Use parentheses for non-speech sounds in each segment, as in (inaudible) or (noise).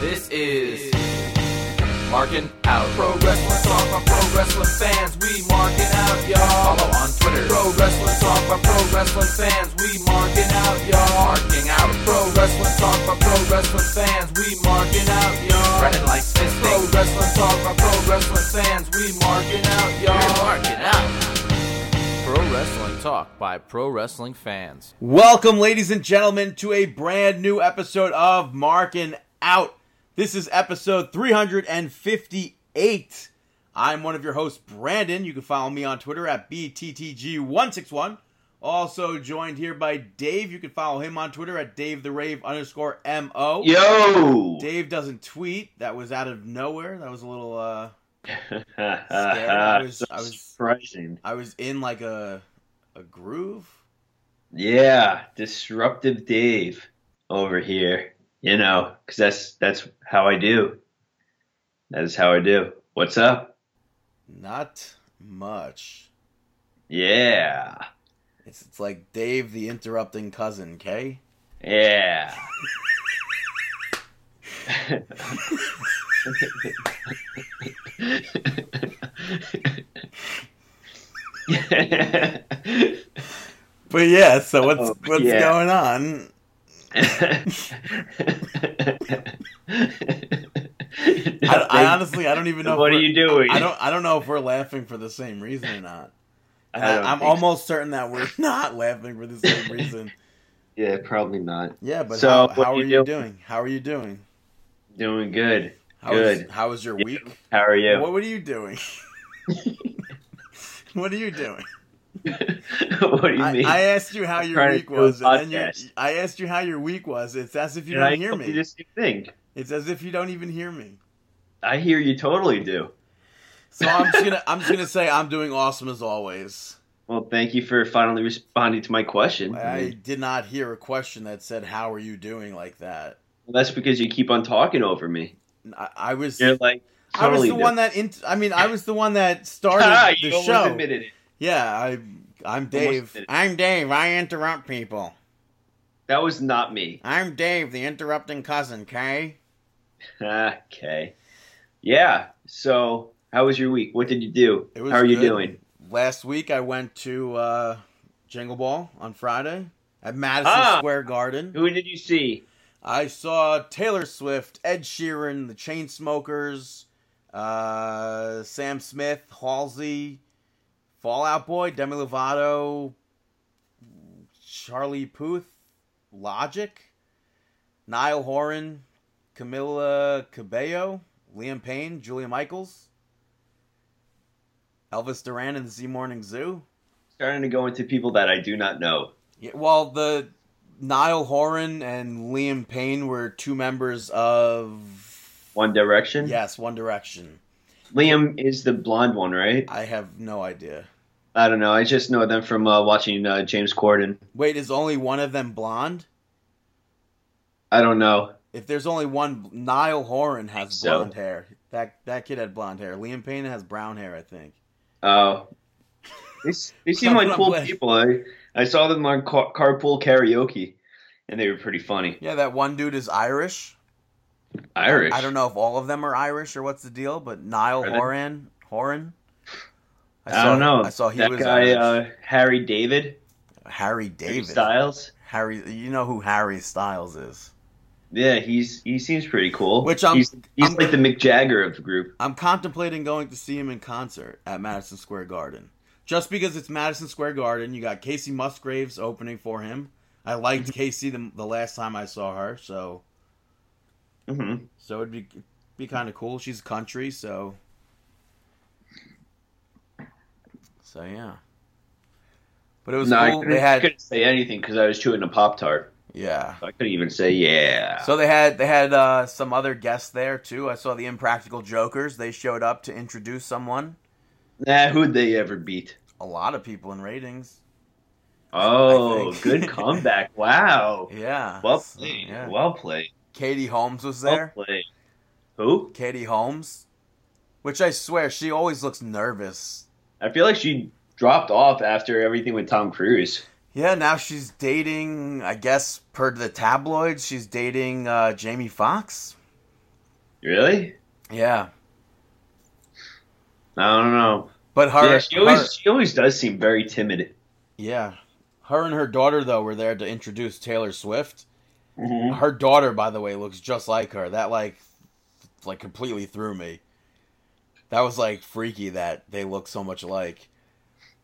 This is Marking Out. Pro Wrestling Talk by Pro Wrestling fans. We marking out, y'all. Follow on Twitter. Pro Wrestling Talk by Pro Wrestling fans. We marking out, y'all. Marking out. Pro Wrestling Talk by Pro Wrestling fans. We marking out, y'all. Running like fisting. Pro Wrestling Talk by Pro Wrestling fans. We marking out, y'all. We're marking out. Pro Wrestling Talk by Pro Wrestling fans. Welcome, ladies and gentlemen, to a brand new episode of Marking Out. This is episode 358. I'm one of your hosts, Brandon. You can follow me on Twitter at BTTG161. Also joined here by Dave. You can follow him on Twitter at Dave the Rave underscore MO. Yo! Dave doesn't tweet. That was out of nowhere. That was a little uh (laughs) I was- so I was- surprising. I was in like a a groove. Yeah, disruptive Dave over here. You know, because that's that's how I do. That is how I do. What's up? Not much. Yeah, It's, it's like Dave the interrupting cousin, Kay. yeah. (laughs) But yeah, so what's Oh, what's yeah. going on? I, (laughs) I honestly I don't even know. What are you doing? I don't I don't know if we're laughing for the same reason or not. I, I'm think almost certain that we're (laughs) not laughing for the same reason. Yeah, probably not. Yeah, but So, how, how are you doing? doing? How are you doing? Doing good. How was Good. how was your week? How are you? What, what are you doing? (laughs) what are you doing? (laughs) what do you I, mean? I asked you how your trying to week was, and then you. I asked you how your week was. It's as if you And don't I hear me. the same thing. It's as if you don't even hear me. I hear you totally do. So I'm just gonna I'm just gonna say I'm doing awesome as always. Well, thank you for finally responding to my question. I did not hear a question that said "How are you doing?" like that. that's because you keep on talking over me. I, I was You're like I was totally the one that int- I mean I was the one that started (laughs) Ah, the you show. admitted it. Yeah, I I'm Dave. I'm Dave. I interrupt people. That was not me. I'm Dave, the interrupting cousin. Kay. (laughs) okay. Yeah. So, how was your week? What did you do? It was how are you doing? Last week I went to uh, Jingle Ball on Friday at Madison Ah. Square Garden. Who did you see? I saw Taylor Swift, Ed Sheeran, the Chainsmokers, uh, Sam Smith, Halsey, Fall Out Boy, Demi Lovato, Charlie Puth, Logic, Niall Horan, Camila Cabello, Liam Payne, Julia Michaels, Elvis Duran and the Z Morning Zoo. Starting to go into people that I do not know. Yeah, well, the Niall Horan and Liam Payne were two members of One Direction. yes, One Direction. Liam is the blonde one, right? I have no idea. I don't know. I just know them from uh, watching uh, James Corden. Wait, is only one of them blonde? I don't know. If there's only one, Niall Horan has So. blonde hair. That that kid had blonde hair. Liam Payne has brown hair, I think. Oh, they, they seem like (laughs) cool Probably. people. I, I saw them on car, carpool karaoke, and they were pretty funny. Yeah, that one dude is Irish. Irish. I don't know if all of them are Irish or what's the deal, but Niall Are they? Horan, Horan. I, don't know. I saw he that was guy, Irish. uh, Harry David, Harry Harry David. Styles. Harry, you know who Harry Styles is. Yeah, he's he seems pretty cool. Which I'm- he's, he's I'm- like the Mick Jagger of the group. I'm contemplating going to see him in concert at Madison Square Garden. Just because it's Madison Square Garden, you got Kacey Musgraves opening for him. I liked Kacey the, the last time I saw her, so hmm so it'd be be kind of cool. She's country, so so yeah. But it was No, I cool. couldn't, They had couldn't say anything because I was chewing a pop tart. yeah. I couldn't even say yeah. So they had they had uh, some other guests there too. I saw the Impractical Jokers. They showed up to introduce someone. nah, who'd they ever beat? A lot of people in ratings. Oh, good comeback! Wow. (laughs) Yeah. Well So, played. yeah. Well played. Katie Holmes was there. played. Who? Katie Holmes, which I swear she always looks nervous. I feel like she dropped off after everything with Tom Cruise. Yeah, now she's dating. I guess per the tabloids, she's dating uh, Jamie Foxx. Really? Yeah, I don't know. but her, yeah, she always her- she always does seem very timid. yeah, her and her daughter though were there to introduce Taylor Swift. Mm-hmm. Her daughter, by the way, looks just like her. That like, like completely threw me. That was like freaky that they look so much alike.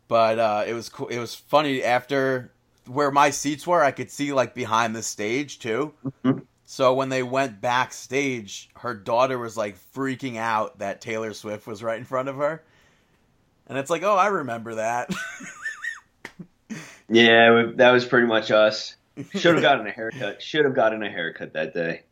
But uh, it was cool. It was funny after where my seats were. I could see like behind the stage too. Mhm. So when they went backstage, her daughter was like freaking out that Taylor Swift was right in front of her. And it's like, oh, I remember that. (laughs) Yeah, that was pretty much us. Should have gotten a haircut. Should have gotten a haircut that day.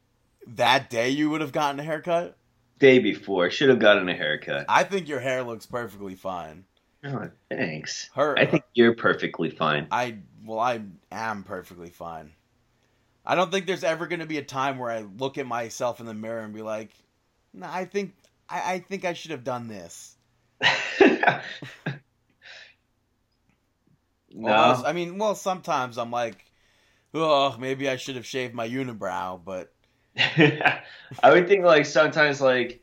that day you would have gotten a haircut. Day before, should have gotten a haircut. I think your hair looks perfectly fine. Oh, thanks. Her, I think you're perfectly fine. I well, I am perfectly fine. I don't think there's ever going to be a time where I look at myself in the mirror and be like, "No, I think I, I think I should have done this." (laughs) No, I mean, well, sometimes I'm like, "Oh, maybe I should have shaved my unibrow," but (laughs) I would think like sometimes like,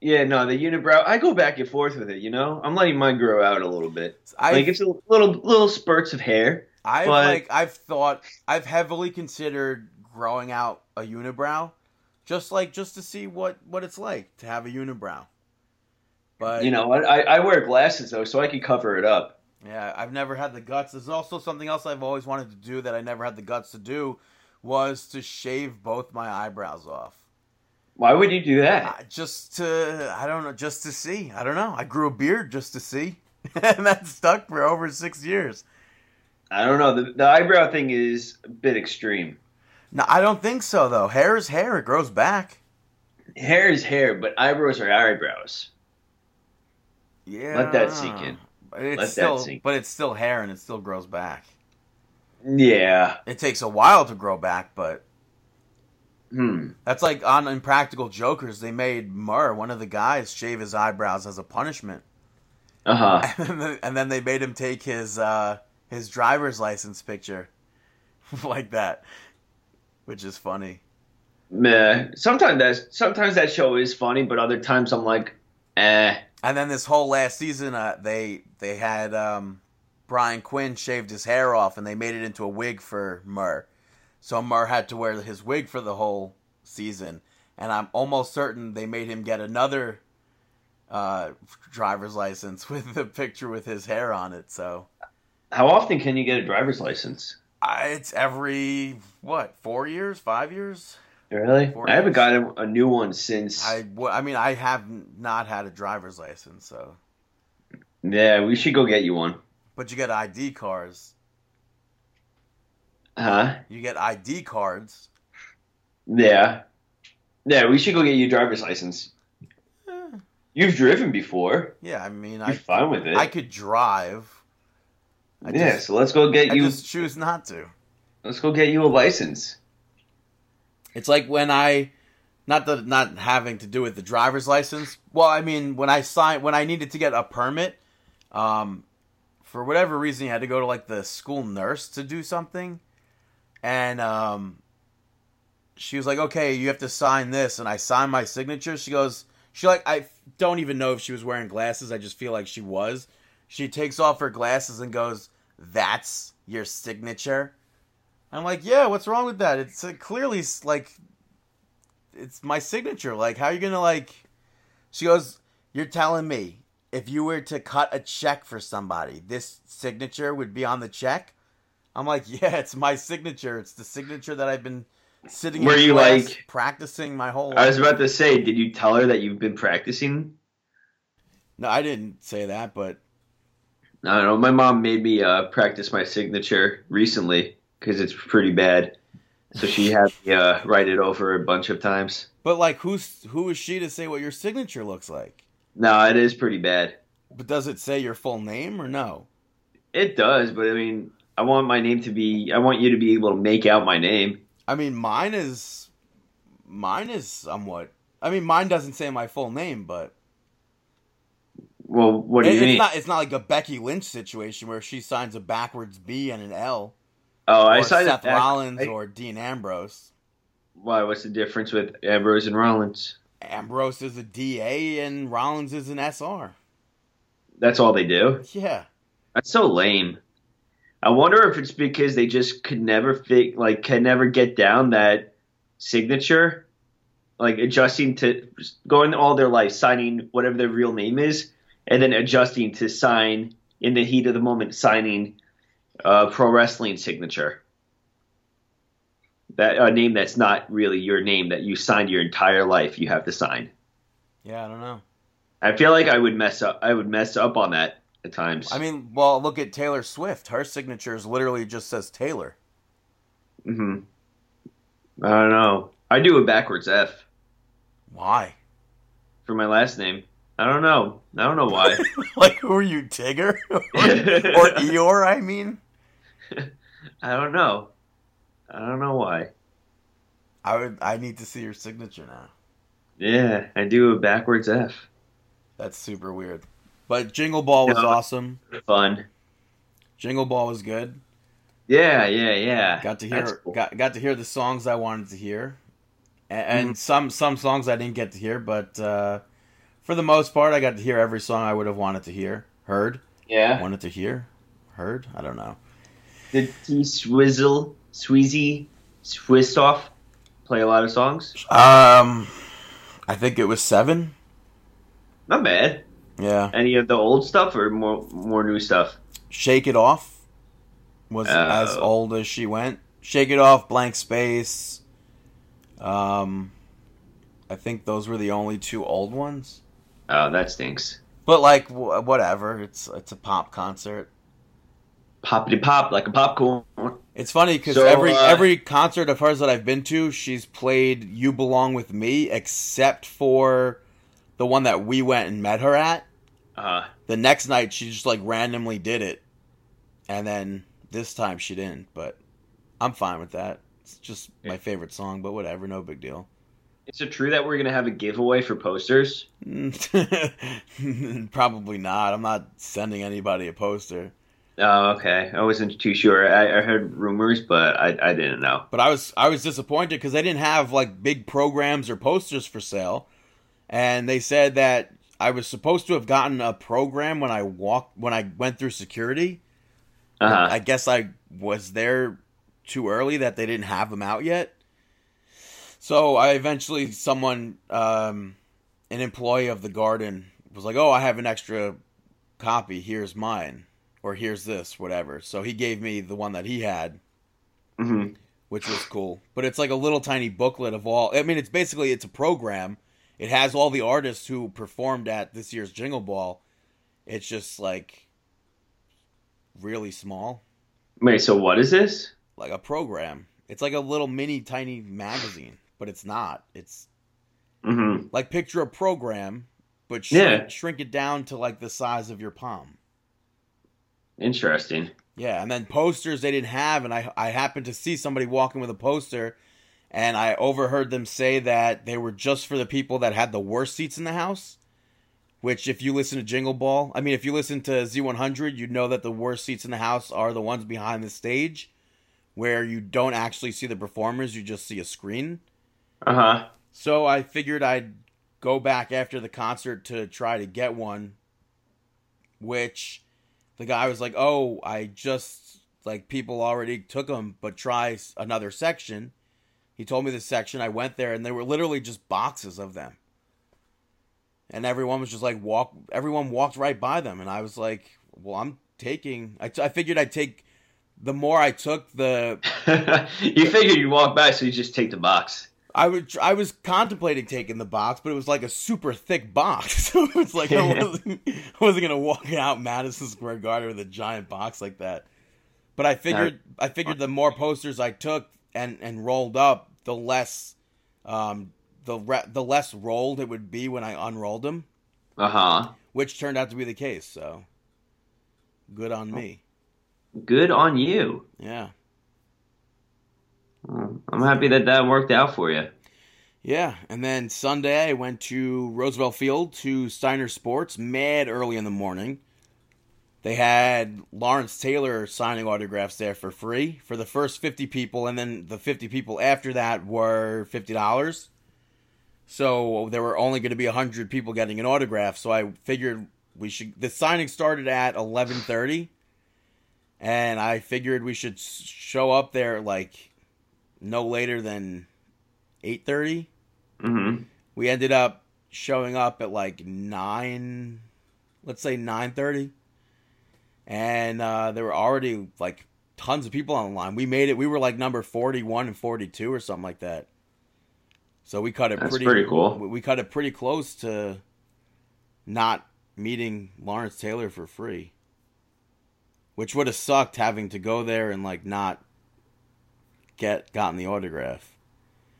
yeah, no, the unibrow. I go back and forth with it. You know, I'm letting mine grow out a little bit. I like it's a little little spurts of hair. I've but- like I've thought I've heavily considered growing out a unibrow, just like just to see what what it's like to have a unibrow. But You know, I, I wear glasses though, so I can cover it up. Yeah, I've never had the guts. There's also something else I've always wanted to do that I never had the guts to do was to shave both my eyebrows off. Why would you do that? Uh, just to I don't know, just to see. I don't know. I grew a beard just to see. (laughs) and that stuck for over 6 years. I don't know. The, the eyebrow thing is a bit extreme. No, I don't think so though. Hair is hair. It grows back. Hair is hair, but eyebrows are eyebrows. Yeah. Let that sink in. It's Let that still sink but it's still hair and it still grows back. Yeah. It takes a while to grow back, but Hmm. That's like on Impractical Jokers. They made Murr, one of the guys, shave his eyebrows as a punishment, Uh huh. (laughs) and then, and then they made him take his uh, his driver's license picture, (laughs) like that, which is funny. Meh. Sometimes that sometimes that show is funny, but other times I'm like, eh. And then this whole last season, uh, they they had um, Brian Quinn shaved his hair off, and they made it into a wig for Murr. So Murr had to wear his wig for the whole season, and I'm almost certain they made him get another uh, driver's license (laughs) with the picture with his hair on it. So How often can you get a driver's license? I, it's every what four years, five years. Really? Four I haven't gotten a new one since. I, well, I mean, I have not had a driver's license, so Yeah, we should go get you one. but you get ID cards. Huh? You get ID cards. Yeah. Yeah, we should go get you a driver's license. Eh, You've driven before. Yeah, I mean, You're I fine with it. I could drive. I yeah, just, so let's go get I you. just choose not to. Let's go get you a license. It's like when I, not the not having to do with the driver's license. Well, I mean, when I signed when I needed to get a permit, um, for whatever reason, you had to go to like the school nurse to do something, and um, she was like, "Okay, you have to sign this," and I signed my signature. She goes, "She like I don't even know if she was wearing glasses. I just feel like she was." She takes off her glasses and goes, "That's your signature." I'm like, "Yeah, what's wrong with that? It's uh, clearly like it's my signature. Like, how are you gonna like?" She goes, "You're telling me if you were to cut a check for somebody, this signature would be on the check?" I'm like, (laughs) "Yeah, it's my signature. It's the signature that I've been sitting Were in you, class like- practicing my whole I was about to say, did you tell her that you've been practicing? No, I didn't say that, but I don't know. My mom made me uh, practice my signature recently because it's pretty bad. So she had me uh, write it over a bunch of times. but like, who's who is she to say what your signature looks like? No, it is pretty bad. But does it say your full name or no? It does, but I mean, I want my name to be. I want you to be able to make out my name. I mean, mine is mine is somewhat. I mean, mine doesn't say my full name, but Well, what do it- you it's mean? not. It's not like a Becky Lynch situation where she signs a backwards B and an L, oh, I signed Seth back- Rollins I- or Dean Ambrose. Why? What's the difference with Ambrose and Rollins? Ambrose is a DA and Rollins is an SR. That's all they do. Yeah. That's so lame. I wonder if it's because they just could never fit, like, can never get down that signature, like adjusting to going all their life signing whatever their real name is, and then adjusting to sign in the heat of the moment, signing a pro wrestling signature. That a name that's not really your name that you signed your entire life, you have to sign. Yeah, I don't know. I feel like I would mess up. I would mess up on that at times. I mean, well, look at Taylor Swift. Her signature is literally just says Taylor. hmm I don't know. I do a backwards F Why? for my last name. I don't know. I don't know why. (laughs) like, who are you, Tigger? (laughs) or, or (laughs) Eeyore, I mean? (laughs) I don't know. I don't know why. I would. I need to see your signature now. Yeah, I do a backwards F. That's super weird. But Jingle Ball was Yeah. awesome. Fun. Jingle Ball was good. Yeah, yeah, yeah. Got to hear cool. got got to hear the songs I wanted to hear, A- and, Mhm. some some songs I didn't get to hear. But uh, for the most part, I got to hear every song I would have wanted to hear, heard, Yeah. wanted to hear, heard. I don't know. Did T Swizzle, Sweezy, Swistoff play a lot of songs? Um, I think it was seven. Not bad. Yeah, Any of the old stuff or more more new stuff? Shake It Off was Oh. as old as she went. Shake It Off, Blank Space. Um, I think those were the only two old ones. Oh, that stinks. But like, wh- whatever. It's it's a pop concert. Poppity pop like a popcorn. It's funny because So, every uh, every concert of hers that I've been to, she's played "You Belong with Me," except for the one that we went and met her at. Uh, The next night, she just like randomly did it, and then this time she didn't. But I'm fine with that. It's just my favorite song, but whatever, no big deal. is it true that we're gonna have a giveaway for posters? (laughs) Probably not. I'm not sending anybody a poster. Oh, okay. I wasn't too sure. I, I heard rumors, but I, I didn't know. But I was I was disappointed because they didn't have like big programs or posters for sale, and they said that I was supposed to have gotten a program when I walked when I went through security. Uh-huh. I guess I was there too early that they didn't have them out yet. So I eventually someone um, an employee of the garden was like, "Oh, I have an extra copy. Here's mine." Or here's this, whatever. So he gave me the one that he had, hmm which was cool. But it's like a little tiny booklet of all. I mean, it's basically it's a program. It has all the artists who performed at this year's Jingle Ball. It's just like really small, Wait, so what is this? like a program. It's like a little mini tiny magazine, but it's not. It's hmm like picture a program, but shrink, Yeah. shrink it down to like the size of your palm. Interesting. Yeah, and then posters they didn't have, and I I happened to see somebody walking with a poster, and I overheard them say that they were just for the people that had the worst seats in the house. Which, if you listen to Jingle Ball, I mean, if you listen to Z100, you'd know that the worst seats in the house are the ones behind the stage, where you don't actually see the performers, you just see a screen. Uh huh. So I figured I'd go back after the concert to try to get one. Which the guy was like, "Oh, I just like people already took them, but try another section." He told me the section. I went there, and they were literally just boxes of them, and everyone was just like walk. Everyone walked right by them, and I was like, "Well, I'm taking." I, I figured I'd take. The more I took, the (laughs) you figured you'd walk by, so you just take the box. I would. I was contemplating taking the box, but it was like a super thick box, (laughs) so it was like I wasn't, I wasn't gonna walk out Madison Square Garden with a giant box like that. But I figured, I figured the more posters I took and and rolled up, the less, um, the re- the less rolled it would be when I unrolled them, Uh huh. which turned out to be the case. So, good on me. Good on you. Yeah, I'm happy that that worked out for you. Yeah, and then Sunday I went to Roosevelt Field to Steiner Sports mad early in the morning. They had Lawrence Taylor signing autographs there for free for the first 50 people, and then the 50 people after that were $50. So there were only going to be 100 people getting an autograph, so I figured we should the signing started at 11:30 and I figured we should show up there like no later than 8:30. Mm-hmm. We ended up showing up at like 9 let's say 9:30 and uh, there were already like tons of people on the line. We made it. We were like number 41 and 42 or something like that. So we cut it That's pretty, pretty cool. We cut it pretty close to not meeting Lawrence Taylor for free. Which would have sucked having to go there and like not get gotten the autograph.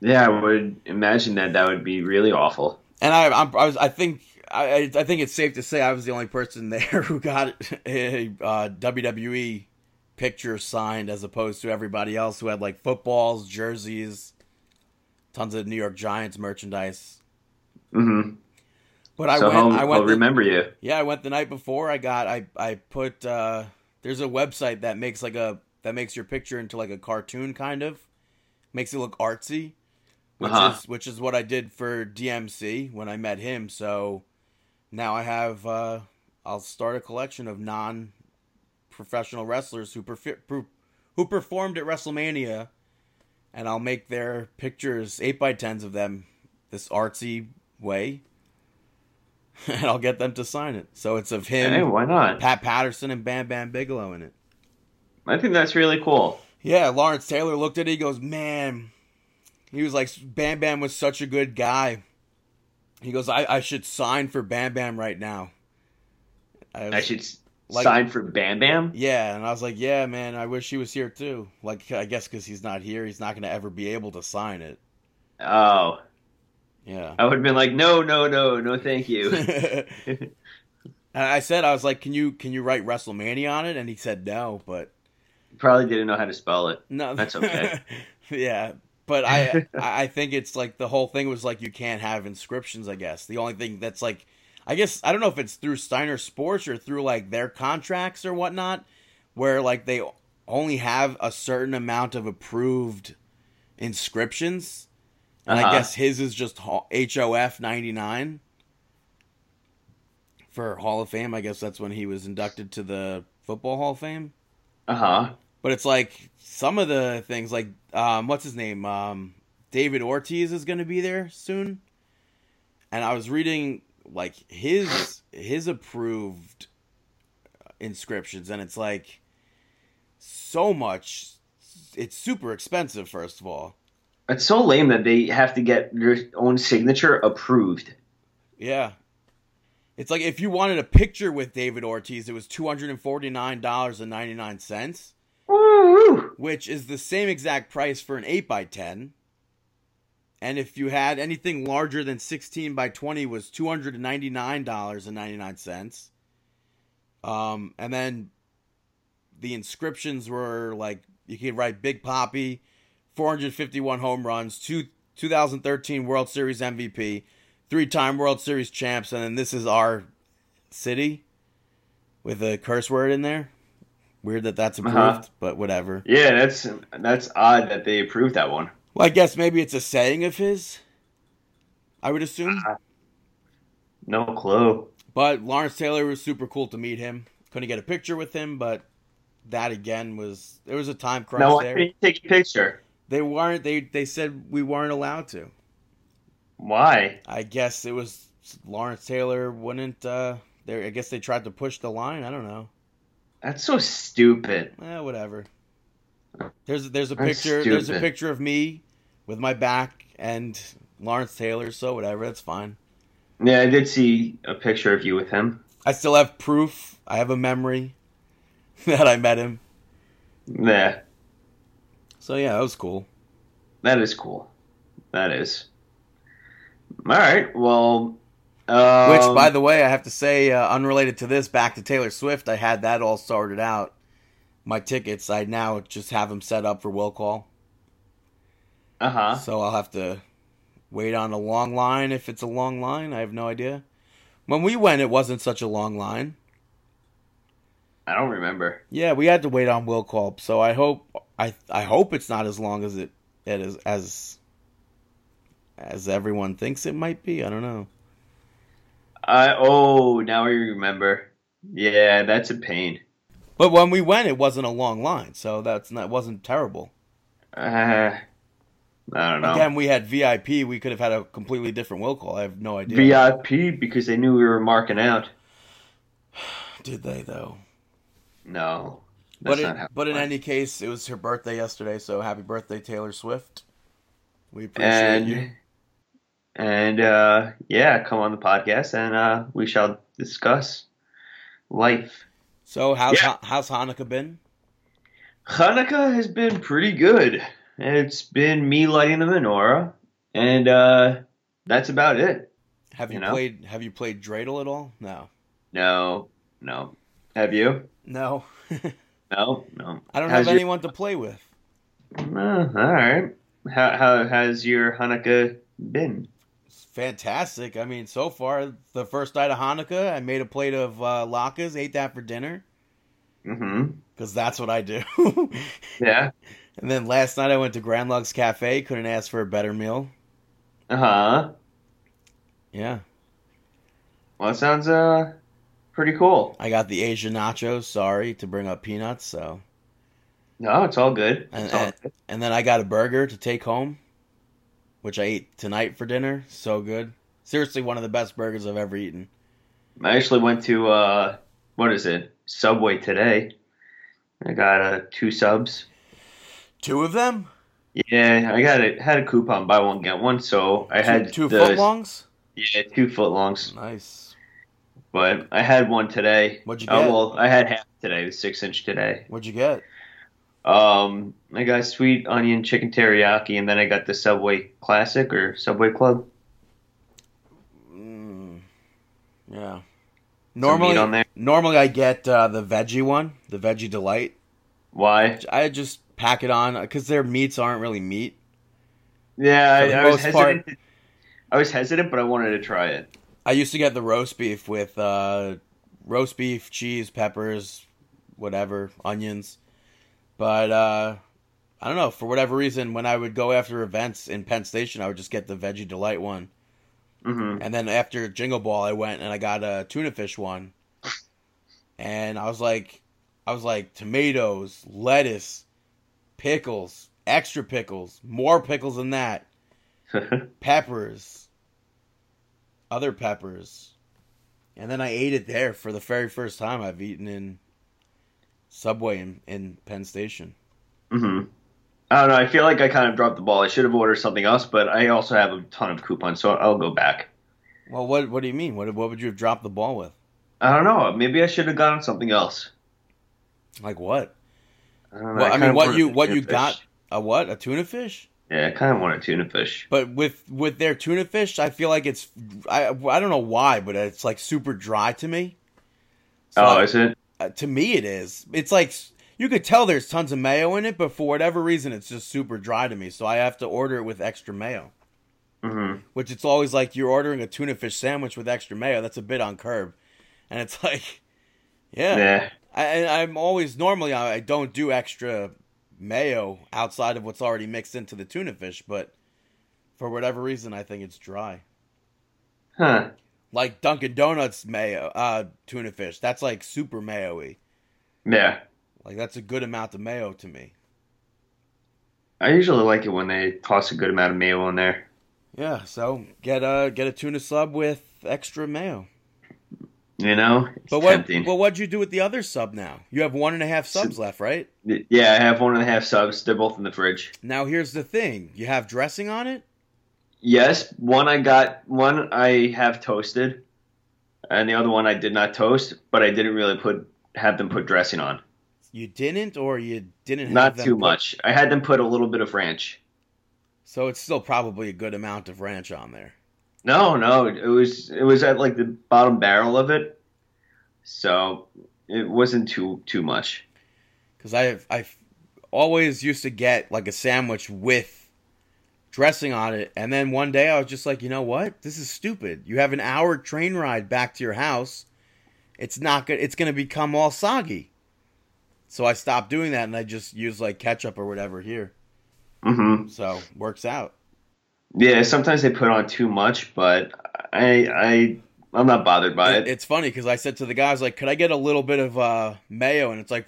Yeah, I would imagine that that would be really awful. And I, I'm, I was, I think, I, I think it's safe to say I was the only person (laughs) there who got a uh, WWE picture signed, as opposed to everybody else who had like footballs, jerseys, tons of New York Giants merchandise. Mm-hmm. But I so went, he'll, I went, he'll the- remember you. yeah, I went the night before. I got, I, I put, uh, there's a website that makes like a, that makes your picture into like a cartoon kind of, makes it look artsy, which Uh-huh. is, which is what I did for DMC when I met him. So now I have, uh, I'll start a collection of non professional wrestlers who, perf- per- who performed at WrestleMania and I'll make their pictures 8 by 10s of them this artsy way. (laughs) and I'll get them to sign it. So it's of him, Hey, why not? Pat Patterson, and Bam Bam Bigelow in it. I think that's really cool. Yeah, Lawrence Taylor looked at it. He goes, "Man," he was like, "Bam Bam was such a good guy." He goes, "I, I should sign for Bam Bam right now." I, was- I should Like- sign for Bam Bam. Yeah, and I was like, "Yeah, man, I wish he was here too." Like, I guess because he's not here, he's not going to ever be able to sign it. Oh, Yeah. I would have been like, no, no, no, no, thank you. (laughs) (laughs) and I said, I was like, "Can you can you write WrestleMania on it?" And he said no, but Probably didn't know how to spell it. No, That's okay. (laughs) yeah, but (laughs) I I think it's like the whole thing was like you can't have inscriptions. I guess the only thing that's like, I guess I don't know if it's through Steiner Sports or through like their contracts or whatnot, where like they only have a certain amount of approved inscriptions, and I Uh-huh. guess his is just HOF ninety nine for Hall of Fame. I guess that's when he was inducted to the Football Hall of Fame. Uh huh. But it's like some of the things, like um, what's his name? Um, David Ortiz is going to be there soon, and I was reading like his his approved inscriptions, and it's like so much. It's super expensive. First of all, It's so lame that they have to get your own signature approved. yeah. It's like if you wanted a picture with David Ortiz, it was two hundred and forty nine dollars and ninety nine cents. Which is the same exact price for an 8 by 10 and if you had anything larger than 16 by 20 was $299.99 um, and then the inscriptions were like you could write big papi 451 home runs two, 2013 world series mvp three-time world series champs and then this is our city with a curse word in there weird that that's approved Uh-huh. but whatever Yeah, that's that's odd that they approved that one. well, I guess maybe it's a saying of his. I would assume. No clue. But Lawrence Taylor was super cool to meet him. Couldn't get a picture with him, but that again was there was a time crunch Now, why there. didn't take a picture? They weren't. They they said we weren't allowed to. Why? I guess it was Lawrence Taylor wouldn't. uh there, I guess they tried to push the line. I don't know. That's so stupid. Eh, whatever. There's there's a picture. There's a picture of me with my back and Lawrence Taylor. So whatever. That's fine. Yeah, I did see a picture of you with him. I still have proof. I have a memory (laughs) that I met him. Yeah, So yeah, that was cool. that is cool. That is. All right. Well. Um, Which, by the way, I have to say, uh, unrelated to this, back to Taylor Swift, I had that all sorted out. My tickets, I now just have them set up for will call. uh huh. So I'll have to wait on a long line if it's a long line. I have no idea. When we went, it wasn't such a long line. I don't remember. Yeah, we had to wait on will call. So I hope I I hope it's not as long as it it is as as everyone thinks it might be. I don't know. I oh now I remember. Yeah, that's a pain. But when we went, it wasn't a long line, so that's not wasn't terrible. Uh, I don't know. Again, we had VIP. We could have had a completely different will call. I have no idea. VIP because they knew we were marking out. (sighs) Did they though? No. But that's in, but in any case, it was her birthday yesterday, so happy birthday, Taylor Swift. We appreciate and you. And uh, yeah, come on the podcast and uh, we shall discuss life. So how's Yeah. Ha- how's Hanukkah been? Hanukkah has been pretty good. It's been me lighting the menorah, and uh, that's about it. Have you, You know? played Have you played Dreidel at all? No, No, no. Have you? no. (laughs) No, no. I don't How's have your- anyone to play with. Uh, all right. How how has your Hanukkah been? Fantastic. I mean, so far the first night of Hanukkah, I made a plate of uh, latkes, ate that for dinner Mm-hmm. because that's what I do. (laughs) Yeah. and then last night I went to Grand Lux Cafe. Couldn't ask for a better meal. Uh huh. Yeah, Well, that sounds uh pretty cool. I got the Asian nachos. Sorry to bring up peanuts. So, No, it's all good. and, It's all and, good. and then I got a burger to take home, which I ate tonight for dinner. So good. Seriously, one of the best burgers I've ever eaten. I actually went to uh what is it? Subway today. I got uh two subs. Two of them. Yeah, I got it. Had a coupon buy one get one, so I had two, two the, footlongs. Yeah, two footlongs. Nice. But I had one today. What'd you Oh get? well, I had half today, the six inch today. What'd you get? Um, I got sweet onion chicken teriyaki, and then I got the Subway Classic or Subway Club. Mm, yeah. Normally, normally I get uh, the veggie one, the veggie delight. Why? I just pack it on because their meats aren't really meat. Yeah, I, I was most part- hesitant. I was hesitant, but I wanted to try it. I used to get the roast beef with uh, roast beef, cheese, peppers, whatever, onions. But uh, I don't know. For whatever reason, when I would go after events in Penn Station, I would just get the veggie delight one. hmm And then after Jingle Ball, I went and I got a tuna fish one. And I was like, I was like tomatoes, lettuce, pickles, extra pickles, more pickles than that, (laughs) peppers, other peppers. And then I ate it there for the very first time I've eaten in Subway in, in Penn Station. hmm I don't know. I feel like I kind of dropped the ball. I should have ordered something else, but I also have a ton of coupons, so I'll go back. Well, what what do you mean? What what would you have dropped the ball with? I don't know. Maybe I should have gotten something else. Like what? I don't know. Well, I kinda mean, what you what you fish. got? A what? A tuna fish? Yeah, I kind of want a tuna fish. But with with their tuna fish, I feel like it's I I don't know why, but it's like super dry to me. So oh, I- is it? Uh, to me, it is. It's like you could tell there's tons of mayo in it, but for whatever reason, it's just super dry to me. So I have to order it with extra mayo. hmm Which it's always like you're ordering a tuna fish sandwich with extra mayo. That's a bit on curb, and it's (laughs) like, yeah. Yeah. I, I'm always normally I don't do extra mayo outside of what's already mixed into the tuna fish, but for whatever reason, I think it's dry. Huh. Like Dunkin' Donuts mayo, uh, tuna fish. That's like super mayo-y. Yeah. Like that's a good amount of mayo to me. I usually like it when they toss a good amount of mayo on there. Yeah, so get a get a tuna sub with extra mayo. You know, But what? tempting. But what'd you do with the other sub now? You have one and a half subs left, right? yeah, I have one and a half subs. They're both in the fridge. Now here's the thing: you have dressing on it. Yes, one I got, one I have toasted, and the other one I did not toast, but I didn't really put have them put dressing on. You didn't, or you didn't. Have Not too put- much. I had them put a little bit of ranch. So it's still probably a good amount of ranch on there. No, no, it was it was at like the bottom barrel of it, so it wasn't too too much. Because I I always used to get like a sandwich with dressing on it, and then one day I was just like, you know what? This is stupid. You have an hour train ride back to your house. It's not good. It's gonna become all soggy. So I stopped doing that, and I just use like ketchup or whatever here. hmm So works out. Yeah, sometimes they put on too much, but I I I'm not bothered by It- it. it's funny because I said to the guys like, "Could I get a little bit of uh, mayo?" And it's like,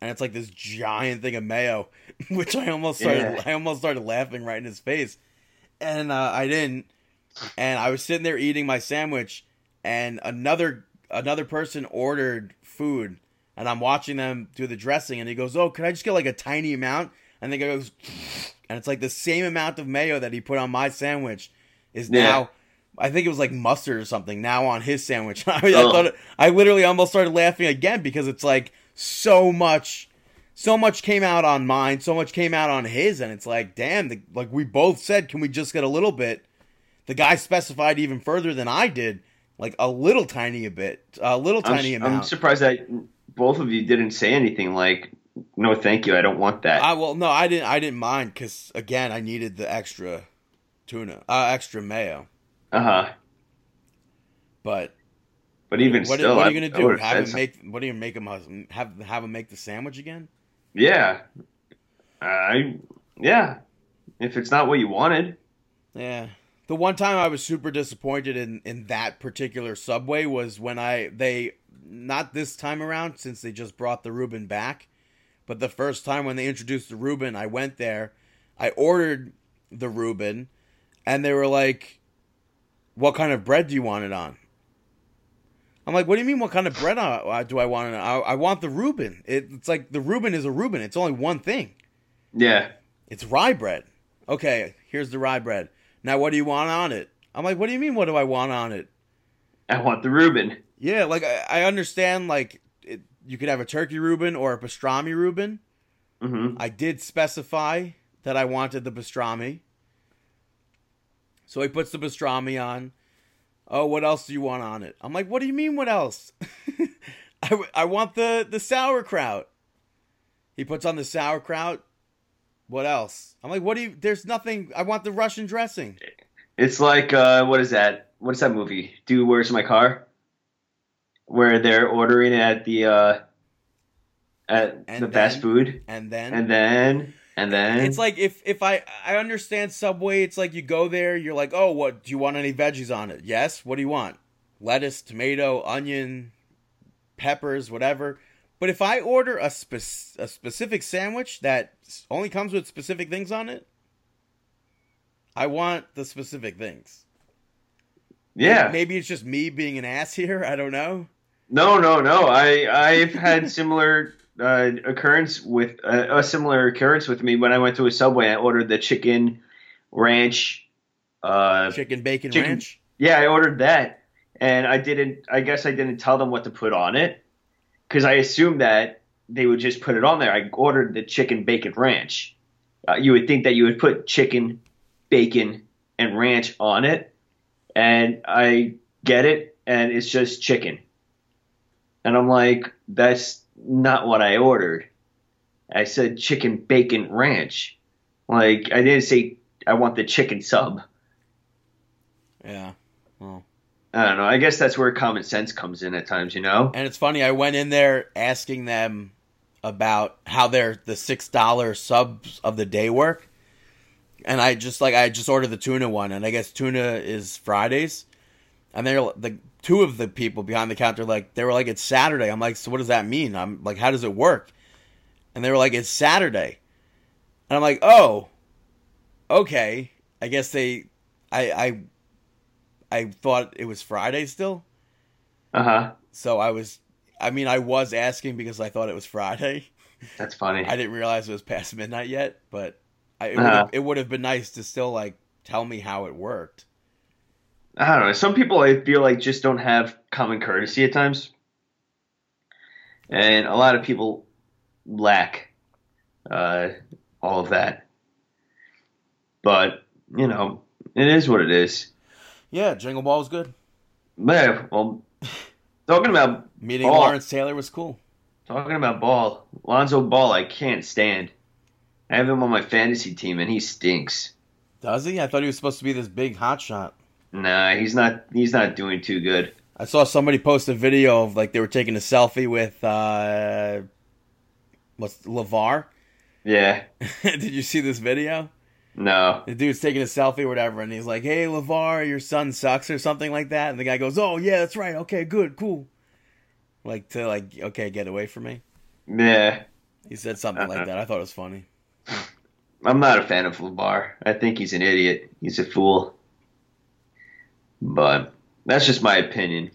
and it's like this giant thing of mayo, (laughs) which I almost started. Yeah. I almost started laughing right in his face, and uh, I didn't. And I was sitting there eating my sandwich, and another another person ordered food, and I'm watching them do the dressing, and he goes, "Oh, can I just get like a tiny amount?" And the guy goes, (laughs) and it's like the same amount of mayo that he put on my sandwich is Yeah. now. I think it was like mustard or something now on his sandwich. (laughs) I, I Ugh. thought it, I literally almost started laughing again because it's like so much, so much came out on mine, so much came out on his, and it's like, damn, the, like we both said, can we just get a little bit? The guy specified even further than I did, like a little tiny a bit, a little I'm, tiny I'm surprised that both of you didn't say anything like, "No, thank you, I don't want that." I well, no, I didn't. I didn't mind because again, I needed the extra tuna, uh, extra mayo. Uh huh. But But even what, still, what are you gonna do? would've Have him make? What do you make him have? Have him make the sandwich again? Yeah. I yeah. If it's not what you wanted, Yeah. The one time I was super disappointed in in that particular subway was when I they not this time around since they just brought the Reuben back, but the first time when they introduced the Reuben, I went there, I ordered the Reuben, and they were like, "What kind of bread do you want it on?" I'm like, "What do you mean? What kind of bread uh, do I want on? I, I want the Reuben. It, it's like the Reuben is a Reuben. It's only one thing." yeah. It's rye bread. Okay, here's the rye bread. Now, what do you want on it? I'm like, what do you mean? What do I want on it? I want the Reuben. Yeah, like I, I understand. Like it, you could have a turkey Reuben or a pastrami Reuben. hmm I did specify that I wanted the pastrami, so he puts the pastrami on. Oh, what else do you want on it? I'm like, what do you mean? What else? (laughs) I, w- I want the the sauerkraut. He puts on the sauerkraut. What else? I'm like, what do you? There's nothing. I want the Russian dressing. It's like uh, what is that? What's that movie? Dude, Where's My Car? Where they're ordering at the uh, at And the fast then- food, And then and then and then It's like if if I I understand Subway, it's like you go there, you're like, oh, what do you want any veggies on it? Yes. What do you want? Lettuce, tomato, onion, peppers, whatever. But if I order a spec- a specific sandwich that only comes with specific things on it, I want the specific things. yeah. Maybe it's just me being an ass here. I don't know. No, no, no. I I've had (laughs) similar uh, occurrence with uh, a similar occurrence with me when I went to a Subway. I ordered the chicken ranch. Uh, Chicken bacon Chicken- ranch. yeah, I ordered that, and I didn't. I guess I didn't tell them what to put on it because I assumed that they would just put it on there. I ordered the chicken bacon ranch. Uh, you would think that you would put chicken, bacon, and ranch on it, and I get it, and it's just chicken. And I'm like, that's not what I ordered. I said chicken bacon ranch. Like I didn't say I want the chicken sub. Yeah. Well. I don't know. I guess that's where common sense comes in at times, you know? And it's funny, I went in there asking them about how their the six dollar subs of the day work. And I just like I just ordered the tuna one and I guess tuna is Fridays. And they're the two of the people behind the counter like they were like it's Saturday. I'm like, so what does that mean? I'm like, how does it work? And they were like, it's Saturday. And I'm like, oh, okay. I guess they I I I thought it was Friday still. Uh huh. So I was, I mean, I was asking because I thought it was Friday. That's funny. I didn't realize it was past midnight yet, but I, it, Uh-huh. would have, it would have been nice to still like tell me how it worked. I don't know. Some people I feel like just don't have common courtesy at times, and a lot of people lack uh, all of that. But you know, it is what it is. Yeah, Jingle Ball was good. Man, well, (laughs) talking about Meeting Oh. Lawrence Taylor was cool. talking about Ball, Lonzo Ball, I can't stand. I have him on my fantasy team, and he stinks. Does he? I thought he was supposed to be this big hot shot. Nah, he's not. He's not doing too good. I saw somebody post a video of like they were taking a selfie with uh what's LaVar. (laughs) Yeah. Did you see this video? No. The dude's taking a selfie or whatever, and he's like, "Hey, LaVar, your son sucks" or something like that. And the guy goes, "Oh yeah, that's right. Okay, good, cool." Like to like, okay, get away from me. Yeah. He said something like Uh-huh. that. I thought it was funny. I'm not a fan of LaVar. I think he's an idiot. He's a fool. But that's just my opinion.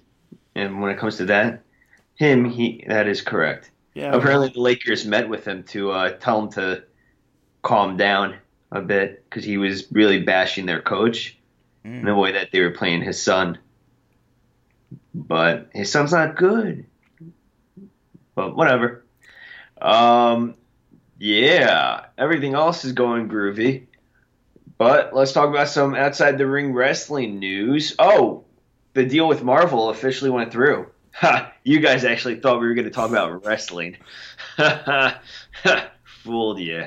And when it comes to that, him, he that is correct. Yeah. Apparently, the Lakers met with him to uh, tell him to calm down a bit because he was really bashing their coach Mm. in the way that they were playing his son. But his son's not good. But whatever. Um, yeah, everything else is going groovy. But let's talk about some outside the ring wrestling news. Oh, the deal with Marvel officially went through. Ha! You guys actually thought we were going to talk about wrestling. (laughs) Fooled you.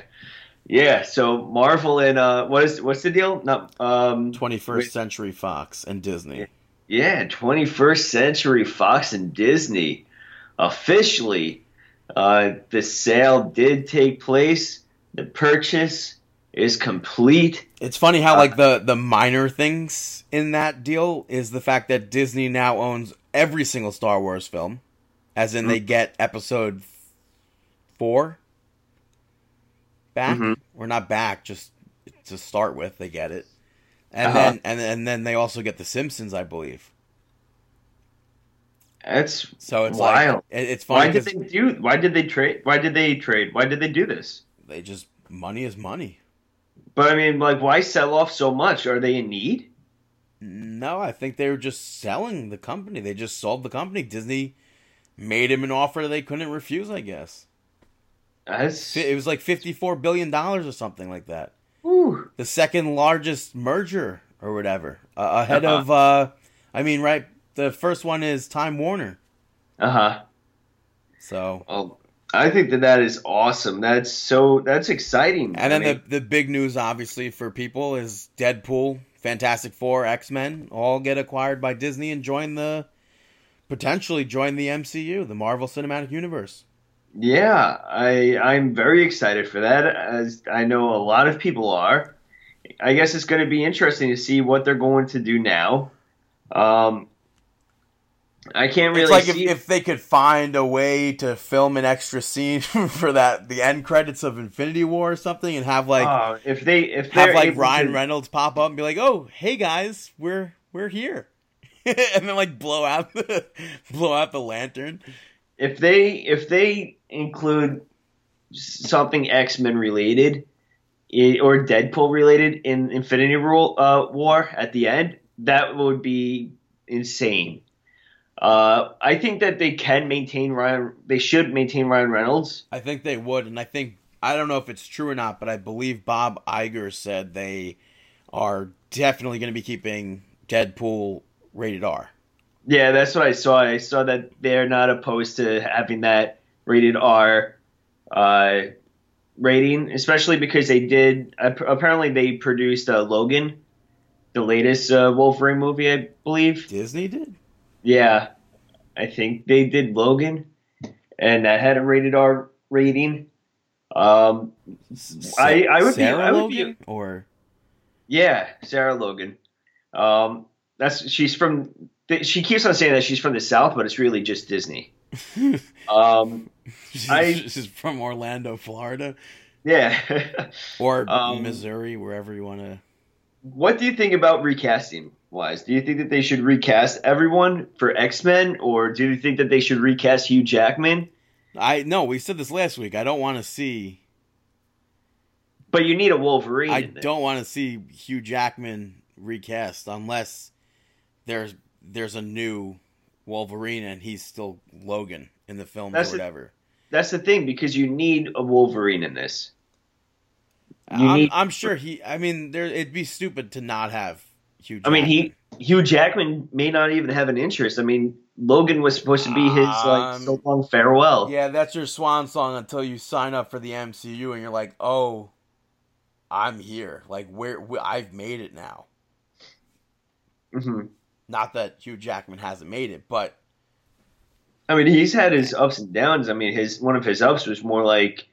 Yeah. So Marvel and uh, what is what's the deal? Not um, 21st Wait. Century Fox and Disney. yeah, 21st Century Fox and Disney officially. Uh, the sale did take place. The purchase is complete. It's funny how like the the minor things in that deal is the fact that Disney now owns every single Star Wars film, as in they get Episode four back Mhm. or not back, just to start with they get it, and Uh-huh. then and and then they also get the Simpsons, I believe. That's So it's Wild. like it- it's why did they do? Why did they trade? Why did they trade? Why did they do this? they just money is money. But I mean, like, why sell off so much? Are they in need? No, I think they were just selling the company. They just sold the company. Disney made him an offer they couldn't refuse. I guess That's it was like fifty-four billion dollars or something like that. Whew. The second largest merger or whatever, uh, ahead Uh-huh. of. uh I mean, right? The first one is Time Warner. Uh huh. So, Well, I think that that is awesome. That's so. That's exciting. and then I mean, the the big news, obviously, for people is Deadpool, Fantastic Four, X Men all get acquired by Disney and join the potentially join the MCU, the Marvel Cinematic Universe. Yeah, I I'm very excited for that. As I know a lot of people are. I guess it's going to be interesting to see what they're going to do now. Um, I can't really it's like if, if they could find a way to film an extra scene (laughs) for that the end credits of Infinity War or something, and have like uh, if they if have like Ryan to- Reynolds pop up and be like, "Oh, hey guys, we're we're here," (laughs) and then like blow out (laughs) the blow out the lantern. if they if they include something X Men related or Deadpool related in Infinity uh, War at the end, that would be insane. Uh, I think that they can maintain Ryan. They should maintain Ryan Reynolds. I think they would, and I think I don't know if it's true or not, but I believe Bob Iger said they are definitely going to be keeping Deadpool rated R. Yeah, that's what I saw. I saw that they're not opposed to having that rated R uh, rating, especially because they did. Apparently, they produced uh, Logan, the latest uh, Wolverine movie, I believe. Disney did. Yeah, I think they did Logan, and that had a rated R rating. Um, I- I would be- Sarah I would be- Logan or yeah, Sarah Logan. Um, that's she's from. She keeps on saying that she's from the South, but it's really just Disney. (laughs) Um, she's, I- she's from Orlando, Florida, yeah. or (laughs) Um, Missouri, wherever you want to. what do you think about recasting wise? Do you think that they should recast everyone for X Men, or do you think that they should recast Hugh Jackman? I no, we said this last week. I don't want to see. But you need a Wolverine. I don't want to see Hugh Jackman recast unless there's there's a new Wolverine and he's still Logan in the film That's or the- whatever. That's the thing because you need a Wolverine in this. I'm, need- I'm sure he. I mean, there it'd be stupid to not have Hugh. I mean, he Hugh Jackman may not even have an interest. I mean, Logan was supposed to be his like Um, so long farewell. Yeah, that's your swan song until you sign up for the MCU and you're like, oh, I'm here. Like, where wh- I've made it now. hmm Not that Hugh Jackman hasn't made it, but I mean, he's had his ups and downs. I mean, his one of his ups was more like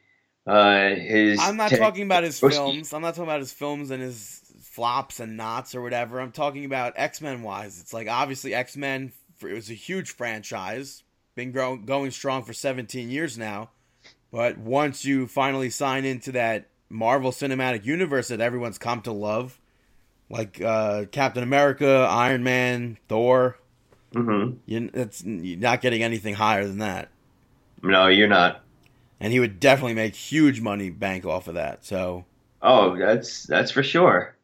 Uh, his I'm not ta- talking about his films. I'm not talking about his films and his flops and knots or whatever. I'm talking about X Men wise. It's like obviously X Men. It was a huge franchise, been grow- going strong for 17 years now. But once you finally sign into that Marvel Cinematic Universe that everyone's come to love, like uh, Captain America, Iron Man, Thor, Mhm. you, it's, you're not getting anything higher than that. No, you're not. And he would definitely make huge money bank off of that. So Oh, that's that's for sure.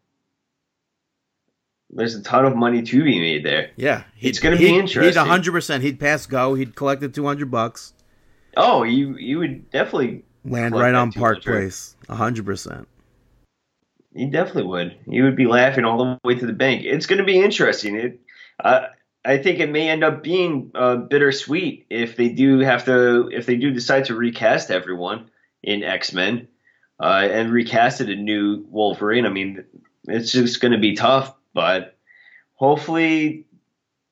There's a ton of money to be made there. Yeah, It's gonna be interesting. He'd hundred percent. He'd pass go. He'd collect the two hundred bucks. Oh, you you would definitely Land right on Park Place. hundred percent. you definitely would. He would be laughing all the way to the bank. It's going to be interesting. It, uh, I think it may end up being uh, bittersweet if they do have to if they do decide to recast everyone in X Men uh, and recast it a new Wolverine. I mean, it's just going to be tough, but hopefully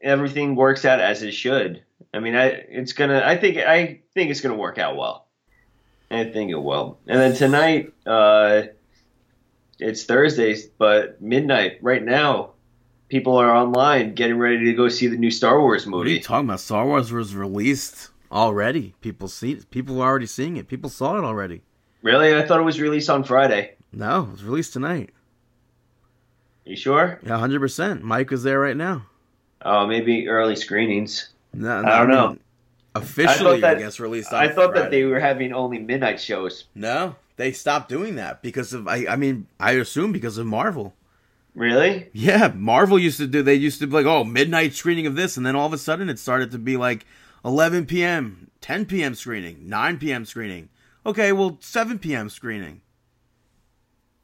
everything works out as it should. I mean, I it's gonna. I think I think it's gonna work out well. I think it will. And then tonight, uh, it's Thursday, but midnight right now. People are online getting ready to go see the new Star Wars What are you talking about? Star Wars was released already. People see. People are already seeing it. People saw it already. Really? I thought it was released on Friday. No, it was released tonight. You sure? Yeah, hundred percent. Mike is there right now. Oh, maybe early screenings. No, I don't know. Officially, I, that- guess released. On I thought that they were having only midnight shows. No, they stopped doing that because of. I. I mean, I assume because of Marvel. Really? Yeah, Marvel used to do. They used to be like, oh, midnight screening of this, and then all of a sudden it started to be like 11 p.m., 10 p.m. screening, 9 p.m. screening. Okay, well, 7 p.m. screening.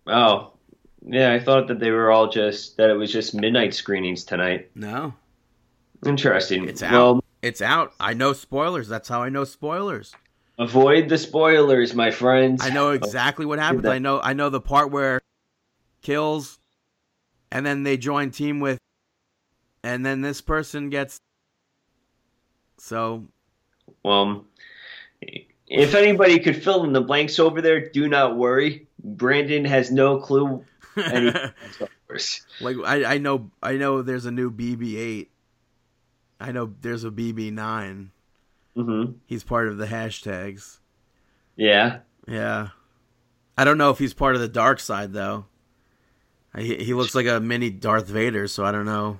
Oh, yeah. I thought that they were all just that it was just midnight screenings tonight. No, Interesting. it's out. Well, it's out. I know spoilers. That's how I know spoilers. avoid the spoilers, my friends. I know exactly what happens. I know. I know the part where kills, and then they join team with, and then this person gets. So Well, if anybody could fill in the blanks over there, do not worry. Brandon has no clue. Any (laughs) Like I, I know I know there's a new BB-8. I know there's a BB-9. hmm He's part of the hashtags. Yeah. Yeah. I don't know if he's part of the dark side though. He he looks like a mini Darth Vader, so I don't know.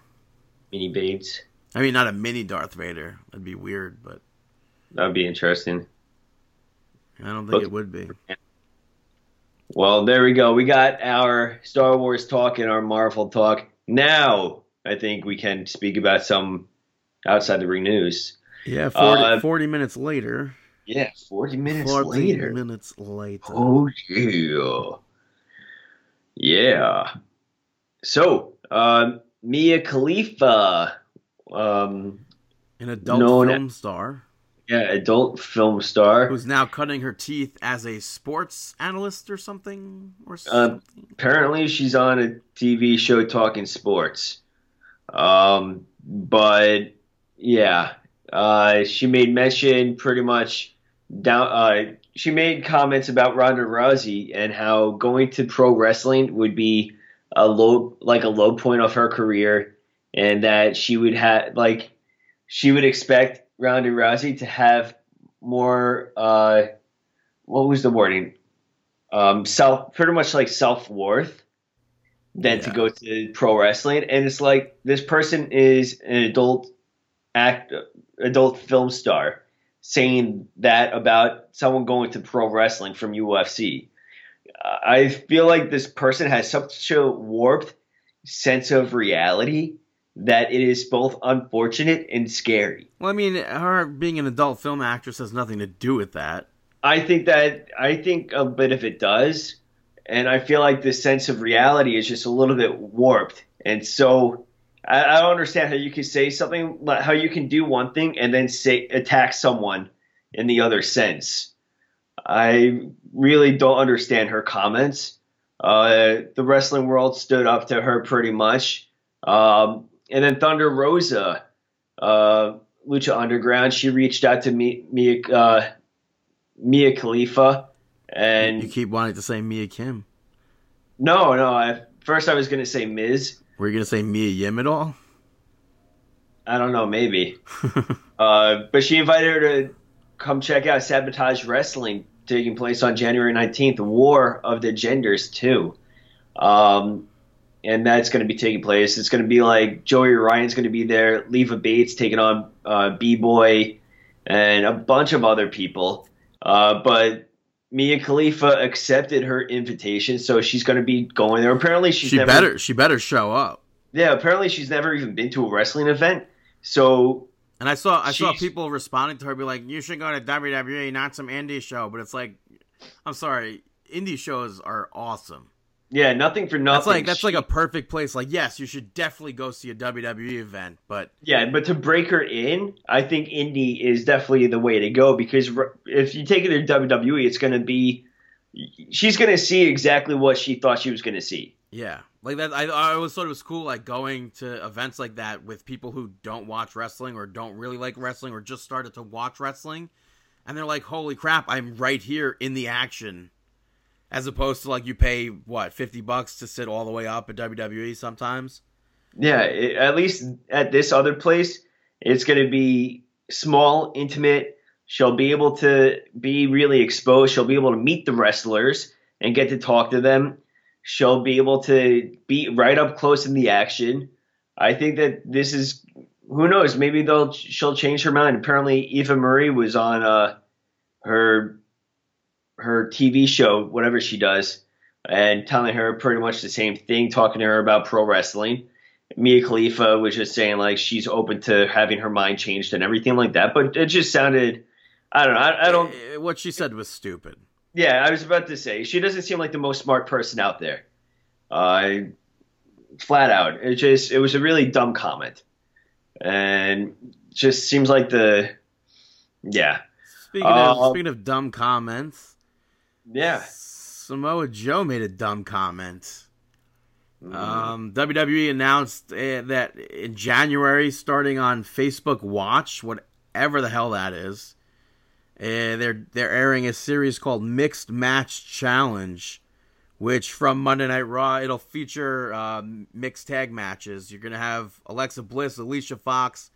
Mini Bates. I mean, not a mini Darth Vader. That'd be weird, but That would be interesting. I don't think But- it would be. Well, there we go. We got our Star Wars talk and our Marvel talk. Now, I think we can speak about some outside the ring news. Yeah, 40, Uh, 40 minutes later. Yeah, 40 minutes 40 later. minutes later. Oh, yeah. Yeah. So, um, Mia Khalifa, um, An adult known- film star yeah, adult film star. who's now cutting her teeth as a sports analyst or something or Uh, apparently she's on a TV show talking sports. Um, but yeah, uh, she made mention pretty much down. Uh, she made comments about Ronda Rousey and how going to pro wrestling would be a low, like a low point of her career, and that she would have like she would expect Ronda Rousey to have more. Uh, what was the wording? um, self, pretty much like self worth, than to go to pro wrestling. And it's like this person is an adult act, adult film star, saying that about someone going to pro wrestling from UFC. I feel like this person has such a warped sense of reality that it is both unfortunate and scary. Well, I mean, her being an adult film actress has nothing to do with that. I think that I think a bit of it does, and I feel like this sense of reality is just a little bit warped, and so I, I don't understand how you can say something, how you can do one thing and then say attack someone in the other sense. I really don't understand her comments. Uh, the wrestling world stood up to her pretty much, um, and then Thunder Rosa, uh, Lucha Underground, she reached out to me, me uh, Mia Khalifa And You keep wanting to say Mia Kim. no, no. I, first, I was gonna say Miz. Were you gonna say Mia Yim at all? I don't know, maybe. (laughs) uh, but she invited her to come check out Sabotage Wrestling taking place on January 19th, War of the Genders 2. Um, and that's going to be taking place. It's going to be like Joey Ryan's going to be there, Leva Bates taking on uh, B Boy, and a bunch of other people. Uh, but Mia Khalifa accepted her invitation, so she's going to be going there. Apparently, she's she never better she better show up. yeah. Apparently, she's never even been to a wrestling event. So And I saw I saw people responding to her be like, "You should go to WWE, not some indie show." But it's like, I'm sorry, indie shows are awesome. Yeah, nothing for nothing. That's like that's She- like a perfect place. Like, yes, you should definitely go see a WWE event, but Yeah, but to break her in, I think indie is definitely the way to go because if you take her to WWE, it's going to be she's going to see exactly what she thought she was going to see. yeah, like that. I I always thought it was cool, like going to events like that with people who don't watch wrestling or don't really like wrestling or just started to watch wrestling, and they're like, "Holy crap, I'm right here in the action." As opposed to like you pay what fifty bucks to sit all the way up at WWE sometimes. Yeah, it, at least at this other place, it's going to be small, intimate. She'll be able to be really exposed. She'll be able to meet the wrestlers and get to talk to them. She'll be able to be right up close in the action. I think that this is who knows. Maybe they'll she'll change her mind. Apparently, Eva Marie was on uh, her her TV show, whatever she does, and telling her pretty much the same thing, talking to her about pro wrestling. Mia Khalifa was just saying like she's open to having her mind changed and everything like that. But it just sounded, I don't know. I, I don't. Eh, What she said was stupid. Yeah, I was about to say she doesn't seem like the most smart person out there. Uh, flat out, it just it was a really dumb comment, and just seems like the, yeah, Speaking of Uh, speaking of dumb comments, yeah. Samoa Joe made a dumb comment. Mm. Um, WWE announced uh, that in January, starting on Facebook Watch, whatever the hell that is, uh, they're they're airing a series called Mixed Match Challenge, which from Monday Night Raw it'll feature um, mixed tag matches. You're gonna have Alexa Bliss, Alicia Fox,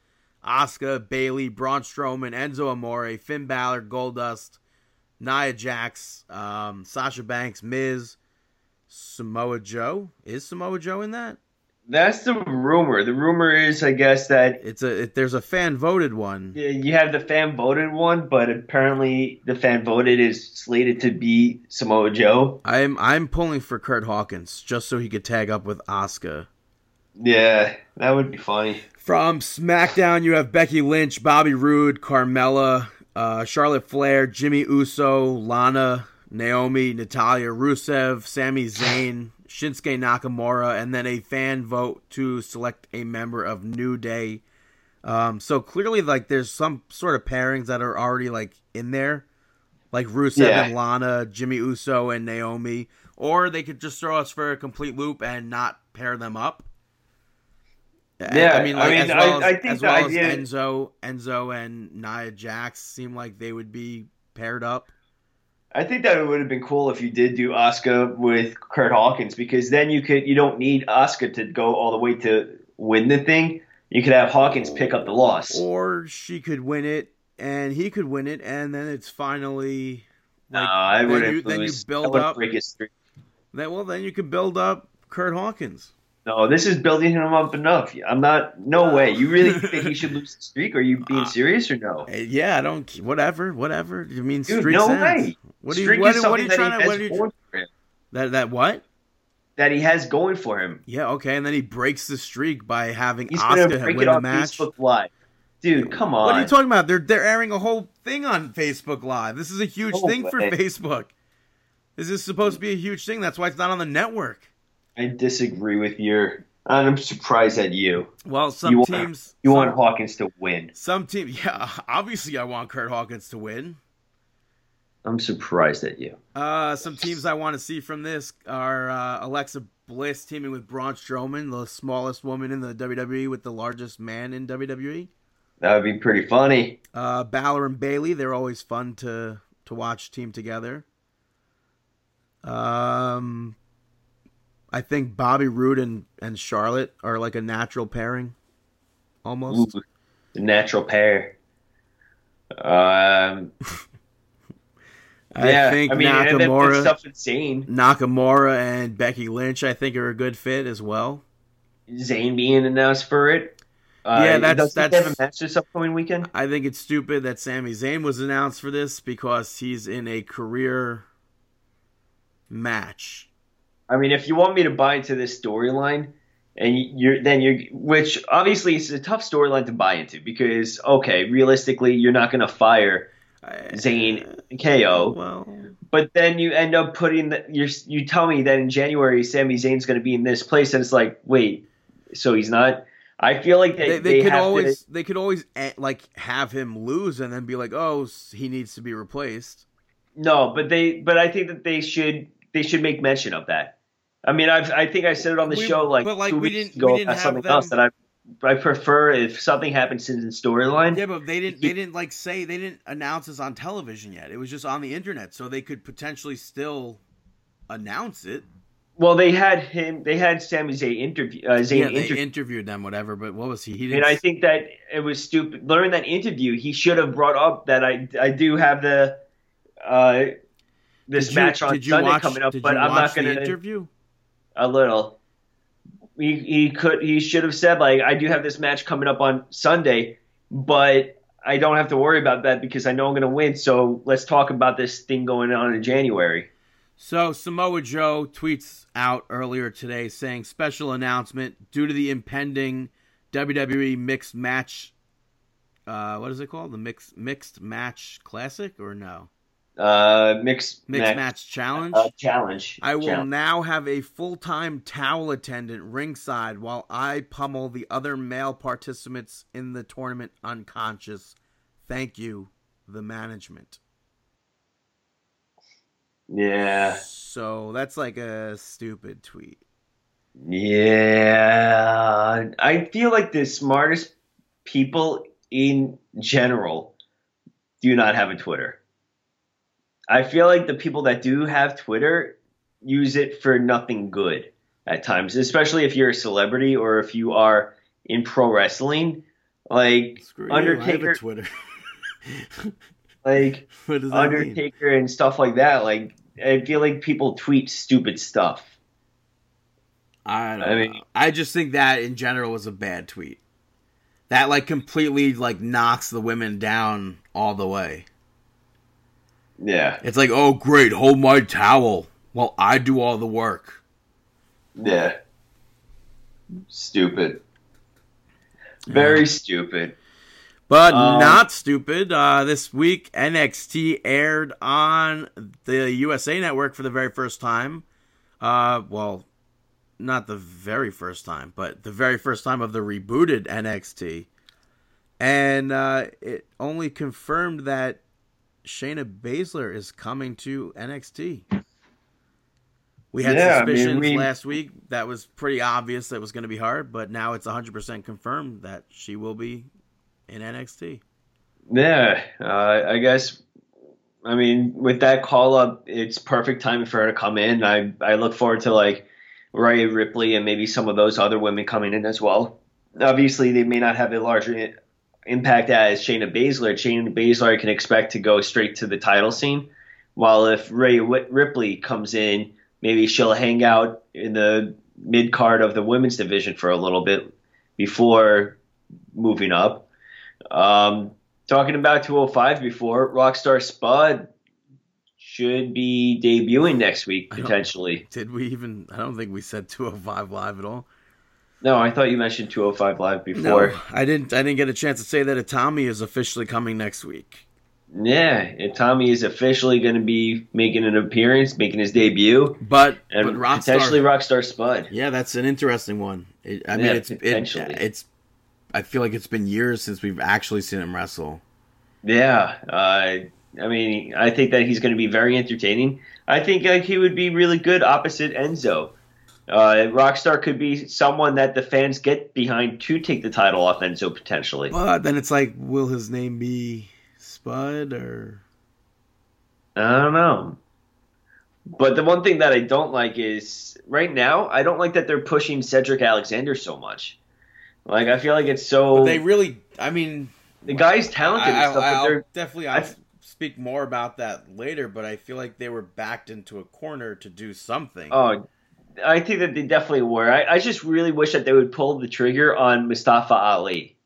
Asuka, Bayley, Braun Strowman, Enzo Amore, Finn Balor, Goldust, Nia Jax, um, Sasha Banks, Miz, Samoa Joe. Is Samoa Joe in that? That's the rumor. The rumor is, I guess, that It's a it, there's a fan voted one. Yeah, you have the fan voted one, but apparently the fan voted is slated to be Samoa Joe. I'm I'm pulling for Kurt Hawkins just so he could tag up with Oscar. Yeah, that would be funny. From SmackDown, you have Becky Lynch, Bobby Roode, Carmella, uh, Charlotte Flair, Jimmy Uso, Lana, Naomi, Natalya, Rusev, Sami Zayn, Shinsuke Nakamura, and then a fan vote to select a member of New Day. Um, so clearly, like, there's some sort of pairings that are already like in there, like Rusev Yeah. and Lana, Jimmy Uso and Naomi, or they could just throw us for a complete loop and not pair them up. Yeah, I mean, I like, mean, as well I- I think as the well idea- as Enzo, Enzo and Nia Jax seem like they would be paired up. I think that it would have been cool if you did do Asuka with Kurt Hawkins because then you could you don't need Asuka to go all the way to win the thing. You could have Hawkins pick up the loss. Or she could win it, and he could win it, and then it's finally no, I then wouldn't you, then you lose. I build up. break his streak. Then well, then you could build up Kurt Hawkins. No, this is building him up enough. I'm not. No way. You really (laughs) think he should lose the streak? Are you being Uh, serious or no? Eh, Yeah, I don't. Whatever, whatever. You mean, Dude, streak no sense. way. What do you? streak What, is what are you trying to? What are you? for. That that what? That he has going for him. Yeah, okay, and then he breaks the streak by having He's break win the on match. Facebook Live. Dude, come on. What are you talking about? They're they're airing a whole thing on Facebook Live. This is a huge No thing for way. Facebook. This is supposed to be a huge thing. That's why it's not on the network. I disagree with your. and I'm surprised at you. Well, some You want- teams You some, want Hawkins to win. some team. (laughs) Yeah, obviously I want Kurt Hawkins to win. I'm surprised at you. Uh, some teams I want to see from this are uh, Alexa Bliss teaming with Braun Strowman, the smallest woman in the WWE with the largest man in WWE. That would be pretty funny. Uh, Balor and Bayley, they're always fun to to watch team together. Um, I think Bobby Roode and, and Charlotte are like a natural pairing, almost. Ooh, the natural pair. Um, (laughs) I yeah, think I mean, and Nakamura, stuff insane. Nakamura and Becky Lynch, I think, are a good fit as well. Zayn being announced for it. Uh, Yeah, that's- that's- have a match this upcoming weekend. I think it's stupid that Sami Zayn was announced for this because he's in a career match. I mean, if you want me to buy into this storyline, and you're then you're, which obviously is a tough storyline to buy into because okay, realistically, you're not going to fire Zayn KO, Well, but then you end up putting the, you you tell me that in January Sami Zayn's going to be in this place, and it's like, wait, so he's not. I feel like they, they, they, they could always to. they could always eh, like have him lose and then be like, oh, he needs to be replaced. No, but they but I think that they should they should make mention of that. I mean, I've, I think I said it on the We- show like, but, like, two we weeks didn't- ago we didn't about have something them- else that I I prefer if something happens in the storyline. Yeah, but they didn't. They didn't like say they didn't announce this on television yet. It was just on the internet, so they could potentially still announce it. Well, they had him. They had Sami Zayn interview. Uh, Zayn yeah, they interview. interviewed them, whatever. But what was he? He and didn't. I think that it was stupid. During that interview, he should have brought up that I I do have the uh, this Did you- match on you Sunday watch- coming up, but I'm not going to interview. A little. He he could he should have said like I do have this match coming up on Sunday, but I don't have to worry about that because I know I'm going to win. So let's talk about this thing going on in January. So Samoa Joe tweets out earlier today saying special announcement due to the impending WWE mixed match. Uh, what is it called? The mixed mixed match classic or no Uh, mixed mixed match, match challenge? uh, challenge. I will Challenge. now have a full time towel attendant ringside while I pummel the other male participants in the tournament unconscious. Thank you, the management. Yeah. So that's like a stupid tweet. Yeah, I feel like the smartest people in general do not have a Twitter. I feel like the people that do have Twitter use it for nothing good at times, especially if you're a celebrity or if you are in pro wrestling. Like Screw you, I have a Undertaker, Twitter. (laughs) like what does that mean? Undertaker and stuff like that. Like I feel like people tweet stupid stuff. I don't I know. mean- I just think that in general was a bad tweet. That like completely like knocks the women down all the way. Yeah, It's like, oh great, hold my towel while I do all the work. yeah, stupid. Very stupid. But Um, not stupid. Uh, this week, NXT aired on the USA Network for the very first time. Uh, well, not the very first time, but the very first time of the rebooted NXT. And uh, it only confirmed that Shayna Baszler is coming to NXT. We had Yeah, I mean, suspicions we- last week that was pretty obvious that it was going to be hard, but now it's 100% confirmed that she will be in NXT. Yeah, uh, I guess. I mean, with that call up, it's perfect timing for her to come in. I I look forward to like Rhea Ripley and maybe some of those other women coming in as well. Obviously, they may not have a larger impact as Shayna Baszler. Shayna Baszler can expect to go straight to the title scene, while if Rhea Ripley comes in, maybe she'll hang out in the mid card of the women's division for a little bit before moving up. Um, talking about 205 before, Rockstar Spud should be debuting next week potentially. Did we even? I don't think we said 205 live at all. No, I thought you mentioned 205 live before. No, I didn't. I didn't get a chance to say that Itami is officially coming next week. Yeah, and Tommy is officially going to be making an appearance, making his debut, But and but Rockstar, potentially Rockstar Spud. yeah, that's an interesting one. It, I mean, Yeah, it's it, it's. I feel like it's been years since we've actually seen him wrestle. Yeah, uh, I mean, I think that he's going to be very entertaining. I think like he would be really good opposite Enzo. Uh, Rockstar could be someone that the fans get behind to take the title off Enzo potentially. But then it's like, will his name be Spud or? I don't know. But the one thing that I don't like is right now I don't like that they're pushing Cedric Alexander so much. Like I feel like it's so But they really, I mean, the guy's talented I, and stuff, but will they're definitely I'll I- speak more about that later. But I feel like they were backed into a corner to do something. oh I think that they definitely were. I, I just really wish that they would pull the trigger on Mustafa Ali.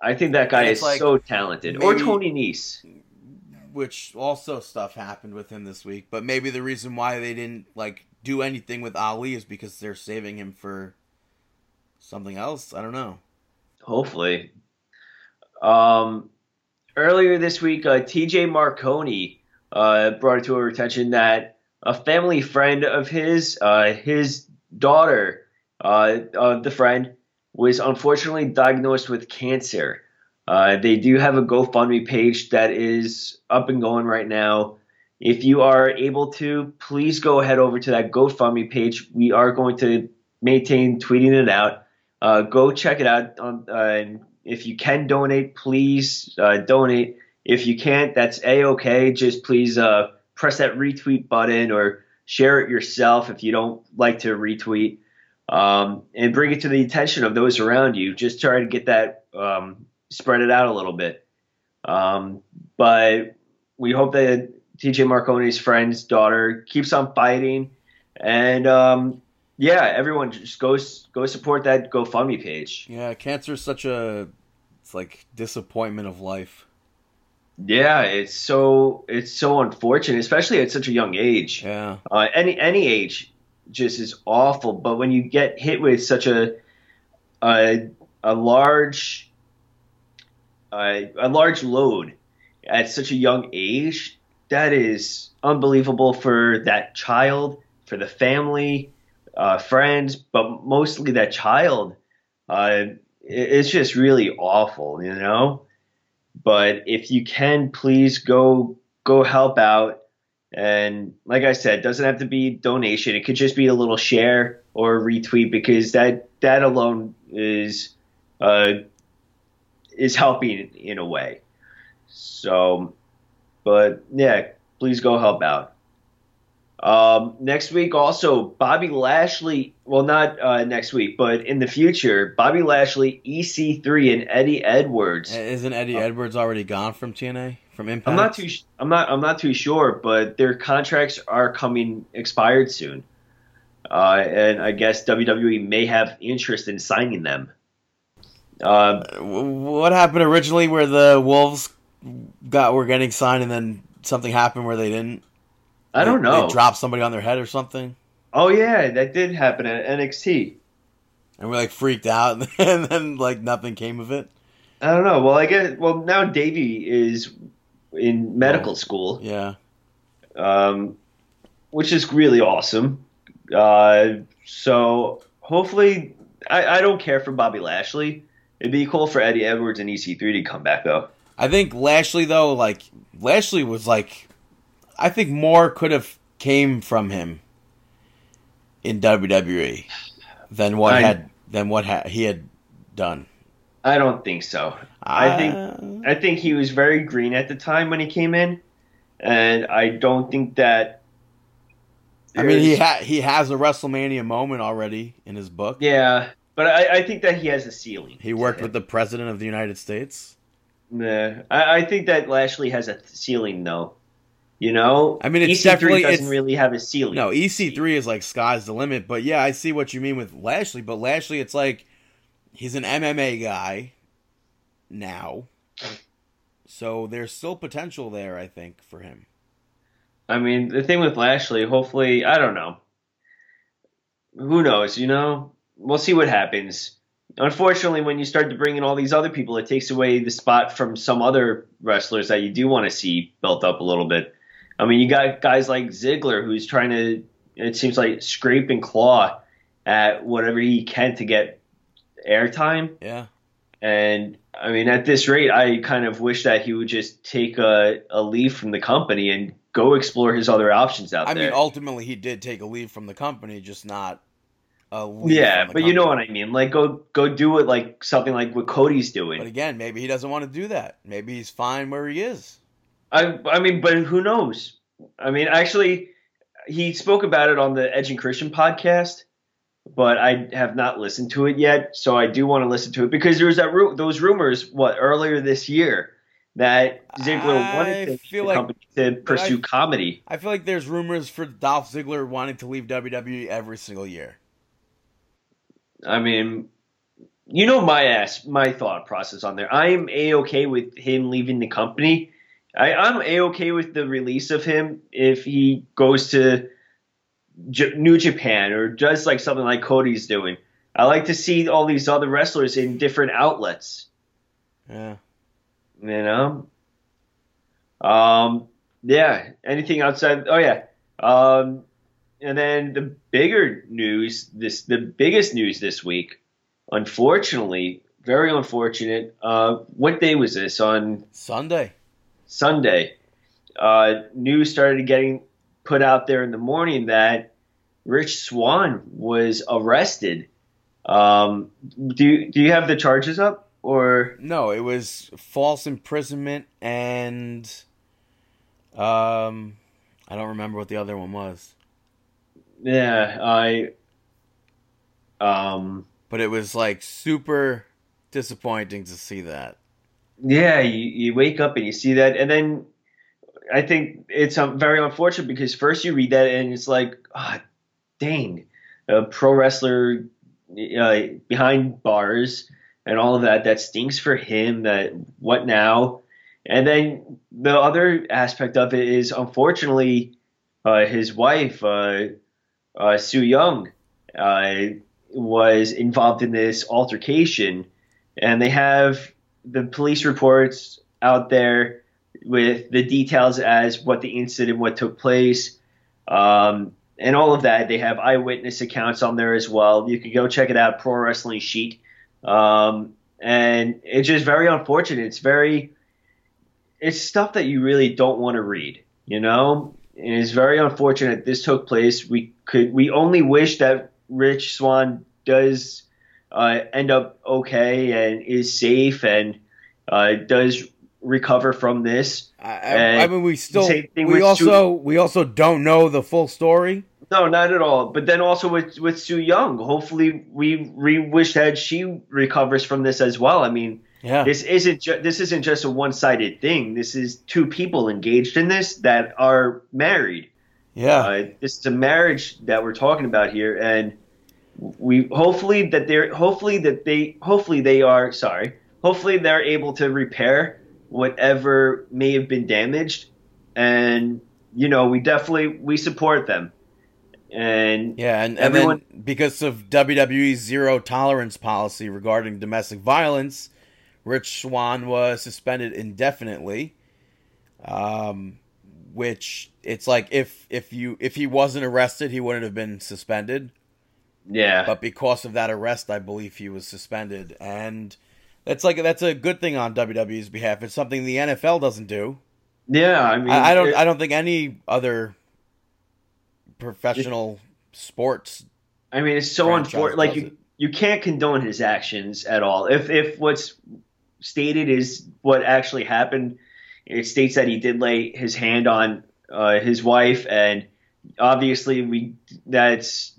I think that guy is like, so talented. or Tony Nese. which also stuff happened with him this week. But maybe the reason why they didn't like do anything with Ali is because they're saving him for something else. I don't know. Hopefully. Um, earlier this week, uh, TJ Marconi uh, brought it to our attention that a family friend of his, uh, his daughter, uh, uh, the friend, was unfortunately diagnosed with cancer. Uh, they do have a GoFundMe page that is up and going right now. If you are able to, please go ahead over to that GoFundMe page. We are going to maintain tweeting it out. Uh, go check it out. On, uh, and if you can donate, please uh, donate. If you can't, that's a okay. Just please uh, press that retweet button or share it yourself if you don't like to retweet, um, and bring it to the attention of those around you. Just try to get that um, spread it out a little bit. Um, but we hope that TJ Marconi's friend's daughter keeps on fighting, and um, yeah, everyone just go go support that GoFundMe page. Yeah, cancer is such a it's like disappointment of life. Yeah, it's so it's so unfortunate, especially at such a young age. Yeah. Uh, any any age just is awful, but when you get hit with such a a, a large a, a large load at such a young age, that is unbelievable for that child, for the family, uh, friends, but mostly that child. Uh, it- it's just really awful, you know. But if you can, please go go help out. And like I said, doesn't have to be donation. It could just be a little share or retweet because that that alone is uh, is helping in a way. So, but yeah, please go help out. Um, next week, also Bobby Lashley. Well, not uh, next week, but in the future, Bobby Lashley, EC3, and Eddie Edwards. Isn't Eddie Edwards already gone from TNA from Impact? I'm not too. sh- I'm not. I'm not too sure, but their contracts are coming expired soon, uh, and I guess WWE may have interest in signing them. Uh, What happened originally where the Wolves got were getting signed and then something happened where they didn't? I don't They- know. They dropped somebody on their head or something, oh yeah, that did happen at NXT. and we're like freaked out, (laughs) and then like nothing came of it. I don't know. Well, I guess. Well, now Davey is in medical Oh. school, Yeah, um, which is really awesome. Uh, so hopefully, I, I don't care for Bobby Lashley. It'd be cool for Eddie Edwards and EC3 to come back though. I think Lashley though, like Lashley was like, I think more could have came from him in WWE than what I- had than what ha- he had done. I don't think so. I think Uh, I think he was very green at the time when he came in, and I don't think that. I mean, he ha- he has a WrestleMania moment already in his book. Yeah, but I, I think that he has a ceiling. He worked with the president of the United States. Nah, I, I think that Lashley has a ceiling, though. You know, I mean, it's EC3 definitely- doesn't really have a ceiling. No, EC3 is like sky's the limit. But yeah, I see what you mean with Lashley. But Lashley, it's like he's an MMA guy now. So there's still potential there, I think, for him. I mean, the thing with Lashley, hopefully, I don't know. Who knows? You know, we'll see what happens. Unfortunately, when you start to bring in all these other people, it takes away the spot from some other wrestlers that you do want to see built up a little bit. I mean, you got guys like Ziggler who's trying to, it seems like, scrape and claw at whatever he can to get airtime. Yeah. And I mean, at this rate, I kind of wish that he would just take a, a leave from the company and go explore his other options out I there. I mean, ultimately, he did take a leave from the company, just not yeah, but you know what. I mean. Like, go go do it like something like what Cody's doing. But again, maybe he doesn't want to do that. Maybe he's fine where he is. I I mean, but who knows? I mean, actually, he spoke about it on the Edge and Christian podcast, but I have not listened to it yet. So I do want to listen to it because there was that ru- those rumors what earlier this year that Ziggler I wanted to, feel the like- company to pursue I- comedy. I feel like there's rumors for Dolph Ziggler wanting to leave WWE every single year. I mean, you know my ass, my thought process on there. I am a okay with him leaving the company. I, I'm a okay with the release of him if he goes to J- New Japan or does like something like Cody's doing. I like to see all these other wrestlers in different outlets. Yeah. You know. Um. Yeah. Anything outside? Oh yeah. Um. And then the bigger news, this the biggest news this week, unfortunately, very unfortunate. Uh, what day was this? On Sunday. Sunday. Uh, news started getting put out there in the morning that Rich Swann was arrested. Um, do you, do you have the charges up or? No, it was false imprisonment and um I don't remember what the other one was. Yeah, I. Um. But it was like super disappointing to see that. Yeah, you, you wake up and you see that, and then I think it's um, very unfortunate because first you read that and it's like, ah, dang, a pro wrestler uh, behind bars and all of that. That stinks for him. That what now? And then the other aspect of it is, unfortunately, uh, his wife, uh, uh, Su Yung, uh, was involved in this altercation, and they have the police reports out there with the details as what the incident, what took place, um, and all of that. They have eyewitness accounts on there as well. You can go check it out, Pro Wrestling Sheet. Um, and it's just very unfortunate. It's very, it's stuff that you really don't want to read, you know? And it's very unfortunate this took place. We could, we only wish that Rich Swann does uh, end up okay and is safe and uh, does recover from this. I, I, mean we still we also we also don't know the full story. No, not at all. But then also with with Su Yung, hopefully we we wish that she recovers from this as well. I mean, Yeah. this isn't ju- this isn't just a one sided thing. This is two people engaged in this that are married. yeah. Uh, this is a marriage that we're talking about here, and we hopefully that they're hopefully that they hopefully they are sorry. Hopefully they're able to repair whatever may have been damaged, and you know we definitely we support them. And Yeah, and, and Everyone- then because of WWE's zero tolerance policy regarding domestic violence, Rich Swann was suspended indefinitely. Um, which it's like if if you if he wasn't arrested, he wouldn't have been suspended. Yeah, But because of that arrest, I believe he was suspended, and that's like that's a good thing on WWE's behalf. It's something the NFL doesn't do. yeah. I mean, I, I don't. it- I don't think any other professional sports. I mean, it's so unfortunate. Like you, it. you can't condone his actions at all. If if what's stated is what actually happened, it states that he did lay his hand on uh, his wife, and obviously we that's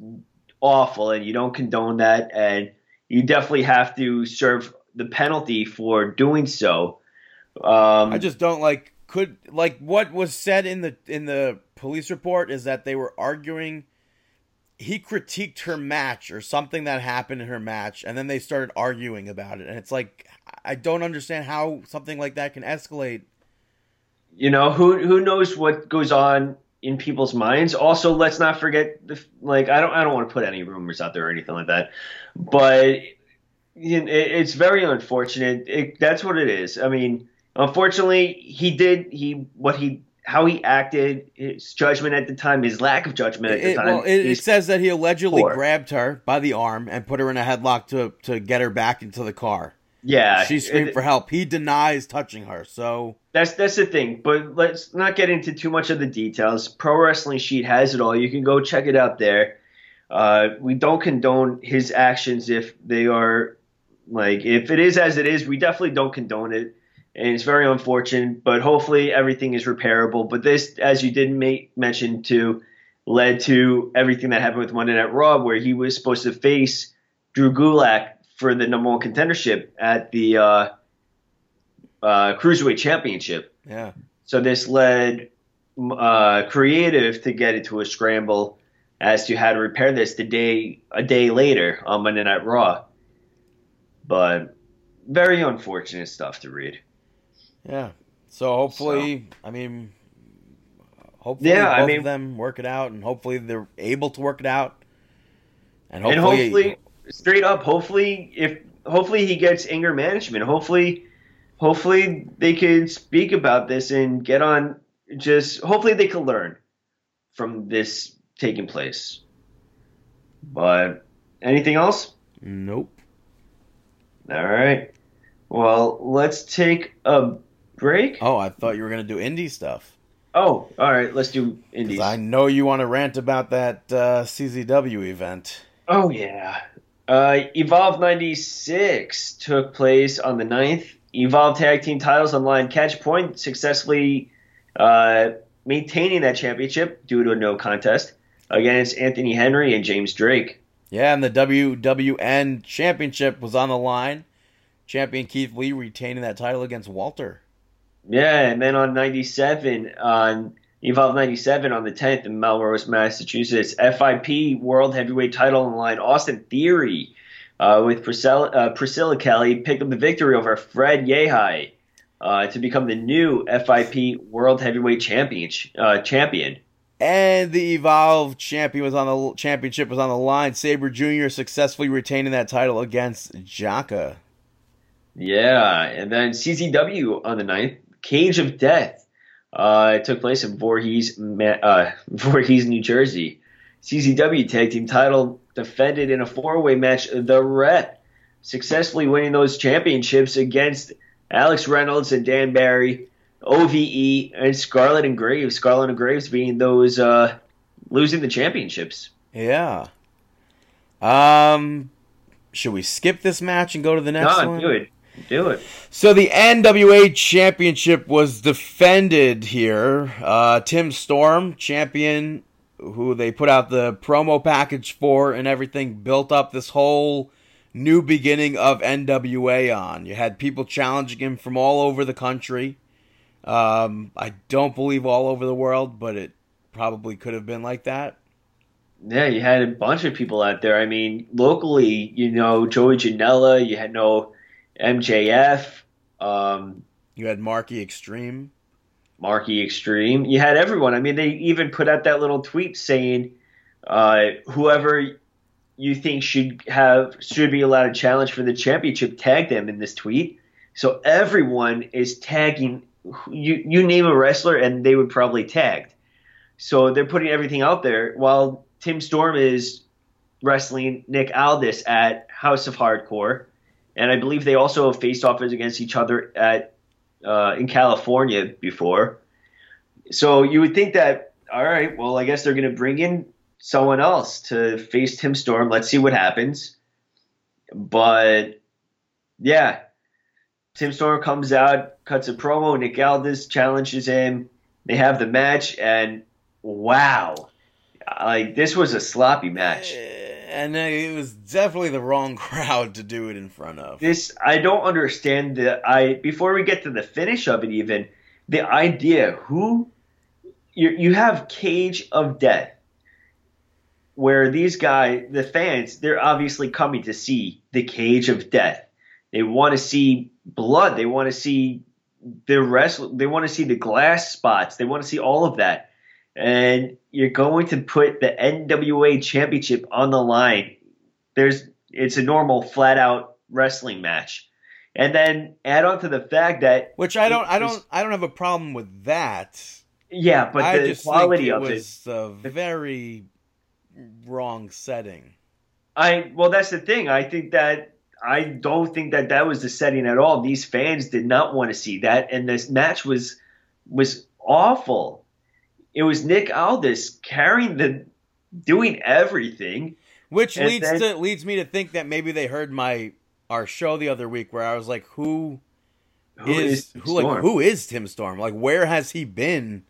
awful, and you don't condone that, and you definitely have to serve the penalty for doing so. Um, I just don't like. Could like what was said in the in the police report is that they were arguing. He critiqued her match or something that happened in her match, and then they started arguing about it. And it's like I don't understand how something like that can escalate. you know who who knows what goes on in people's minds also let's not forget the like i don't i don't want to put any rumors out there or anything like that but it, it's very unfortunate it, that's what it is i mean unfortunately he did he what he how he acted his judgment at the time his lack of judgment at the It, time well, it, says that he allegedly poor. grabbed her by the arm and put her in a headlock to to get her back into the car. Yeah She screamed it- for help. He denies touching her. So That's that's the thing, but let's not get into too much of the details. Pro Wrestling Sheet has it all. You can go check it out there. Uh, we don't condone his actions if they are like if it is as it is. We definitely don't condone it, and it's very unfortunate. But hopefully everything is repairable. But this, as you did ma- mention too, led to everything that happened with Monday Night Raw, where he was supposed to face Drew Gulak for the number one contendership at the uh, uh, Cruiserweight Championship. Yeah. So this led uh, creative to get into a scramble as to how to repair this the day a day later on Monday Night Raw. But very unfortunate stuff to read. Yeah. So hopefully, I mean, hopefully Yeah, both I mean- of them work it out, and hopefully they're able to work it out. And and hopefully, hopefully, straight up, hopefully, if hopefully he gets anger management. Hopefully, hopefully they can speak about this and get on. Just hopefully they can learn from this taking place. But anything else? nope. All right. Well, let's take a break. Oh, I thought you were gonna do indie stuff. Oh, all right. Let's do indies. I know you want to rant about that uh, CZW event. Oh yeah. Uh, Evolve 96 took place on the 9th. Evolve Tag Team titles on line. Catch Point successfully uh, maintaining that championship due to a no contest against Anthony Henry and James Drake. Yeah, and the WWN Championship was on the line. Champion Keith Lee retaining that title against Walter. Yeah, and then on 97, on Evolve 97 on the 10th in Melrose, Massachusetts, FIP World Heavyweight title on the line. Austin Theory uh, with Priscilla, uh, Priscilla Kelly picked up the victory over Fred Yehi uh, to become the new FIP World Heavyweight champion. Uh, champion. And the Evolve champion was on the championship was on the line. Sabre Jr. successfully retaining that title against Jaka. Yeah, and then CZW on the 9th, Cage of Death. Uh, it took place in Voorhees, uh, (laughs) Voorhees, New Jersey. CZW Tag Team title defended in a four-way match. The Rep successfully winning those championships against Alex Reynolds and Dan Barry, OVE, and Scarlett and Graves. Scarlett and Graves being those uh, losing the championships. Yeah. Um, should we skip this match and go to the next No, one? do it, do it. So the NWA Championship was defended here. Uh, Tim Storm, champion, who they put out the promo package for and everything, built up this whole new beginning of NWA on. You had people challenging him from all over the country. Um, I don't believe all over the world, but it probably could have been like that. Yeah, you had a bunch of people out there. I mean, locally, you know, Joey Janela, you had no MJF, um, You had Marky Extreme. Marky Extreme. You had everyone. I mean, they even put out that little tweet saying, uh, whoever you think should have should be allowed a challenge for the championship, tag them in this tweet. So everyone is tagging. You you name a wrestler, and they would probably tagged. So they're putting everything out there. While Tim Storm is wrestling Nick Aldis at House of Hardcore, and I believe they also faced off against each other at uh, in California before. So you would think that, all right, well, I guess they're going to bring in someone else to face Tim Storm. Let's see what happens. But yeah, Tim Storm comes out, cuts a promo. Nick Aldis challenges him. They have the match, and wow, like this was a sloppy match. And it was definitely the wrong (laughs) crowd to do it in front of. this I don't understand the I before we get to the finish of it even the idea who you you have Cage of Death where these guys the fans they're obviously coming to see the Cage of Death they want to see blood they want to see the wrestle they want to see the glass spots they want to see all of that and you're going to put the NWA championship on the line there's it's a normal flat out wrestling match. And then add on to the fact that Which I don't, I don't, I don't have a problem with that. yeah, but I the quality it of it was a very wrong setting. I well that's the thing. I think that I don't think that that was the setting at all. These fans did not want to see that and this match was was awful. It was Nick Aldis carrying the doing everything. Which And leads then- to leads me to think that maybe they heard my our show the other week where I was like, who Who is, is who like who is Tim Storm? Like where has he been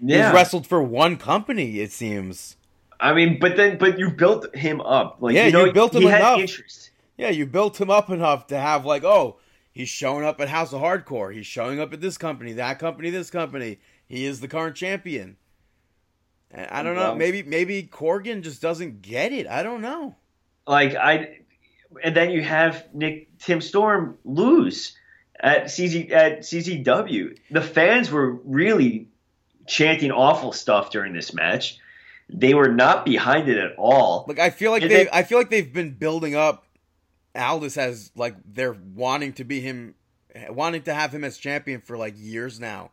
Yeah. He's wrestled for one company, it seems. I mean, but then, but you built him up. Like, Yeah, you, know, you built him he had enough. interest. Yeah, you built him up enough to have like, oh, he's showing up at House of Hardcore. He's showing up at this company, that company, this company. He is the current champion. And I don't know. Maybe maybe Corgan just doesn't get it. I don't know. Like I, and then you have Nick Tim Storm lose at CZ at CZW. The fans were really chanting awful stuff during this match. They were not behind it at all. Like I feel like they, I feel like they've been building up Aldis as like they're wanting to be him wanting to have him as champion for like years now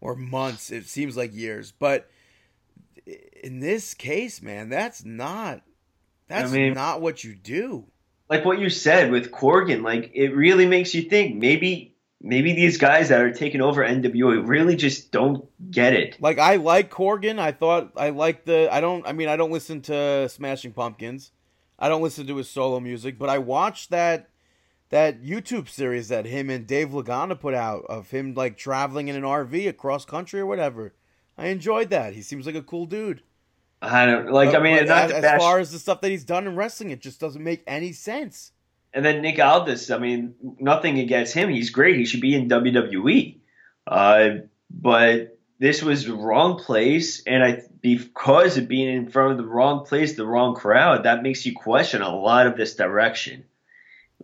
or months. It seems like years. But in this case, man, that's not that's mean- not what you do. like what you said with Corgan, like it really makes you think maybe maybe these guys that are taking over NWA really just don't get it. Like I like Corgan. I thought I like the. I don't. I mean, I don't listen to Smashing Pumpkins. I don't listen to his solo music, but I watched that that YouTube series that him and Dave Lagana put out of him like traveling in an RV across country or whatever. I enjoyed that. He seems like a cool dude. I don't like. I mean, not as, as far as the stuff that he's done in wrestling, it just doesn't make any sense. and then Nick Aldis. I mean, nothing against him. He's great. He should be in WWE. Uh, but this was the wrong place, and I because of being in front of the wrong place, the wrong crowd, that makes you question a lot of this direction.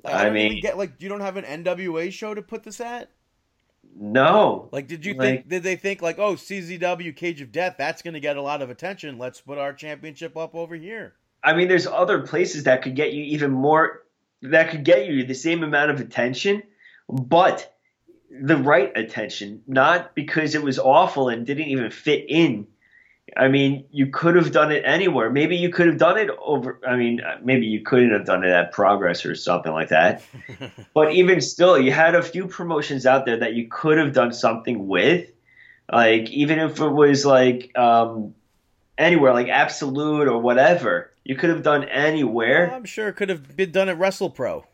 Like, I mean- get like you don't have an NWA show to put this at. No, Like, did you Like- think? Did they think like, oh, CZW Cage of Death, that's going to get a lot of attention. Let's put our championship up over here. I mean, there's other places that could get you even more, that could get you the same amount of attention, but the right attention, not because it was awful and didn't even fit in. I mean, you could have done it anywhere. Maybe you could have done it over. I mean, maybe you couldn't have done it at Progress or something like that. (laughs) but even still, you had a few promotions out there that you could have done something with. Like, even if it was like um, anywhere, like Absolute or whatever, you could have done anywhere. I'm sure it could have been done at Wrestle Pro.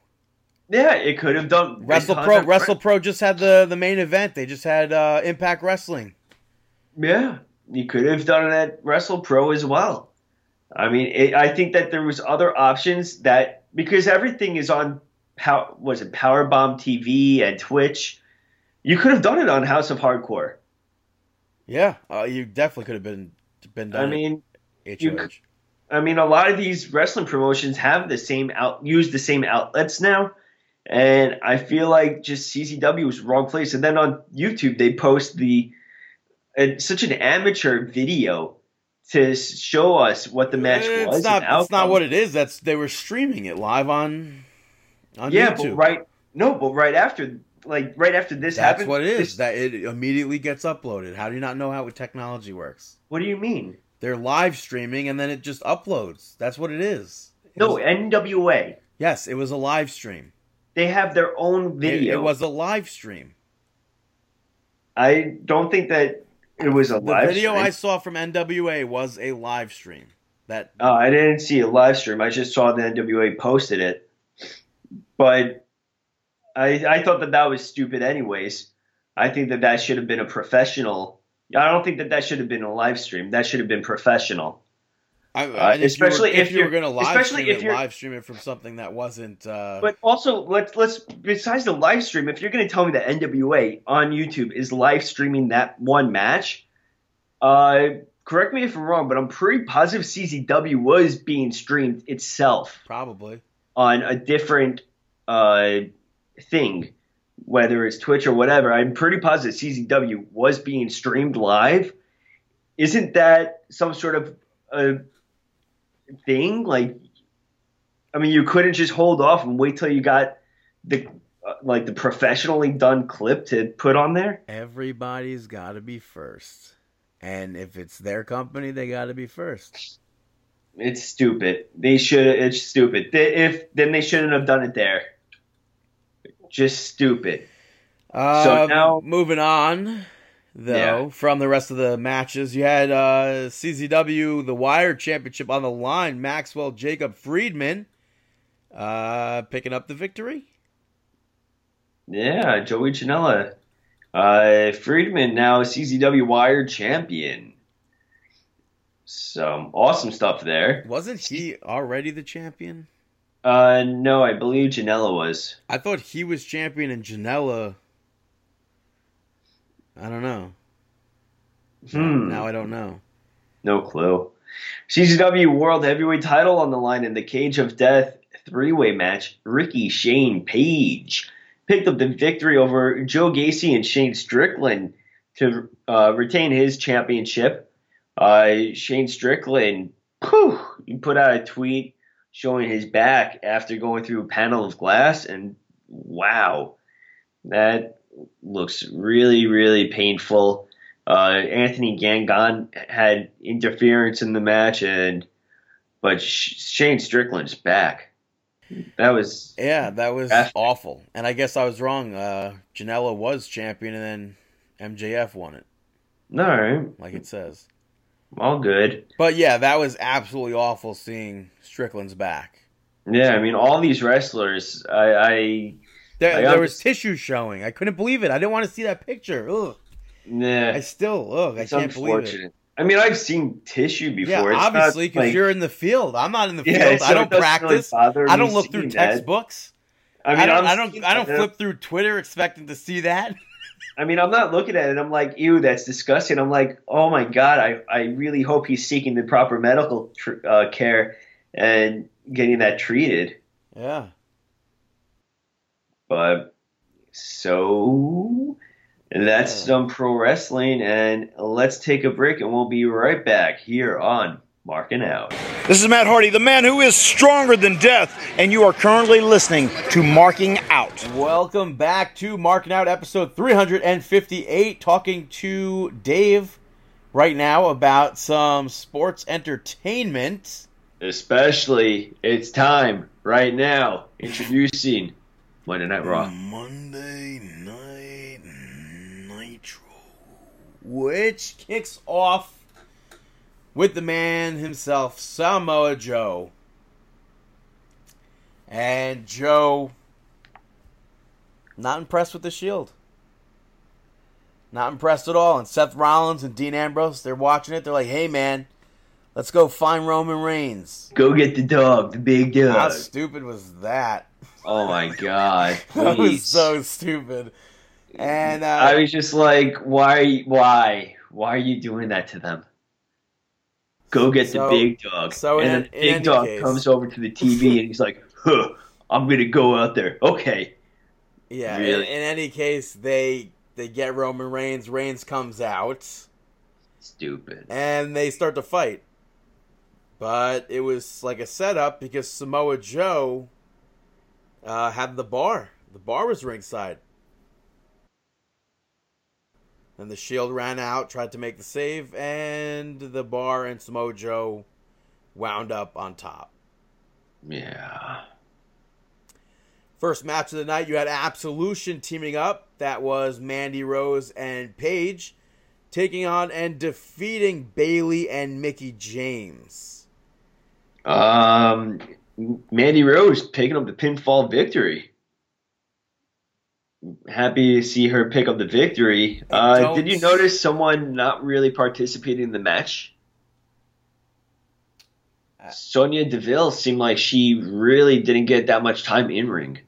Yeah, it could have done Wrestle Pro, Wrestle Pro just had the the main event. They just had uh, Impact Wrestling. Yeah, you could have done it at Wrestle Pro as well. I mean, it, I think that there was other options that because everything is on how was it Powerbomb TV and Twitch. You could have done it on House of Hardcore. Yeah, uh, you definitely could have been been done. I mean, you I mean, a lot of these wrestling promotions have the same out, use the same outlets now, and I feel like just CZW was wrong place. And then on YouTube, they post the uh, such an amateur video to show us what the match it's was. not. It's not what it is. That's they were streaming it live on on Yeah, YouTube. but right, no, but right after, like right after this That's happened, what it is. this- that it immediately gets uploaded. How do you not know how technology works? what do you mean? They're live streaming and then it just uploads. That's what it is. It No, was- NWA. yes, it was a live stream. They have their own It, video. it was a live stream. I don't think that it was a The live video stream. I saw from NWA was a live stream. That Oh, I didn't see a live stream. I just saw the NWA posted it. But I I thought that that was stupid anyways. I think that that should have been a professional. I don't think that that should have been a live stream. That should have been professional. I, Uh, and if especially if you were you're- going to live stream it, live stream it from something that wasn't. Uh, But also, let's let's besides the live stream, if you're going to tell me that NWA on YouTube is live streaming that one match, uh, correct me if I'm wrong, but I'm pretty positive CZW was being streamed itself. probably. on a different uh, thing, whether it's Twitch or whatever. I'm pretty positive CZW was being streamed live. Isn't that some sort of uh, thing? Like, I mean, you couldn't just hold off and wait till you got the uh, like the professionally done clip to put on there. Everybody's got to be first, and if it's their company, they got to be first. It's stupid. They should. It's stupid. They, if then they shouldn't have done it there. Just stupid. Uh, So now- moving on, though, Yeah. from the rest of the matches, you had uh, CZW the Wire Championship on the line. Maxwell Jacob Friedman uh, picking up the victory. Yeah, Joey Janela Uh, Friedman now CZW Wire champion. Some awesome stuff there. Wasn't he already the champion? Uh, no, I believe Janela was. I thought he was champion and Janela. I don't know. Hmm. Now I don't know. No clue. CZW World Heavyweight title on the line in the Cage of Death three way match. Ricky Shane Page picked up the victory over Joe Gacy and Shane Strickland to uh, retain his championship. Uh, Shane Strickland, whew, he put out a tweet showing his back after going through a panel of glass, and wow, that looks really, really painful. Uh, Anthony Gangone had interference in the match, and but Shane Strickland's back. That was Yeah, that was awful. And I guess I was wrong. Uh, Janela was champion, and then MJF won it, all right, like it says. all good. But yeah, that was absolutely awful seeing Strickland's back. Yeah, I mean, all these wrestlers, I, I There, I there was underst- tissue showing. I couldn't believe it. I didn't want to see that picture. Ugh. nah, I still, ugh, I can't believe it. I mean, I've seen tissue before. Yeah, It's obviously, because like- you're in the field. I'm not in the Yeah, field. so I don't practice. Really I don't look through that. textbooks. I I, mean, don't. I'm don't. I don't flip through Twitter expecting to see that. (laughs) I mean, I'm not looking at it. I'm like, ew, that's disgusting. I'm like, oh my god, I, I really hope he's seeking the proper medical tr- uh, care and getting that treated. Yeah. But so that's Yeah. some pro wrestling, and let's take a break, and we'll be right back here on Marking Out. This is Matt Hardy, the man who is stronger than death, and you are currently listening to Marking Out. Welcome back to Marking Out episode 358. Talking to Dave right now about some sports entertainment. Especially, it's time right now. Introducing Monday Night Raw. Monday Night Nitro. Which kicks off with the man himself, Samoa Joe. And Joe, not impressed with the Shield. Not impressed at all. And Seth Rollins and Dean Ambrose, they're watching it. They're like, hey, man, let's go find Roman Reigns. Go get the dog, the big dog. How stupid was that? Oh my god. (laughs) That was so stupid. And uh, I was just like, why, why, why are you doing that to them? Go get So- the big dog. so and an- the big dog case- comes over to the TV and he's like, huh, I'm gonna go out there. Okay. yeah, in, in any case, they they get Roman Reigns. Reigns comes out, Stupid. and they start to fight. But it was like a setup because Samoa Joe uh, had the bar. The bar was ringside. And the Shield ran out, tried to make the save, and the bar and Samoa Joe wound up on top. Yeah. First match of the night, you had Absolution teaming up. That was Mandy Rose and Paige taking on and defeating Bayley and Mickie James. Um, Mandy Rose picking up the pinfall victory. Happy to see her pick up the victory. Uh, did you notice someone not really participating in the match? Uh, Sonya Deville seemed like she really didn't get that much time in ring.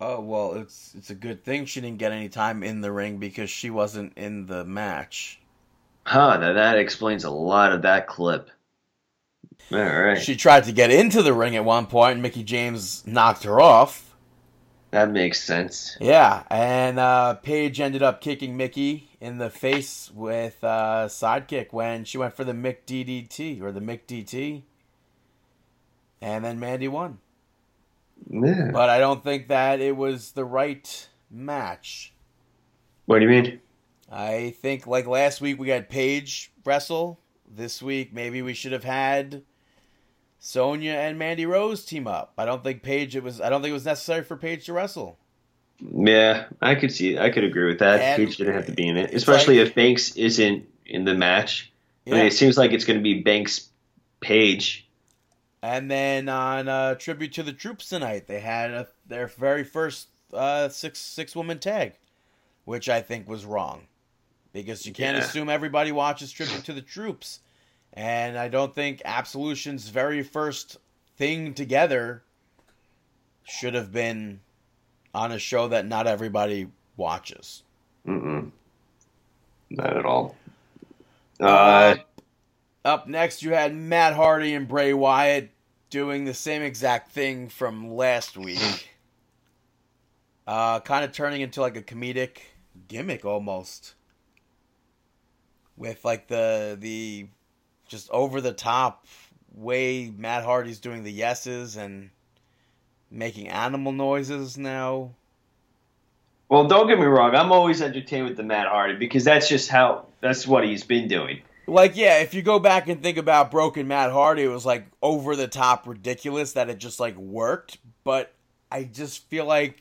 Oh well, it's it's a good thing she didn't get any time in the ring because she wasn't in the match. Huh, now that explains a lot of that clip. All right. She tried to get into the ring at one point, and Mickie James knocked her off. that makes sense. Yeah, and uh, Paige ended up kicking Mickey in the face with a uh, sidekick when she went for the Mick DDT or the Mick DT, and then Mandy won. Yeah. But I don't think that it was the right match. What do you mean? I think like last week we had Paige wrestle. This week maybe we should have had Sonya and Mandy Rose team up. I don't think Paige it was I don't think it was necessary for Paige to wrestle. Yeah, I could see. I could agree with that. And Paige didn't have to be in it, especially like- if Banks isn't in the match. I mean, it seems like it's going to be Banks, Paige. And then on uh, tribute to the troops tonight, they had a, their very first uh, six six woman tag. which I think was wrong because you can't Yeah. assume everybody watches Tribute to the Troops. And I don't think Absolution's very first thing together should have been on a show that not everybody watches. Mm-mm. Not at all. Uh, Up next, you had Matt Hardy and Bray Wyatt doing the same exact thing from last week. (clears throat) Uh, kind of turning into like a comedic gimmick almost. With like the the just over the top way Matt Hardy's doing the yeses and making animal noises now. well, don't get me wrong. I'm always entertained with the Matt Hardy because that's just how that's what he's been doing. Like, yeah, if you go back and think about Broken Matt Hardy, it was like over the top ridiculous that it just like worked. But I just feel like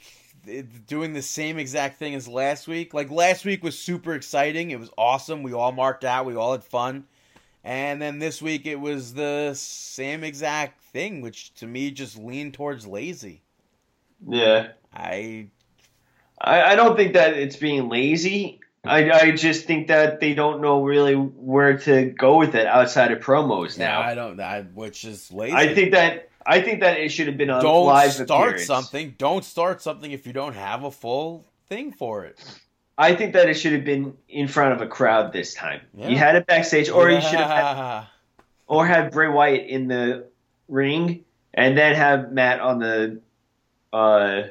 doing the same exact thing as last week. Like last week was super exciting. It was awesome. We all marked out. We all had fun. And then this week it was the same exact thing, which to me just leaned towards lazy. Yeah. I I, I don't think that it's being lazy. I, I just think that they don't know really where to go with it outside of promos now now. I don't. I, which is lazy. I think that I think that it should have been a don't live start appearance. something. Don't start something if you don't have a full thing for it. I think that it should have been in front of a crowd this time. Yeah. You had it backstage, or you should have had, Yeah. or have Bray Wyatt in the ring, and then have Matt on the, uh,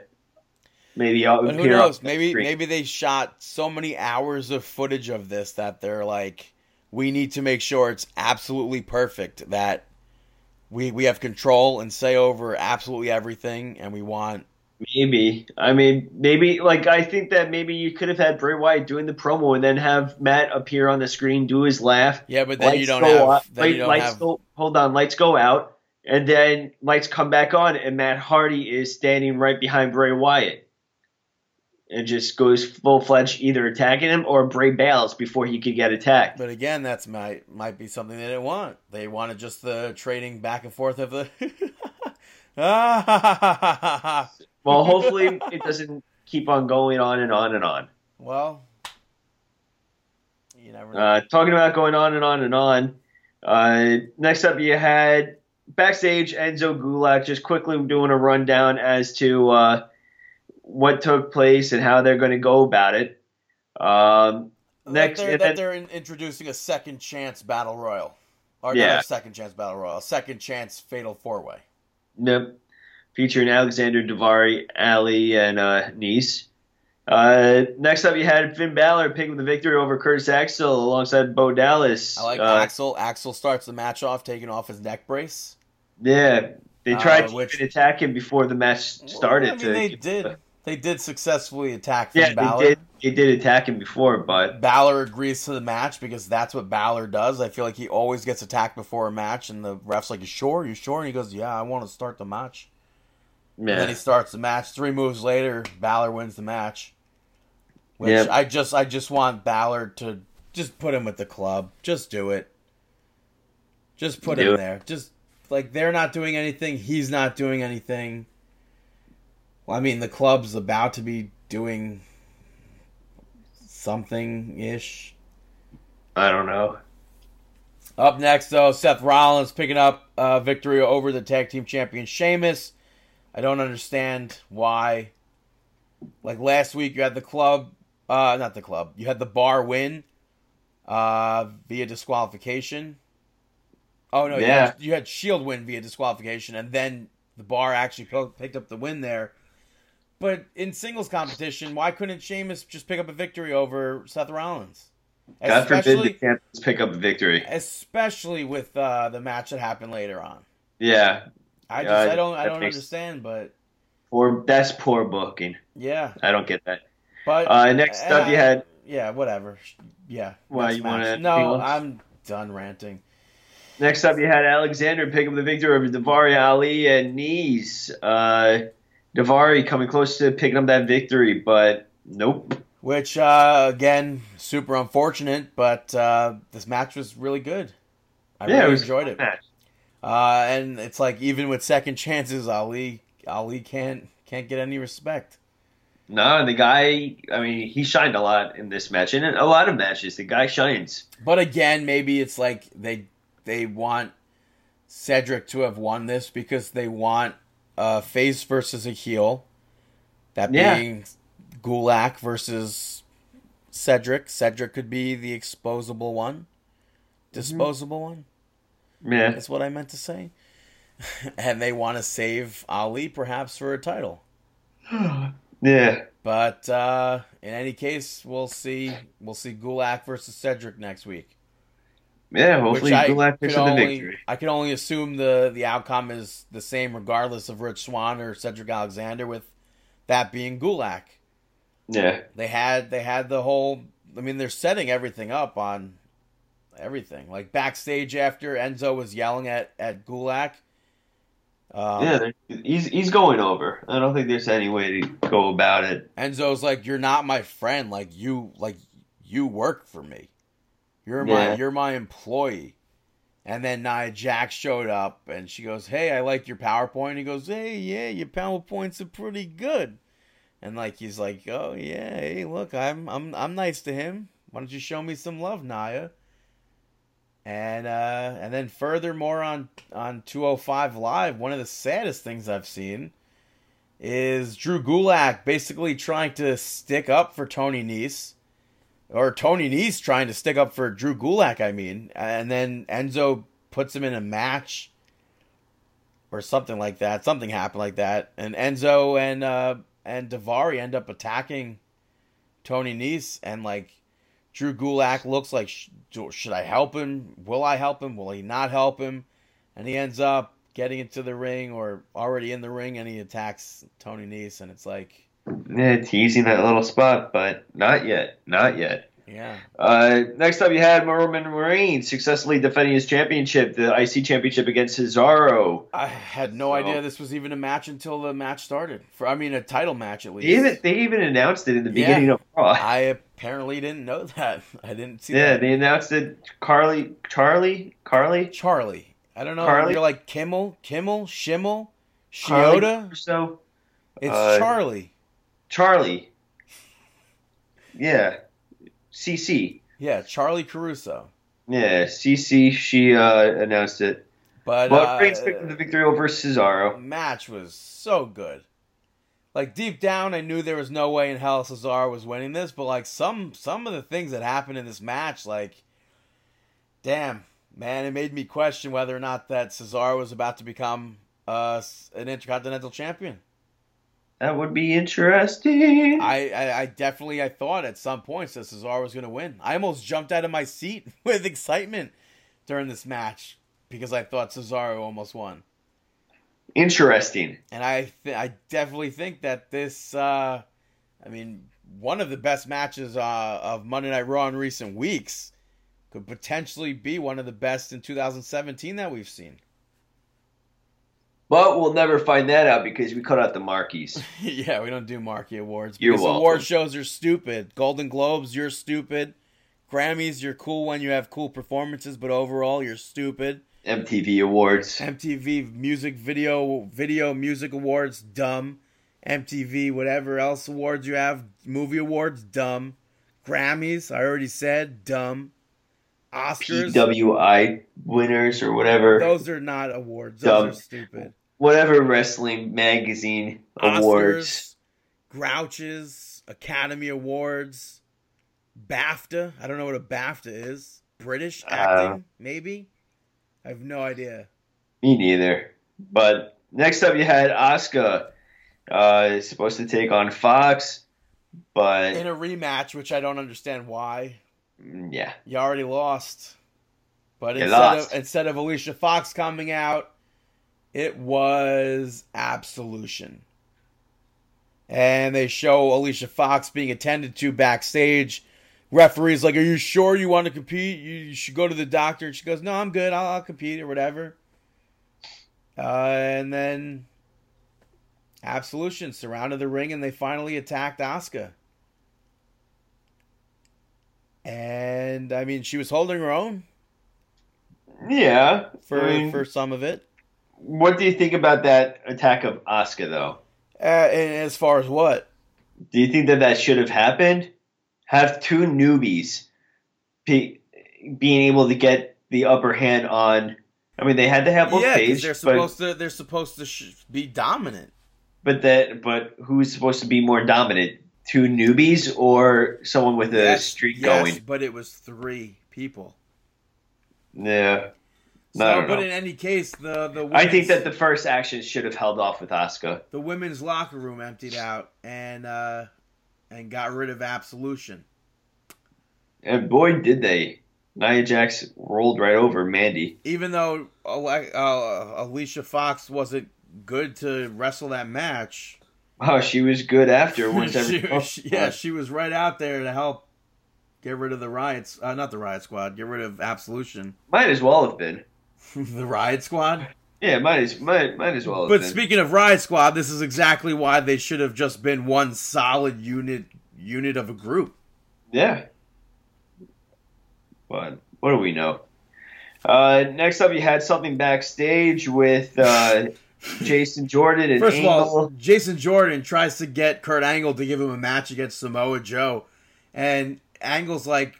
maybe But who knows? Maybe screen. maybe they shot so many hours of footage of this that they're like, we need to make sure it's absolutely perfect. That we we have control and say over absolutely everything, and we want Maybe. I mean, maybe, like, I think that maybe you could have had Bray Wyatt doing the promo and then have Matt appear on the screen, do his laugh. yeah. But then you don't have out- then you don't lights have go, hold on, lights go out, and then lights come back on, and Matt Hardy is standing right behind Bray Wyatt. And just goes full fledged, either attacking him or Bray bails before he could get attacked. But again, that's might might be something they didn't want. They wanted just the trading back and forth of the. (laughs) (laughs) Ah! (laughs) Well, hopefully it doesn't keep on going on and on and on. well, you never know. Uh, talking about going on and on and on. Uh, next up, you had backstage Enzo Gulak just quickly doing a rundown as to uh, what took place and how they're going to go about it. Um, next, that they're, that they're in, introducing a second chance battle royal, or Yeah. not a second chance battle royal, a second chance fatal four way. Yep. Featuring Alexander Davari, Ali, and uh, Nese. Uh, next up, you had Finn Balor picking the victory over Curtis Axel alongside Bo Dallas. I like Uh, Axel. Axel starts the match off taking off his neck brace. Yeah, they tried Uh, to which- attack him before the match started. Well, I mean, they did. They did successfully attack Finn Yeah, Balor. they did. They did attack him before, but Balor agrees to the match because that's what Balor does. I feel like he always gets attacked before a match, and the ref's like, "You sure? You sure?" And he goes, "Yeah, I want to start the match." And then he starts the match. Three moves later, Balor wins the match. Which Yep. I just I just want Balor to just put him with the club. Just do it. Just put Do him it. there. Just like they're not doing anything, he's not doing anything. Well, I mean, the club's about to be doing something ish. I don't know. Up next, though, Seth Rollins picking up uh, victory over the tag team champion Sheamus. I don't understand why. Like last week, you had the club, uh, not the club. You had the bar win uh, via disqualification. Oh no, you, Yeah. had, you had Shield win via disqualification, and then the bar actually picked up the win there. But in singles competition, why couldn't Sheamus just pick up a victory over Seth Rollins? God forbid Especially- the champions pick up a victory. especially with uh, the match that happened later on. Yeah, I just I don't I don't makes- understand, but poor. That's poor booking. yeah, I don't get that. but Uh, next up, you had yeah, whatever, yeah. Why, you wanna No. I'm done ranting. next up you had Alexander pick up the victory over Davari Ali and Nese. Uh, Davari coming close to picking up that victory, but nope. Which uh, again, super unfortunate, but uh, this match was really good. I yeah, it really enjoyed it. Match. Uh, and it's like even with second chances, Ali Ali can't can't get any respect. No, and the guy. I mean, he shined a lot in this match, and in a lot of matches, the guy shines. But again, maybe it's like they they want Cedric to have won this because they want a face versus a heel. That Yeah. being Gulak versus Cedric. Cedric could be the exposable one. Disposable one. Yeah, That's what I meant to say. (laughs) and they want to save Ali perhaps for a title. (sighs) yeah. But uh, in any case, we'll see. We'll see Gulak versus Cedric next week. Yeah, hopefully Which Gulak picks up the victory. I can only assume the the outcome is the same regardless of Rich Swann or Cedric Alexander. With that being Gulak, Yeah, they had they had the whole. I mean, they're setting everything up on everything. Like backstage after Enzo was yelling at at Gulak. Um, yeah. He's he's going over. I don't think there's any way to go about it. Enzo's like, "You're not my friend. Like you, like you work for me. You're my, you're my employee." And then Nia Jax showed up, and she goes, "Hey, I like your PowerPoint." He goes, "Hey, yeah, your PowerPoints are pretty good." And like he's like, "Oh yeah, hey, look, I'm I'm I'm nice to him. Why don't you show me some love, Nia?" And uh, and then furthermore on on 205 Live, one of the saddest things I've seen is Drew Gulak basically trying to stick up for Tony Nese, or Tony Nese trying to stick up for Drew Gulak. I mean, and then Enzo puts him in a match or something like that. Something happened like that, and Enzo and uh, and Davari end up attacking Tony Nese, and like Drew Gulak looks like, should I help him? Will I help him? Will he not help him? And he ends up getting into the ring or already in the ring, and he attacks Tony Nese, and it's like, Yeah, teasing that little spot, but not yet, not yet. yeah, Uh, next up, you had Roman Reigns successfully defending his championship, the IC championship against Cesaro. I had no So- idea this was even a match until the match started. For I mean, a title match at least. They even, they even announced it in the Yeah. beginning of Raw. I apparently didn't know that. (laughs) I didn't see that. Yeah, that. they announced it. Carly, Charlie, Carly, Charlie. I don't know. Carly? You're like Kimmel, Kimmel, Schimmel, Shioda. So It's uh, Charlie. Charlie. Yeah, CC. Yeah, Charlie Caruso. Yeah, CC. She uh, announced it. But But uh, Reigns picked the victory over Cesaro. match was so good. Like deep down, I knew there was no way in hell Cesaro was winning this, but like some some of the things that happened in this match, like, damn man, it made me question whether or not that Cesaro was about to become uh, an intercontinental champion. That would be interesting. I, I, I definitely I thought at some points that Cesaro was going to win. I almost jumped out of my seat (laughs) with excitement during this match because I thought Cesaro almost won. Interesting. And I th- I definitely think that this uh I mean one of the best matches uh, of Monday Night Raw in recent weeks could potentially be one of the best in 2017 that we've seen. But we'll never find that out because we cut out the marquees. (laughs) yeah, we don't do marquee awards. You're welcome. award shows are stupid. Golden Globes, you're stupid. Grammys, you're cool when you have cool performances, but overall you're stupid. MTV Awards. MTV Music Video Video Music Awards, dumb. MTV whatever else awards you have, movie awards, dumb. Grammys, I already said, dumb. Oscars, PWI winners or whatever. those are not awards. Those Dumb. are stupid. Whatever wrestling magazine awards. Oscars, Grouches, Academy Awards, BAFTA. I don't know what a BAFTA is. British uh, acting, maybe. I have no idea. Me neither. But next up, you had Asuka. Uh, supposed to take on Fox, but In a rematch, which I don't understand why. mm, yeah, You already lost. But You instead lost. of instead of Alicia Fox coming out, it was Absolution. And they show Alicia Fox being attended to backstage. Referee's like, "Are you sure you want to compete? You, you should go to the doctor." And she goes, "No, I'm good. I'll, I'll compete or whatever." Uh, and then Absolution surrounded the ring, and they finally attacked Asuka. And I mean, she was holding her own yeah. for I mean, for some of it. what do you think about that attack of Asuka, though? Uh, and as far as what? Do you think that that should have happened? Have two newbies be, being able to get the upper hand on. I mean, they had to have both yeah, Paige, they're but supposed to. They're supposed to sh- be dominant. but that but who's supposed to be more dominant? Two newbies or someone with a Yes, streak yes, going? but it was three people. Yeah. So, but know. in any case, the the I think that the first action should have held off with Asuka. the women's locker room emptied out and uh, and got rid of absolution. And boy, did they. Nia Jax rolled right over Mandy. Even though uh, Alicia Fox wasn't good to wrestle that match, Oh, she was good after (laughs) once every. she- yeah, she was right out there to help get rid of the riots. Uh, not the riot squad. Get rid of absolution. Might as well have been. (laughs) the riot squad. Yeah, might as might, might as well But been. speaking of riot squad, this is exactly why they should have just been one solid unit unit of a group. Yeah. But what do we know? Uh, next up, you had something backstage with uh, (laughs) Jason Jordan and First of all, Jason Jordan tries to get Kurt Angle to give him a match against Samoa Joe, and Angle's like,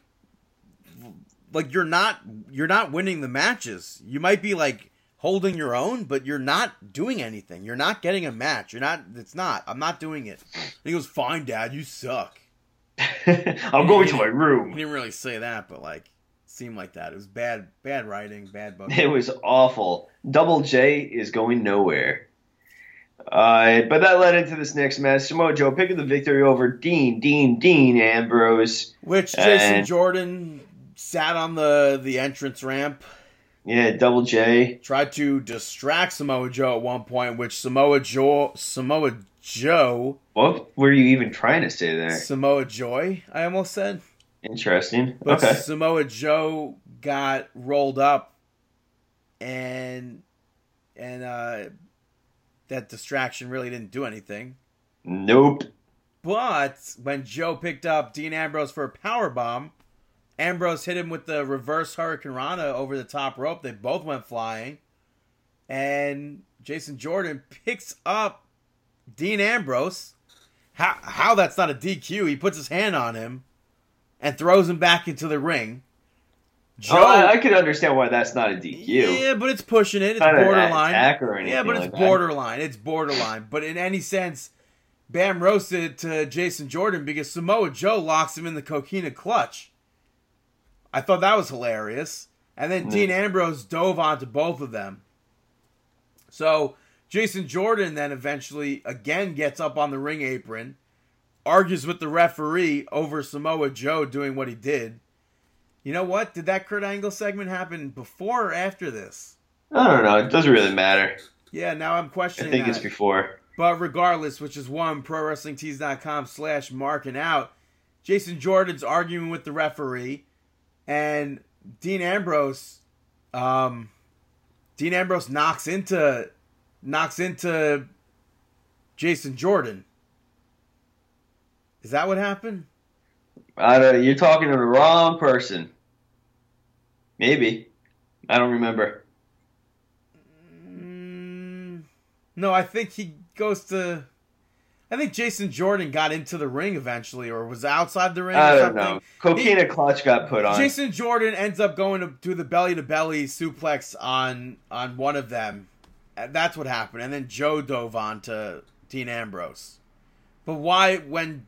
like you're not you're not winning the matches. You might be like holding your own, but you're not doing anything. You're not getting a match. You're not. It's not. I'm not doing it. And he goes, "Fine, Dad, you suck." (laughs) I'm going to my He room. didn't really say that, but like seemed like that. It was bad, bad writing, bad book. It was awful. Double J is going nowhere. Uh, but that led into this next match. Samoa Joe picking the victory over Dean, Dean, Dean Ambrose. Which Jason And- Jordan sat on the the entrance ramp Yeah, Double J. tried to distract Samoa Joe at one point, which Samoa Joe, Samoa Joe, What were you even trying to say there? Samoa Joy, I almost said, Interesting. but okay. Samoa Joe got rolled up, and and uh, that distraction really didn't do anything. Nope. But when Joe picked up Dean Ambrose for a power bomb, Ambrose hit him with the reverse hurricanrana over the top rope. They both went flying, and Jason Jordan (laughs) picks up Dean Ambrose. How how that's not a DQ? He puts his hand on him and throws him back into the ring. Joe, Oh, I, I could understand why that's not a DQ. yeah, but it's pushing it. It's Not borderline. attack or anything Yeah, but it's like that. borderline. It's borderline. But in any sense, Bam roasted to Jason Jordan because Samoa Joe locks him in the coquina clutch. I thought that was hilarious. And then Yeah. Dean Ambrose dove onto both of them. So Jason Jordan then eventually again gets up on the ring apron, argues with the referee over Samoa Joe doing what he did. You know what? Did that Kurt Angle segment happen before or after this? I don't know. It doesn't really matter. Yeah, now I'm questioning. I think that. it's before. But regardless, which is one ProWrestlingTees.com slash marking out, Jason Jordan's arguing with the referee, and Dean Ambrose, um, Dean Ambrose knocks into knocks into Jason Jordan. Is that what happened? I don't. You're talking to the wrong person. Maybe. I don't remember. Mm, no, I think he goes to. I think Jason Jordan got into the ring eventually, or was outside the ring. I or don't know. Coquina clutch got put on. Jason Jordan ends up going to do the belly to belly suplex on on one of them. That's what happened. And then Joe dove on to Dean Ambrose. But why when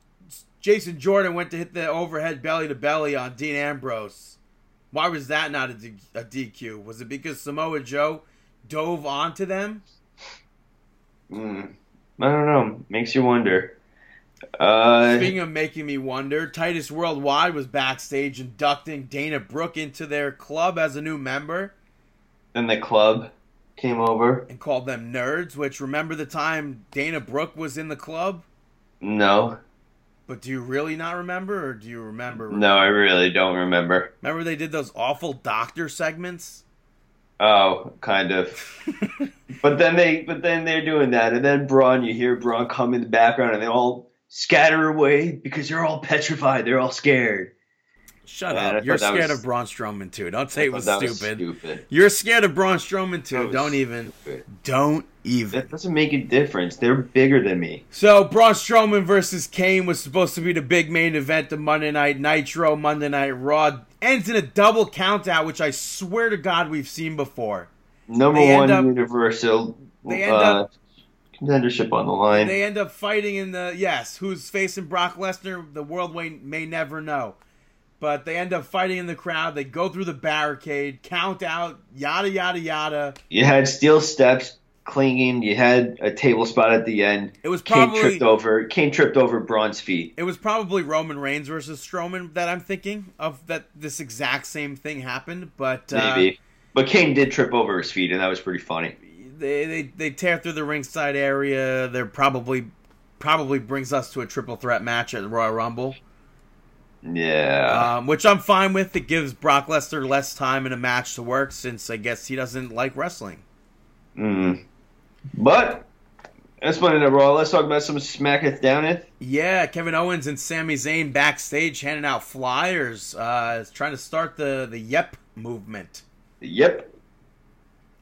Jason Jordan went to hit the overhead belly to belly on Dean Ambrose, why was that not a, D- a DQ? Was it because Samoa Joe dove onto them? Mm, I don't know. Makes you wonder. Uh, Speaking of making me wonder, Titus Worldwide was backstage inducting Dana Brooke into their club as a new member. then the club came over. and called them nerds. Which remember the time Dana Brooke was in the club? No, But do you really not remember, or do you remember? no, I really don't remember. Remember they did those awful doctor segments? Oh, kind of. (laughs) But then they, but then they're doing that, and then Braun, you hear Braun come in the background, and they all scatter away because they're all petrified. They're all scared. Shut Man, up. You're scared was- of Braun Strowman too. Don't say it was That was stupid. stupid. You're scared of Braun Strowman too. Don't even. stupid. Don't even. That doesn't make a difference. They're bigger than me. So Braun Strowman versus Kane was supposed to be the big main event of Monday Night Nitro, Monday Night Raw. Ends in a double countout, which I swear to God we've seen before. Number They one up- Universal they end uh, up- contendership on the line. They end up fighting in the yes, who's facing Brock Lesnar? The world may, may never know. But they end up fighting in the crowd. They go through the barricade, count out, yada yada yada. you had steel steps clinging. You had a table spot at the end. It was probably. Kane tripped over. Kane tripped over Braun's feet. it was probably Roman Reigns versus Strowman that I'm thinking of. That this exact same thing happened, but uh, Maybe. but Kane did trip over his feet, and that was pretty funny. they, they they tear through the ringside area. They're probably probably brings us to a triple threat match at Royal Rumble, Yeah. um, which I'm fine with. It gives Brock Lesnar less time in a match to work since I guess he doesn't like wrestling. Mm. But that's Monday Night Raw. Let's talk about some Smacketh Downeth. Yeah, Kevin Owens and Sami Zayn backstage handing out flyers, uh, trying to start the the Yep movement. Yep.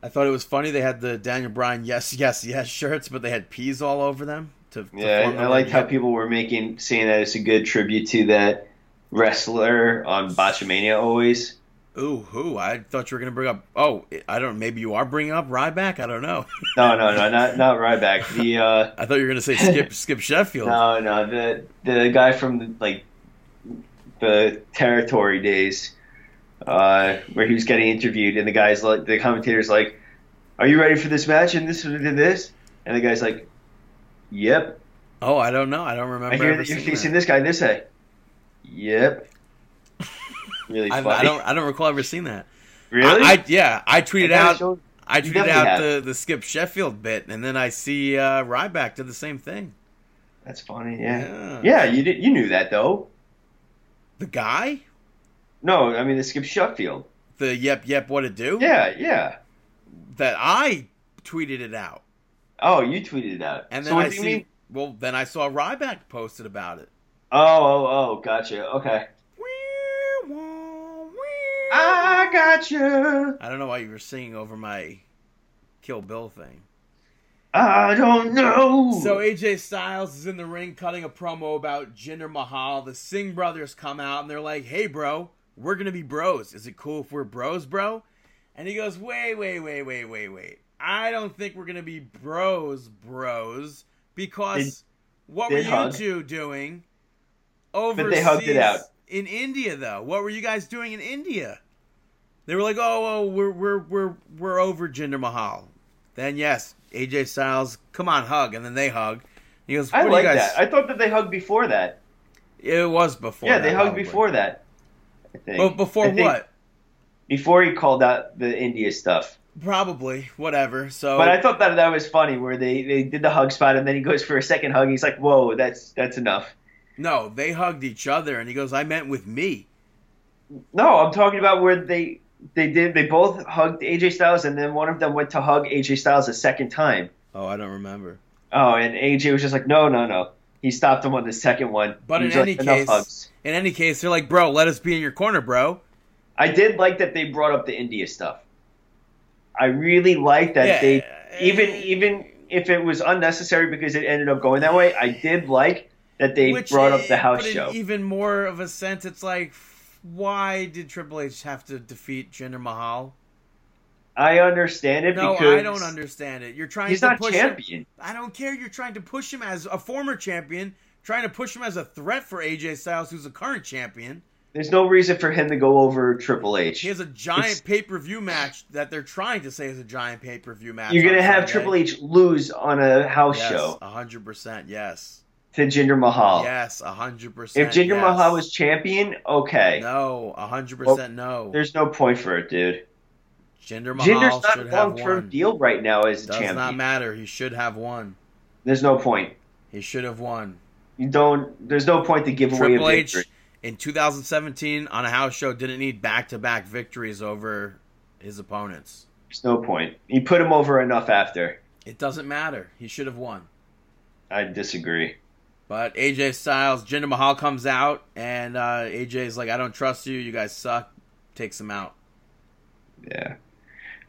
I thought it was funny they had the Daniel Bryan yes yes yes shirts, but they had peas all over them. To, to Yeah, I word liked how Yep. people were making saying that it's a good tribute to that wrestler on Botchamania always. Ooh, who? I thought you were gonna bring up. Oh, I don't. Maybe you are bringing up Ryback. I don't know. (laughs) No, no, no, not not Ryback. The uh, (laughs) I thought you were gonna say Skip (laughs) Skip Sheffield. no, no, the the guy from the, like the territory days, uh, where he was getting interviewed, and the guy's like, the commentator's like, "Are you ready for this match?" And this and this, and the guy's like, "Yep." Oh, I don't know. I don't remember. I hear ever that you're facing this guy this guy. Yep. (laughs) Really I, funny. I don't. I don't recall ever seeing that. really? I, I yeah. I tweeted out. I tweeted out the the Skip Sheffield bit, and then I see uh, Ryback did the same thing. That's funny. Yeah. Yeah. Yeah, you did. You knew that though. The guy, No, I mean the Skip Sheffield. the yep yep what it do? Yeah, yeah. That I tweeted it out, Oh, you tweeted it out. and so then what I see. mean? Well, then I saw Ryback posted about it. Oh, oh, oh, gotcha. Okay. I gotcha. I don't know why you were singing over my Kill Bill thing. I don't know. So AJ Styles is in the ring cutting a promo about Jinder Mahal. The Singh brothers come out and they're like, "Hey, bro, we're gonna be bros. Is it cool if we're bros, bro?" And he goes, "Wait, wait, wait, wait, wait, wait. I don't think we're gonna be bros, bros, because what were they you hug? two doing overseas they hugged it out. in India, though? What were you guys doing in India?" They were like, "Oh, oh, we're we're we're we're over Jinder Mahal." Then yes, AJ Styles, come on, hug, and then they hug. He goes, I like you guys?" that. I thought that they hugged before that. it was before. yeah, that, they hugged probably. before that. I think. But before think what? Before he called out the India stuff. Probably whatever. So, But I thought that that was funny, where they, they did the hug spot, and then he goes for a second hug. He's like, "Whoa, that's that's enough." No, they hugged each other, and he goes, "I meant with me." No, I'm talking about where they they did they both hugged AJ Styles, and then one of them went to hug AJ Styles a second time. Oh, I don't remember. Oh, and AJ was just like, "No, no, no." He stopped him on the second one. But in was like, any case, hugs." in any case, they're like, "Bro, let us be in your corner, bro." I did like that they brought up the India stuff. I really like that Yeah, they even eh, even if it was unnecessary because it ended up going that way. I did like that they Which, brought up the house show. even more of a sense, it's like, why did Triple H have to defeat Jinder Mahal? I understand it No, I don't understand it. You're trying He's to not push him. champion. I don't care. You're trying to push him as a former champion, trying to push him as a threat for AJ Styles, who's a current champion. There's no reason for him to go over Triple H. He has a giant pay per view match that they're trying to say is a giant pay per view match. You're gonna have. Triple H lose on a house Yes, show hundred percent. Yes, to Jinder Mahal. yes, hundred percent. If Jinder yes. Mahal was champion, okay. no, hundred percent no. There's no point for it, dude. Jinder Mahal Jinder's not should a long term deal right now as Does champion. Does not matter. He should have won. There's no point. He should have won. You don't. There's no point to give away Triple a H victory. in 2017 on a house show didn't need back to back victories over his opponents. There's no point. He put him over enough after. It doesn't matter. He should have won. I disagree. But AJ Styles, Jinder Mahal comes out, and uh, AJ's like, "I don't trust you. You guys suck." Takes him out. Yeah.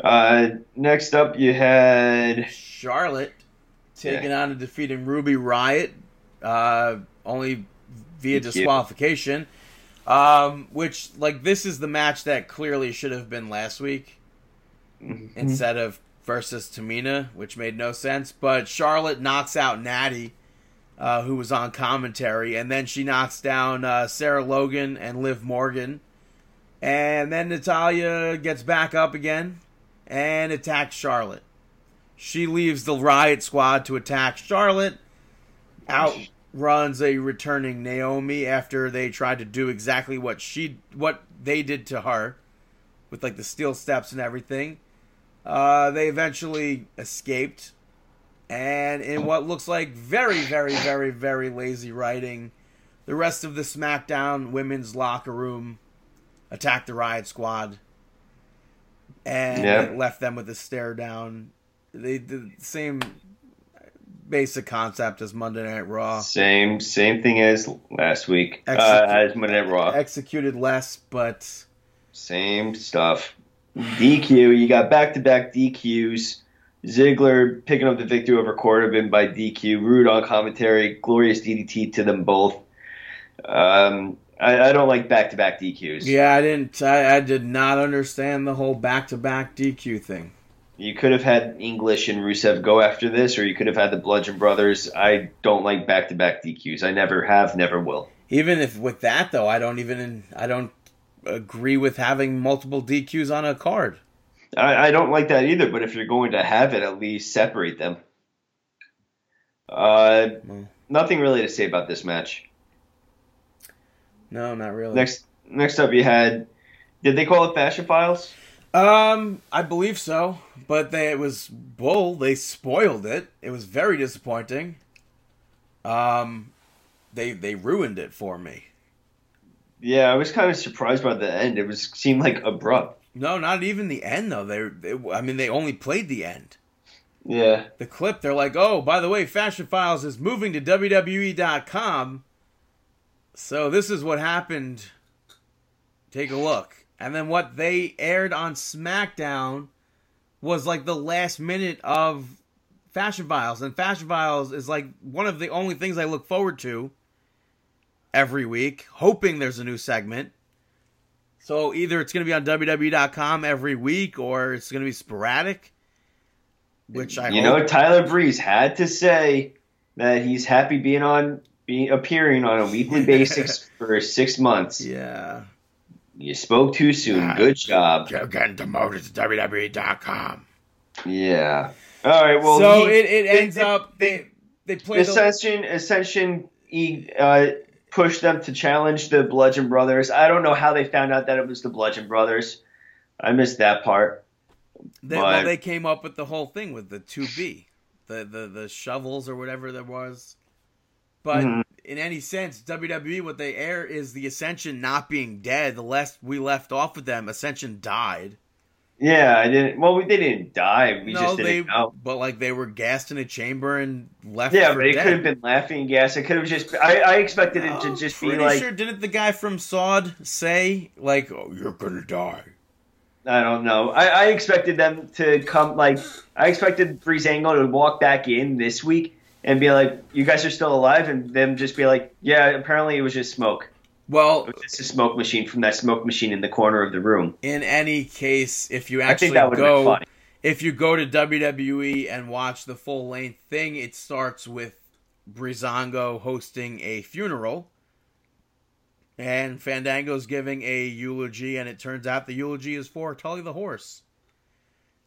Uh, next up, you had Charlotte taking on and defeating Ruby Riot, uh, only via disqualification. Um, which like this is the match that clearly should have been last week instead of versus Tamina, which made no sense. But Charlotte knocks out Natty, uh, who was on commentary, and then she knocks down uh, Sarah Logan and Liv Morgan. And then Natalya gets back up again and attacks Charlotte. She leaves the Riot Squad to attack Charlotte. Outruns a returning Naomi after they tried to do exactly what she what they did to her, with like the steel steps and everything. Uh, they eventually escaped, and in what looks like very, very, very, very lazy writing, the rest of the SmackDown women's locker room attacked the Riot Squad, and it left them with a stare down. They did the same basic concept as Monday Night Raw. same same thing as last week. Uh, as Monday Night Raw. Executed less, but Same stuff. DQ. You got back to back DQs. Ziggler picking up the victory over Corbin by DQ. Roode on commentary. Glorious DDT to them both. Um, I, I don't like back to back DQs. yeah, I didn't. I, I did not understand the whole back to back DQ thing. You could have had English and Rusev go after this, or you could have had the Bludgeon Brothers. I don't like back to back DQs. I never have, never will. Even if with that though, I don't even. I don't agree with having multiple DQs on a card. I, I don't like that either, but if you're going to have it, at least separate them. Uh, Well. nothing really to say about this match. No, not really. Next, next up, you had. Did they call it Fashion Files? Um, I believe so, but they it was bull. They spoiled it. It was very disappointing. Um, they they ruined it for me. Yeah, I was kind of surprised by the end. It was seemed like abrupt. No, not even the end though. They, they I mean, they only played the end. Yeah, The clip. They're like, oh, by the way, Fashion Files is moving to WWE.com. So this is what happened. Take a look. And then what they aired on SmackDown was like the last minute of Fashion Files. And Fashion Files is like one of the only things I look forward to every week, hoping there's a new segment. So either it's going to be on WWE.com every week or it's going to be sporadic. Which I you hope. know, Tyler Breeze had to say that he's happy being on, being appearing on a weekly (laughs) basis for six months. Yeah. You spoke too soon. Good job. You're getting demoted to WWE.com. Yeah. All right. Well, so he- it, it ends they- up they they play the, Ascension, Ascension, he uh, pushed them to challenge the Bludgeon Brothers. I don't know how they found out that it was the Bludgeon Brothers. I missed that part. they, but- well, they came up with the whole thing with the two B, the, the the shovels or whatever there was. But Mhm. in any sense, WWE what they air is the Ascension not being dead. The last we left off with them, Ascension died. Yeah, I didn't. Well, we they didn't die. We no, just didn't know. but like they were gassed in a chamber and left. Yeah, but it dead. could have been laughing gas. It could have just. I, I expected it to just be like. sure didn't the guy from Sod say like, "Oh, you're gonna die"? I don't know. I, I expected them to come like. I expected Breezango to walk back in this week and be like, "You guys are still alive," and them just be like, "Yeah, apparently it was just smoke. Well, It was just a smoke machine from that smoke machine in the corner of the room." in any case, if you I actually think that would have been go, if you go to WWE and watch the full length thing, it starts with Breezango hosting a funeral, and Fandango's giving a eulogy, and it turns out the eulogy is for Tully the horse.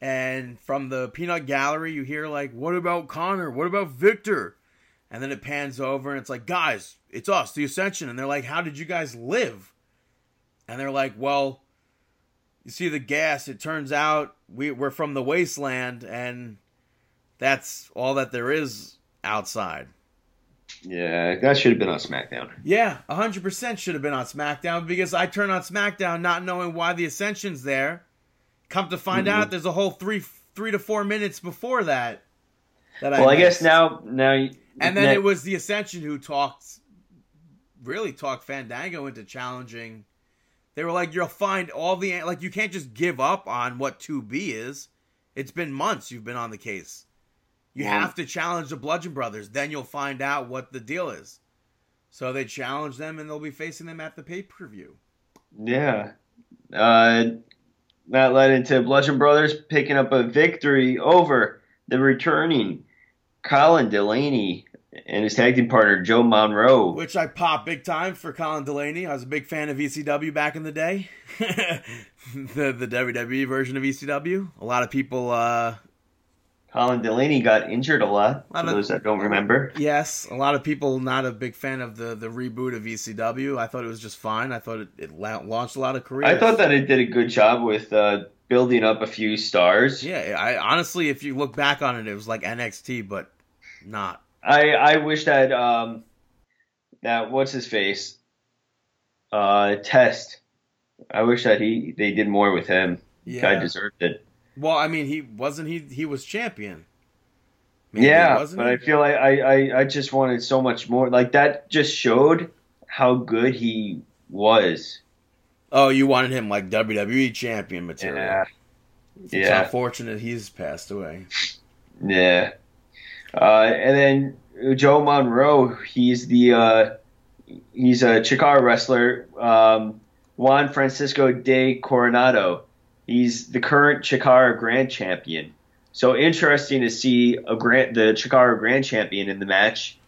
And from the peanut gallery, you hear like, "What about Connor? What about Victor?" And then it pans over, and it's like, "Guys, it's us, the Ascension." And they're like, "How did you guys live?" And they're like, "Well." you see the gas it turns out we, we're from the wasteland and that's all that there is outside Yeah, that should have been on SmackDown. yeah 100% should have been on smackdown because i turn on smackdown not knowing why the ascension's there come to find Mhm. out there's a whole three three to four minutes before that that Well, I missed. guess now now And then it was the Ascension who talked, really talked Fandango into challenging. They were like, "You'll find all the like. You can't just give up on what two B is. It's been months you've been on the case. You Yeah. have to challenge the Bludgeon Brothers. Then you'll find out what the deal is." So they challenge them, and they'll be facing them at the pay per view. Yeah. Uh, that led into Bludgeon Brothers picking up a victory over the returning Colin Delaney and his tag team partner Joe Monroe. Which I popped big time for Colin Delaney. I was a big fan of ECW back in the day. (laughs) the the WWE version of ECW. A lot of people uh Colin Delaney got injured a lot. Lot For of- those that don't remember. yes, a lot of people not a big fan of the the reboot of ECW. I thought it was just fine. I thought it, it launched a lot of careers. I thought that it did a good job with uh, building up a few stars. Yeah, I honestly if you look back on it it was like NXT but not. I I wish that um that what's his face uh test. I wish that he they did more with him. Yeah. Guy deserved it. Well, I mean, he wasn't he he was champion. Maybe, yeah, but he? I feel like I, I I just wanted so much more. Like that just showed how good he was. Oh, you wanted him like WWE champion material. Yeah. It's Yeah. unfortunate he's passed away. Yeah. Uh, and then Joe Monroe, he's the uh, he's a Chikara wrestler. Um, Juan Francisco de Coronado. He's the current Chikara Grand Champion. So interesting to see a grand the Chikara Grand Champion in the match.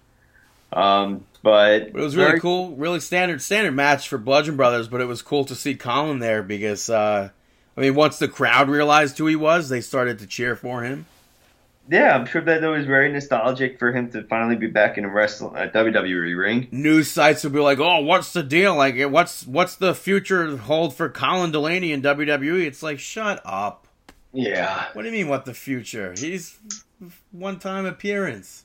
Um, but But it was really very- cool, really standard standard match for Bludgeon Brothers. But it was cool to see Colin there because uh, I mean, once the crowd realized who he was, they started to cheer for him. Yeah, I'm sure that it was very nostalgic for him to finally be back in a wrestle a WWE ring. News sites would be like, "Oh, what's the deal? Like, what's what's the future hold for Colin Delaney in WWE?" It's like, shut up. Yeah, What do you mean, what the future? He's one time appearance.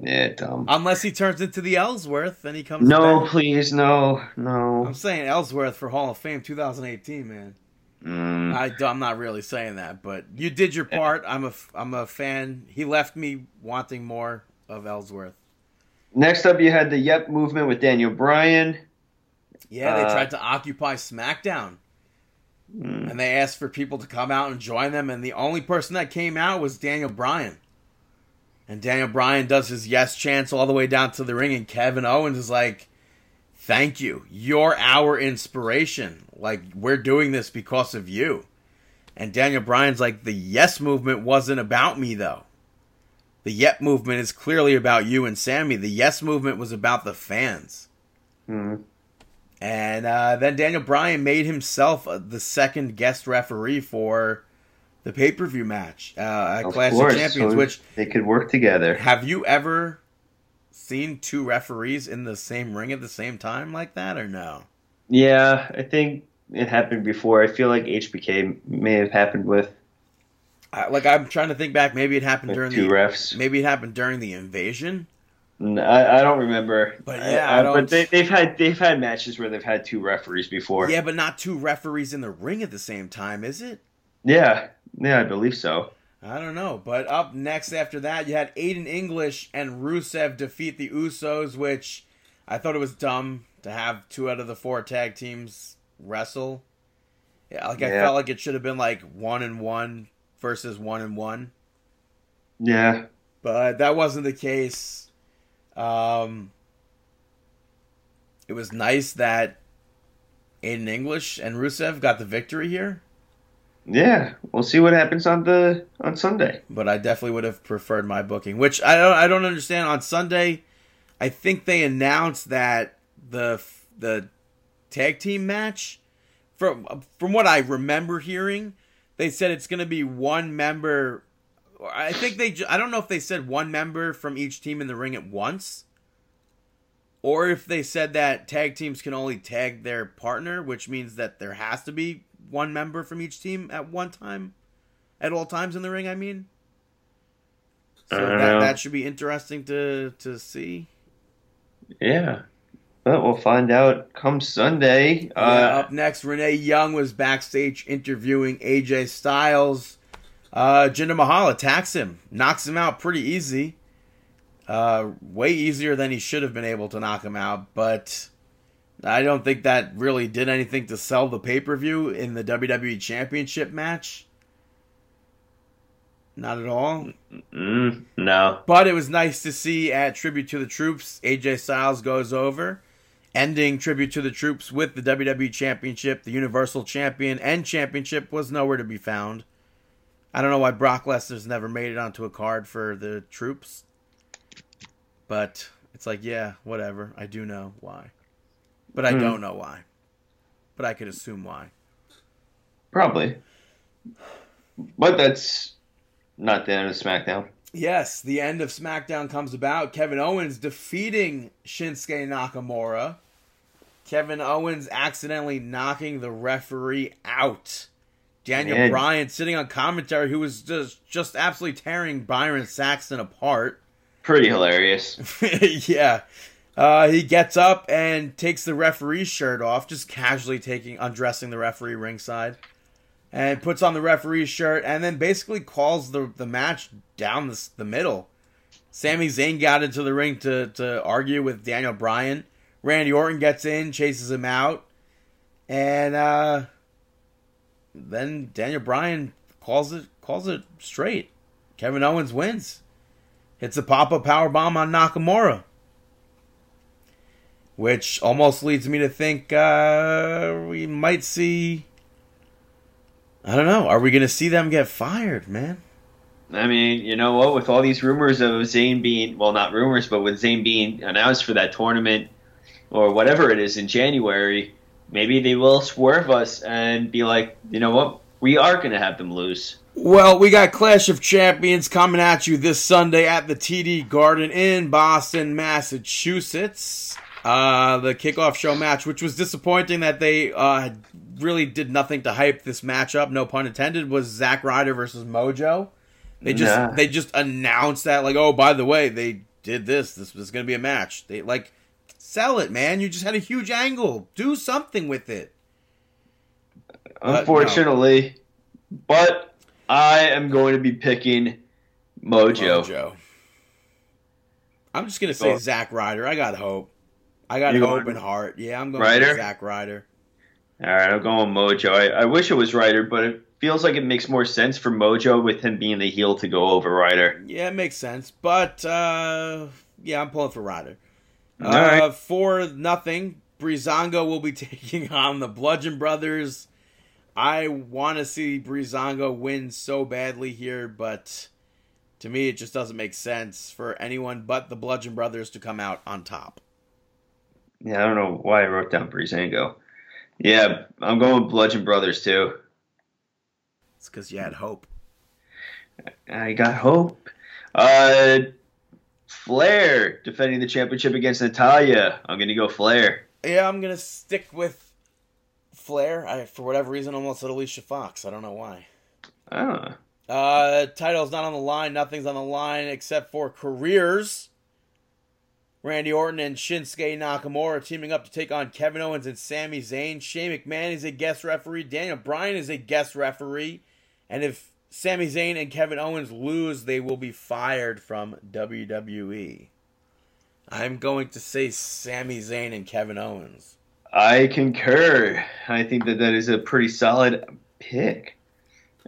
yeah, dumb. Unless he turns into the Ellsworth and he comes. No, back. please, no, no. I'm saying Ellsworth for Hall of Fame 2018, man. Mm. I, am not really saying that, but you did your part. I'm a I'm a fan. He left me wanting more of Ellsworth. Next up, you had the Yep movement with Daniel Bryan. Yeah, they Uh, tried to occupy SmackDown, Mm. and they asked for people to come out and join them, and the only person that came out was Daniel Bryan. And Daniel Bryan does his yes chants all the way down to the ring, and Kevin Owens is like, "Thank you, you're our inspiration. Like we're doing this because of you." And Daniel Bryan's like, "The yes movement wasn't about me though." The Yep movement is clearly about you and Sammy. The Yes movement was about the fans. Mm. And uh, then Daniel Bryan made himself uh, the second guest referee for the pay per view match uh, at Of Clash course, of Champions. so Which they could work together. have you ever seen two referees in the same ring at the same time like that, or no? Yeah, I think it happened before. I feel like HBK may have happened with, I, like I'm trying to think back. Maybe it happened during two the refs. maybe it happened during the invasion. I don't remember. But yeah, I I- but they, they've had they've had matches where they've had two referees before. Yeah, but not two referees in the ring at the same time, is it? yeah, yeah, I believe so. I don't know. But up next after that, you had Aiden English and Rusev defeat the Usos, which I thought it was dumb to have two out of the four tag teams wrestle. Yeah, like I Yeah. felt like it should have been like one and one versus one and one, Yeah, but that wasn't the case. Um, it was nice that Aiden English and Rusev got the victory here. yeah. We'll see what happens on the on Sunday. but I definitely would have preferred my booking, which I don't I don't understand. On Sunday, I think they announced that the the tag team match from from what I remember hearing, they said it's going to be one member. I think they I don't know if they said one member from each team in the ring at once. Or if they said that tag teams can only tag their partner, which means that there has to be one member from each team at one time at all times in the ring. I mean, so that know. that should be interesting to to see. Yeah, but we'll find out come Sunday. Yeah, Uh, up next, Renee Young was backstage interviewing AJ Styles. Uh, Jinder Mahal attacks him, knocks him out pretty easy. Uh, way easier than he should have been able to knock him out, but I don't think that really did anything to sell the pay per view in the WWE Championship match. Not at all. Mm, no. But it was nice to see at Tribute to the Troops, AJ Styles goes over, ending Tribute to the Troops with the WWE Championship. The Universal Champion and Championship was nowhere to be found. I don't know why Brock Lesnar's never made it onto a card for the troops. But it's like, yeah, whatever. I do know why. But I Hmm. don't know why. But I could assume why. Probably. But that's not the end of SmackDown. Yes, the end of SmackDown comes about. Kevin Owens defeating Shinsuke Nakamura. Kevin Owens accidentally knocking the referee out. Daniel Man. Bryan sitting on commentary, who was just just absolutely tearing Byron Saxton apart. Pretty hilarious. (laughs) yeah. Uh, he gets up and takes the referee's shirt off, just casually taking undressing the referee ringside, and puts on the referee's shirt, and then basically calls the the match down the, the middle. Sami Zayn got into the ring to to argue with Daniel Bryan. Randy Orton gets in, chases him out, and uh, then Daniel Bryan calls it calls it straight. Kevin Owens wins. Hits a pop up power bomb on Nakamura. Which almost leads me to think uh, we might see. I don't know. Are we going to see them get fired, man? I mean, you know what? With all these rumors of Zayn being, well, not rumors, but with Zayn being announced for that tournament or whatever it is in January, maybe they will swerve us and be like, you know what? We are going to have them lose. Well, we got Clash of Champions coming at you this Sunday at the TD Garden in Boston, Massachusetts. Uh, the kickoff show match, which was disappointing that they uh, really did nothing to hype this matchup, no pun intended, was Zack Ryder versus Mojo. They just Nah. they just announced that like, oh, by the way, they did this. This was going to be a match. They like sell it, man. You just had a huge angle. Do something with it. But no. Unfortunately, but I am going to be picking Mojo. Mojo. I'm just gonna say Go. Zack Ryder. I got hope. I got You going and heart. Yeah, I'm going Ryder? Zack Ryder. All right, I'm going Mojo. I, I wish it was Ryder, but it feels like it makes more sense for Mojo with him being the heel to go over Ryder. Yeah, it makes sense. But uh, yeah, I'm pulling for Ryder. All Uh, right. For nothing, Breezango will be (laughs) taking on the Bludgeon Brothers. I want to see Breezango win so badly here, but to me, it just doesn't make sense for anyone but the Bludgeon Brothers to come out on top. Yeah, I don't know why I wrote down Breezango. Yeah, I'm going with Bludgeon Brothers too. It's because you had hope. I got hope. Uh, Flair defending the championship against Natalya. I'm gonna go Flair. Yeah, I'm gonna stick with Flair. I, for whatever reason, almost said Alicia Fox. I don't know why. Ah, Uh, title's not on the line. Nothing's on the line except for careers. Randy Orton and Shinsuke Nakamura teaming up to take on Kevin Owens and Sami Zayn. Shane McMahon is a guest referee. Daniel Bryan is a guest referee. And if Sami Zayn and Kevin Owens lose, they will be fired from WWE. I'm going to say Sami Zayn and Kevin Owens. I concur. I think that that is a pretty solid pick.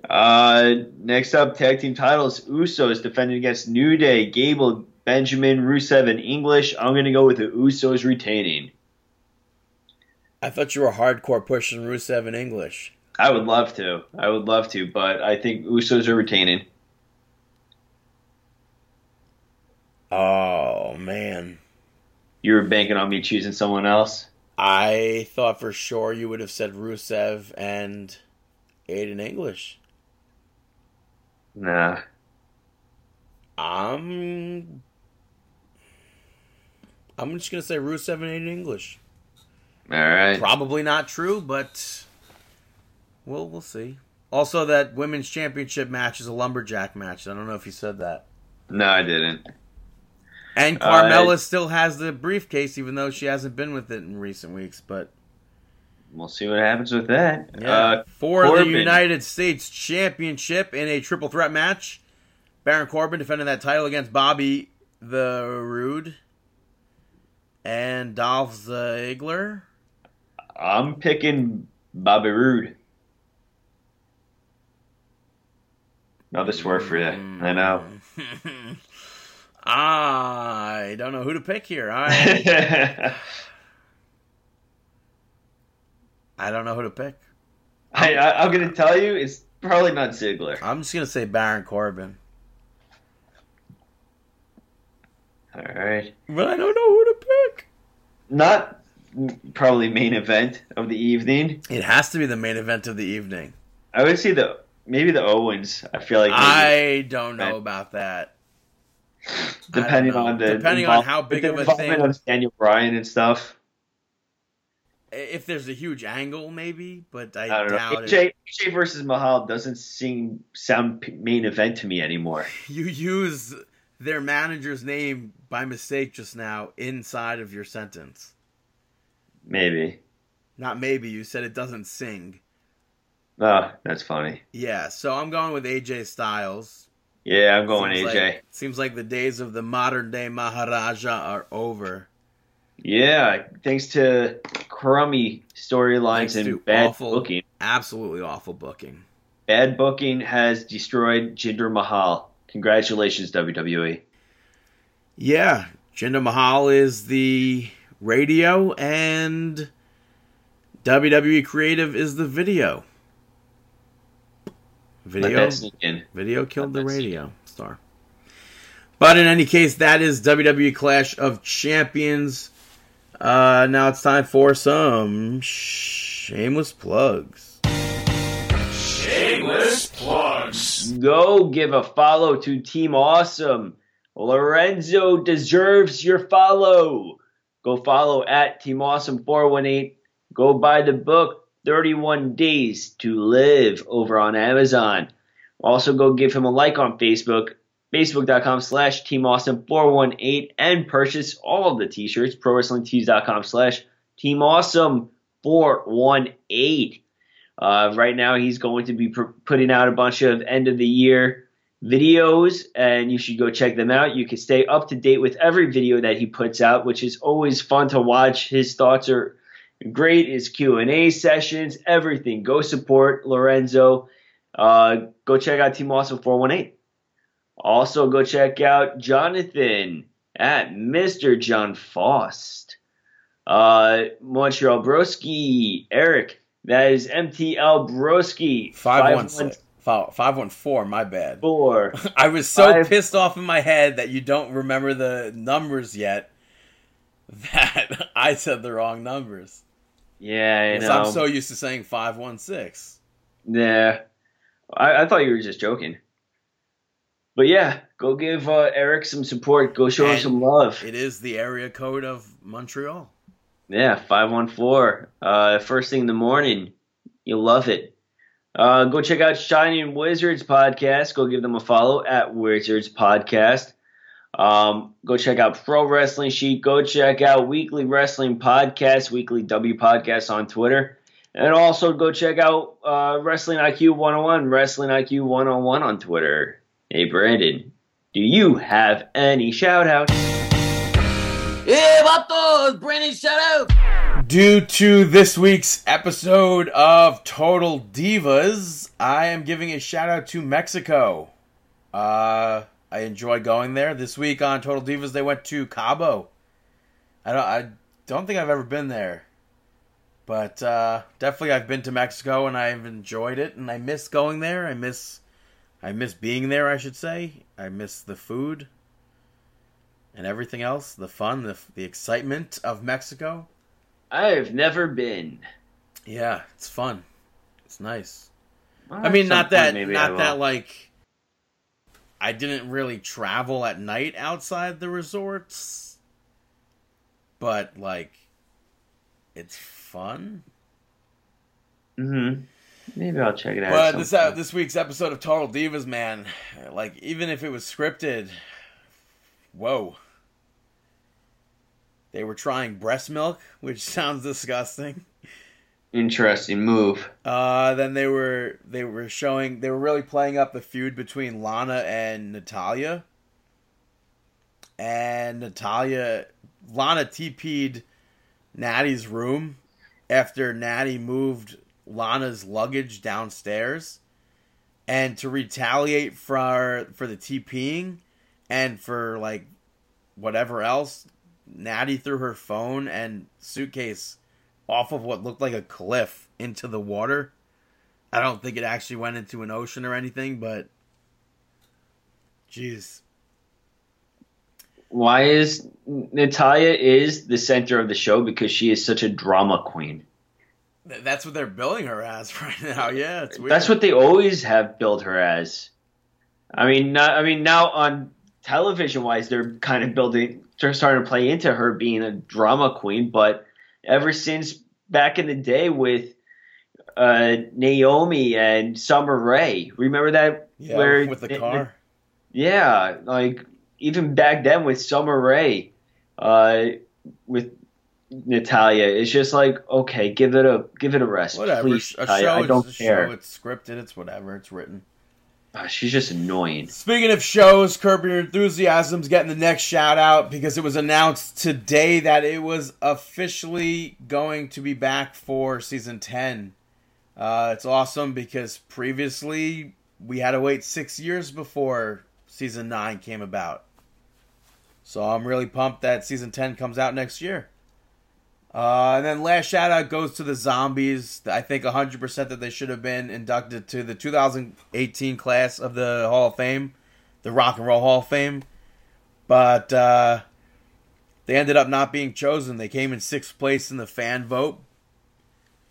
Uh, next up, tag team titles: Usos defending against New Day, Gable, Benjamin, Rusev, and English. I'm gonna go with the Usos retaining. I thought you were hardcore pushing Rusev in English. I would love to. I would love to, but I think Usos are retaining. Oh, man. You were banking on me choosing someone else. I thought for sure you would have said Rusev and Aiden English. Nah. I'm. I'm just gonna say Rusev and Aiden English. All right. Probably not true, but we'll we'll see. Also, that women's championship match is a lumberjack match. I don't know if you said that. No, I didn't. And Carmella still has the briefcase, even though she hasn't been with it in recent weeks. But We'll see what happens with that. Yeah. Uh, For Corbin. the United States Championship in a triple threat match, Baron Corbin defending that title against Bobby the Roode and Dolph Ziggler. I'm picking Bobby Roode. Another swerve for you. I hmm. know. (laughs) I don't know who to pick here. I (laughs) I, don't know who to pick. I, I'm going to tell you, it's probably not Ziggler. I'm just gonna say Baron Corbin, All right. but I don't know who to pick. Not probably main event of the evening. It has to be the main event of the evening. I would say the maybe the Owens. I feel like I don't know about that. depending I don't know. on the Depending on how big of a thing- of Daniel Bryan and stuff. If there's a huge angle, maybe, but I, I don't know. doubt it. AJ, AJ versus Mahal doesn't seem sound main event to me anymore. (laughs) You use their manager's name by mistake just now inside of your sentence. Maybe. Not maybe. You said it doesn't sing. Oh, that's funny. Yeah, so I'm going with AJ Styles. Yeah, I'm going seems AJ. Like, seems like the days of the modern day Maharaja are over. Yeah, thanks to crummy storylines and bad awful- booking. Absolutely awful booking. Bad booking has destroyed Jinder Mahal. Congratulations, WWE. Yeah, Jinder Mahal is the radio and WWE Creative is the video. Video that sink in. Video killed the radio star. But in any case, that is WWE Clash of Champions. Uh, now it's time for some shameless plugs. Go give a follow to Team Awesome. Lorenzo deserves your follow. Go follow at Team Awesome 418. Go buy the book 31 Days to Live over on Amazon. Also go give him a like on Facebook, facebook.com slash Team Awesome 418 and purchase all of the t-shirts, prowrestlingtees.com slash Team Awesome 418. Uh, right now, he's going to be pr- putting out a bunch of end of the year videos, and you should go check them out. You can stay up to date with every video that he puts out, which is always fun to watch. His thoughts are great. His Q and A sessions, everything. Go support Lorenzo. Uh, go check out Team Awesome 418. Also, go check out Jonathan at Mr. John Faust. Uh, Montreal Broski, Eric. That is MTL Broski. 516. 514, my bad. 514. (laughs) I was so Five- pissed off in my head that you don't remember the numbers yet (laughs) that I said the wrong numbers. Yeah, I. I'm so used to saying 516. Yeah, I, I thought you were just joking. But yeah, go give uh, Eric some support. Go show him some love. It is the area code of Montreal. Yeah, five one four. Uh, first thing in the morning, you'll love it. Uh, go check out Shining Wizards podcast. Go give them a follow at Wizards Podcast. Um, go check out Pro Wrestling Sheet. Go check out Weekly Wrestling Podcast, Weekly W Podcast on Twitter. And also go check out uh, Wrestling IQ 101, Wrestling IQ 101 on Twitter. Hey, Brandon, do you have any shout outs? Hey, vatos! Brandon, shout out! Due to this week's episode of Total Divas, I am giving a shout out to Mexico. Uh, I enjoy going there. This week on Total Divas, they went to Cabo. I don't, I don't think I've ever been there, but uh, definitely I've been to Mexico and I've enjoyed it. And I miss going there. I miss, I miss being there. I should say. I miss the food and everything else, the fun, the the excitement of Mexico. I've never been. Yeah, it's fun. It's nice. Well, I mean, not that, not that like. I didn't really travel at night outside the resorts, but like, it's fun. Mhm. Maybe I'll check it out. But this uh, this week's episode of Total Divas, man, like even if it was scripted, whoa. They were trying breast milk, which (laughs) sounds disgusting. Interesting move. Uh, then they were they were showing they were really playing up the feud between Lana and Natalya. and Natalya Lana TP'd Natty's room after Natty moved Lana's luggage downstairs and to retaliate for for the TPing and for like whatever else Natty threw her phone and suitcase off of what looked like a cliff into the water. I don't think it actually went into an ocean or anything, but jeez. Why is Natalya is the center of the show because she is such a drama queen. That's what they're billing her as (laughs) right now. Yeah, it's weird. That's what they always have billed her as. I mean, not, I mean now on television wise, they're kind of building, they're starting to play into her being a drama queen. But ever since back in the day with uh, Naomi and Summer Rae, remember that? yeah, where with the car. Yeah, like even back then with Summer Rae, uh, with Natalya, it's just like okay, give it a give it a rest, Whatever. please. a show I don't is a care. show. It's scripted. It's whatever. It's written. Ah, she's just annoying. Speaking of shows, Curb Your Enthusiasm's getting the next shout out because it was announced today that it was officially going to be back for season 10. Uh, it's awesome because previously we had to wait six years before season 9 came about. So I'm really pumped that season 10 comes out next year. Uh, and then last shout out goes to the zombies. I think 100% that they should have been inducted to the 2018 class of the Hall of Fame, the Rock and Roll Hall of Fame. But uh, they ended up not being chosen. They came in sixth place in the fan vote.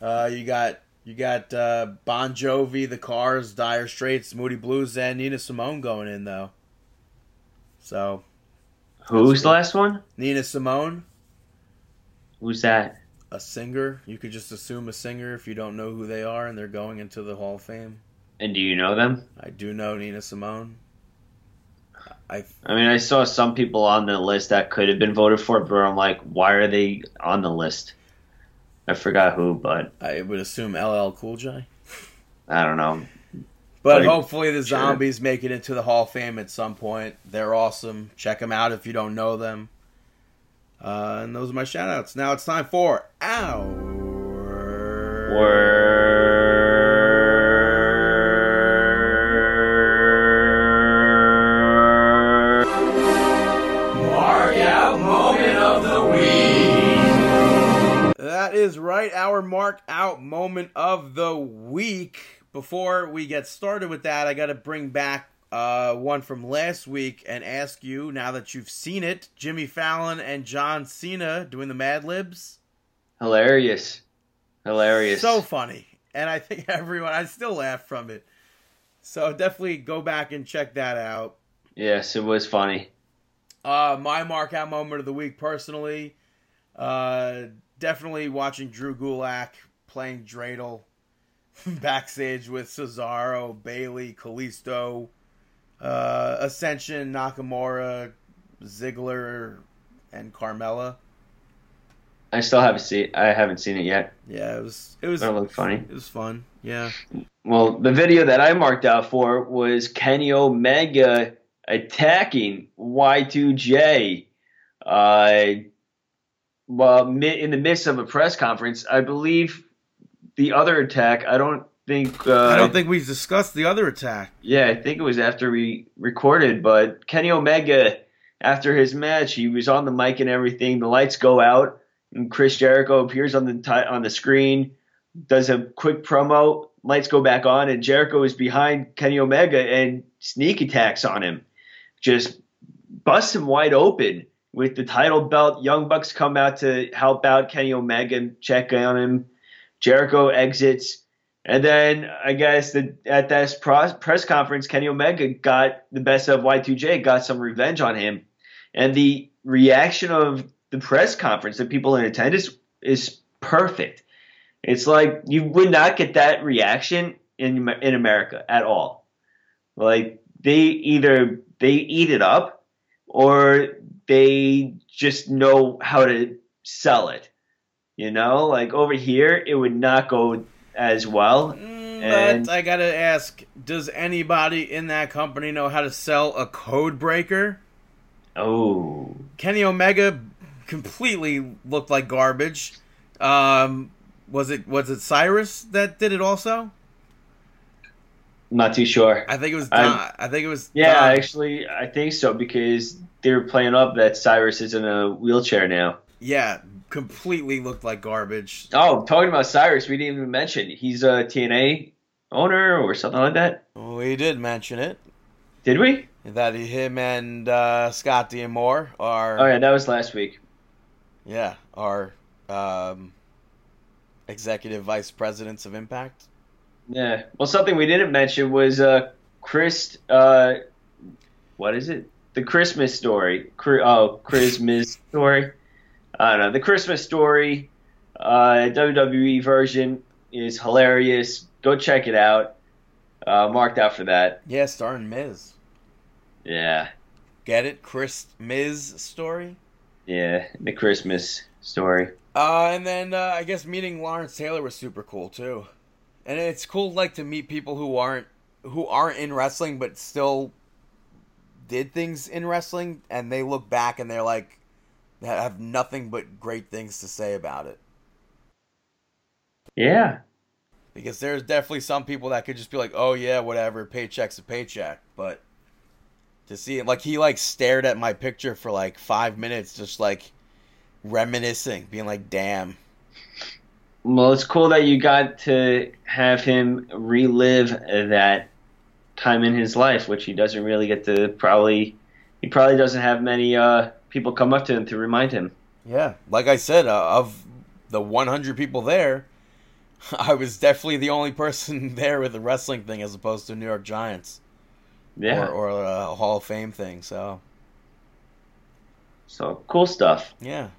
Uh, you got you got uh, Bon Jovi, The Cars, Dire Straits, Moody Blues, and Nina Simone going in though. So Who's the last one? Nina Simone. Who's that? a singer. You could just assume a singer if you don't know who they are and they're going into the Hall of Fame. And do you know them? I do know Nina Simone. I I mean, I saw some people on the list that could have been voted for, but I'm like, why are they on the list? I forgot who, but I would assume LL Cool J. I don't know. But hopefully the sure. zombies make it into the Hall of Fame at some point. They're awesome. Check them out if you don't know them. Uh, and those are my shout outs. Now it's time for our Word. Mark out moment of the week. That is right, our mark out moment of the week. Before we get started with that, I got to bring back uh, one from last week and ask you, now that you've seen it, Jimmy Fallon and John Cena doing the Mad Libs. Hilarious. Hilarious. So funny. And I think (laughs) everyone, I still laugh from it. So definitely go back and check that out. yes, it was funny. Uh, my mark out moment of the week, personally, uh, definitely watching Drew Gulak playing Dreidel (laughs) backstage with Cesaro, Bayley, Kalisto, uh, Ascension, Nakamura, Ziggler, and Carmella. I still haven't seen. I haven't seen it yet. Yeah, it was it was That looked funny. it was fun. Yeah, Well, the video that I marked out for was Kenny Omega attacking Y2J. Uh, well, in the midst of a press conference, I believe the other attack. I don't think. Uh, I don't think we've discussed the other attack. Yeah, I think it was after we recorded, but Kenny Omega, after his match, he was on the mic and everything. The lights go out, and Chris Jericho appears on the ti on the screen, does a quick promo. Lights go back on, and Jericho is behind Kenny Omega and sneak attacks on him, just busts him wide open with the title belt. Young Bucks come out to help out Kenny Omega and check on him. Jericho exits. And then I guess the, at this press conference, Kenny Omega got the best of Y2J, got some revenge on him. And the reaction of the press conference, the people in attendance, is perfect. It's like you would not get that reaction in in America at all. Like they either they eat it up or they just know how to sell it. You know, like over here, it would not go as well. Mm, And- but I gotta ask: Does anybody in that company know how to sell a code breaker? Oh, Kenny Omega completely looked like garbage. Um, was it was it Cyrus that did it also? not too sure. I think it was. Don, I think it was. Yeah, Don. actually, I think so because they were playing up that Cyrus is in a wheelchair now. yeah, completely looked like garbage. Oh, talking about Cyrus, we didn't even mention he's a TNA owner or something like that. We did mention it Did we? that him and uh, Scott D'Amore are Oh yeah, that was last week. yeah are um, executive vice presidents of Impact. Yeah. Well, something we didn't mention was uh, Chris. Uh, what is it? The Christmas story. Oh, Christmas (laughs) story. I don't know. The Christmas story. Uh, WWE version is hilarious. Go check it out. Uh, marked out for that. Yeah, starring Miz. Yeah. Get it, Chris Miz story. Yeah. The Christmas story. Uh, and then uh, I guess meeting Lawrence Taylor was super cool too, and it's cool like to meet people who aren't who aren't in wrestling but still did things in wrestling, and they look back and they're like have nothing but great things to say about it. Yeah. Because there's definitely some people that could just be like, "Oh yeah, whatever, paycheck's a paycheck," but to see it like he like stared at my picture for like five minutes, just like reminiscing, being like, "Damn." Well, it's cool that you got to have him relive that time in his life, which he doesn't really get to probably. He probably doesn't have many uh, people come up to him to remind him. Yeah, like I said, uh, of the 100 people there, (laughs) I was definitely the only person (laughs) there with a wrestling thing as opposed to New York Giants Yeah. or, or a Hall of Fame thing. So so cool stuff. yeah,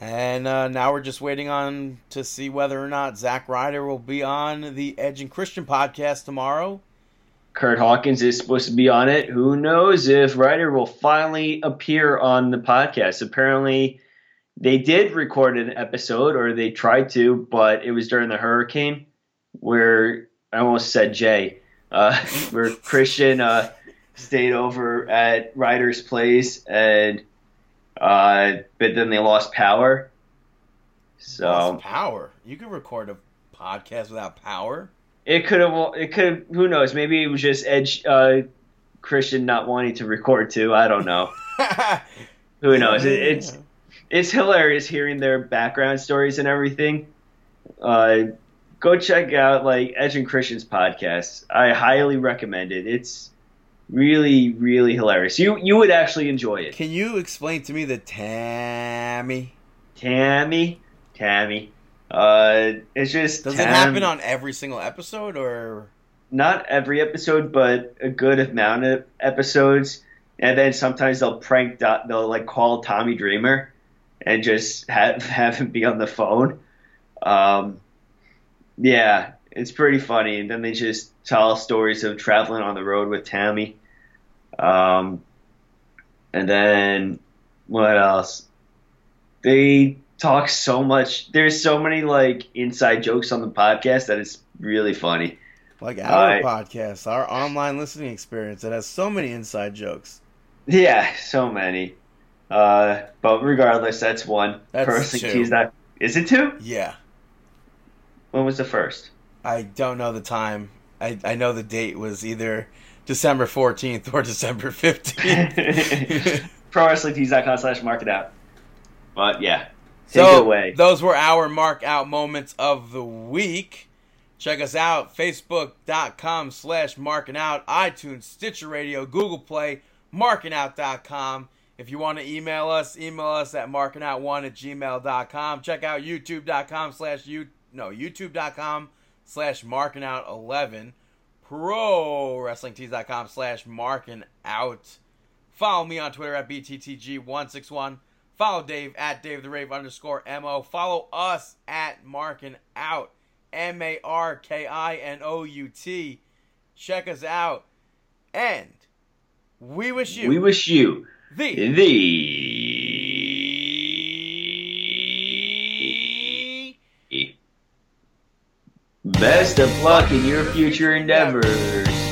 and uh, now we're just waiting on to see whether or not Zack Ryder will be on the Edge and Christian podcast tomorrow. Kurt Hawkins is supposed to be on it. Who knows if Ryder will finally appear on the podcast? Apparently, they did record an episode, or they tried to, but it was during the hurricane, where I almost said Jay, uh, (laughs) where Christian uh, stayed over at Ryder's place, and uh, but then they lost power. So Lost power. You can record a podcast without power. It could have. It could. Who knows? Maybe it was just Edge uh, Christian not wanting to record too. I don't know. (laughs) Who knows? It, it's it's hilarious hearing their background stories and everything. Uh, go check out like Edge and Christian's podcast. I highly recommend it. It's really really hilarious. You you would actually enjoy it. Can you explain to me the Tammy? Tammy, Tammy. Uh, it's just Does it happen on every single episode or? not every episode, but a good amount of episodes. And then sometimes they'll prank, they'll like call Tommy Dreamer and just have (laughs) have him be on the phone. Um, yeah, it's pretty funny. And then they just tell stories of traveling on the road with Tammy. Um, and then what else? They talk so much. There's so many like inside jokes on the podcast that it's really funny. Like our podcast, our online listening experience that has so many inside jokes. Yeah, so many. Uh, but regardless, that's one. That's Personally, two. not. Is it two? Yeah. When was the first? I don't know the time. I, I know the date was either December 14th or (laughs) December 15th. (laughs) ProWrestlingTees.com slash mark it out. But yeah, so, away. those were our mark out moments of the week. Check us out, facebook.com slash marking out, iTunes, Stitcher Radio, Google Play, markingout.com. If you want to email us, email us at markingout1 at gmail.com. Check out youtube.com slash you no, youtube.com slash markingout11. Pro WrestlingTees.com slash marking out. Follow me on Twitter at BTTG161. Follow Dave at Dave the Rave underscore MO. Follow us at Markin Out. M A R K I N O U T. Check us out. And we wish you we wish you the the best of luck in your future endeavors.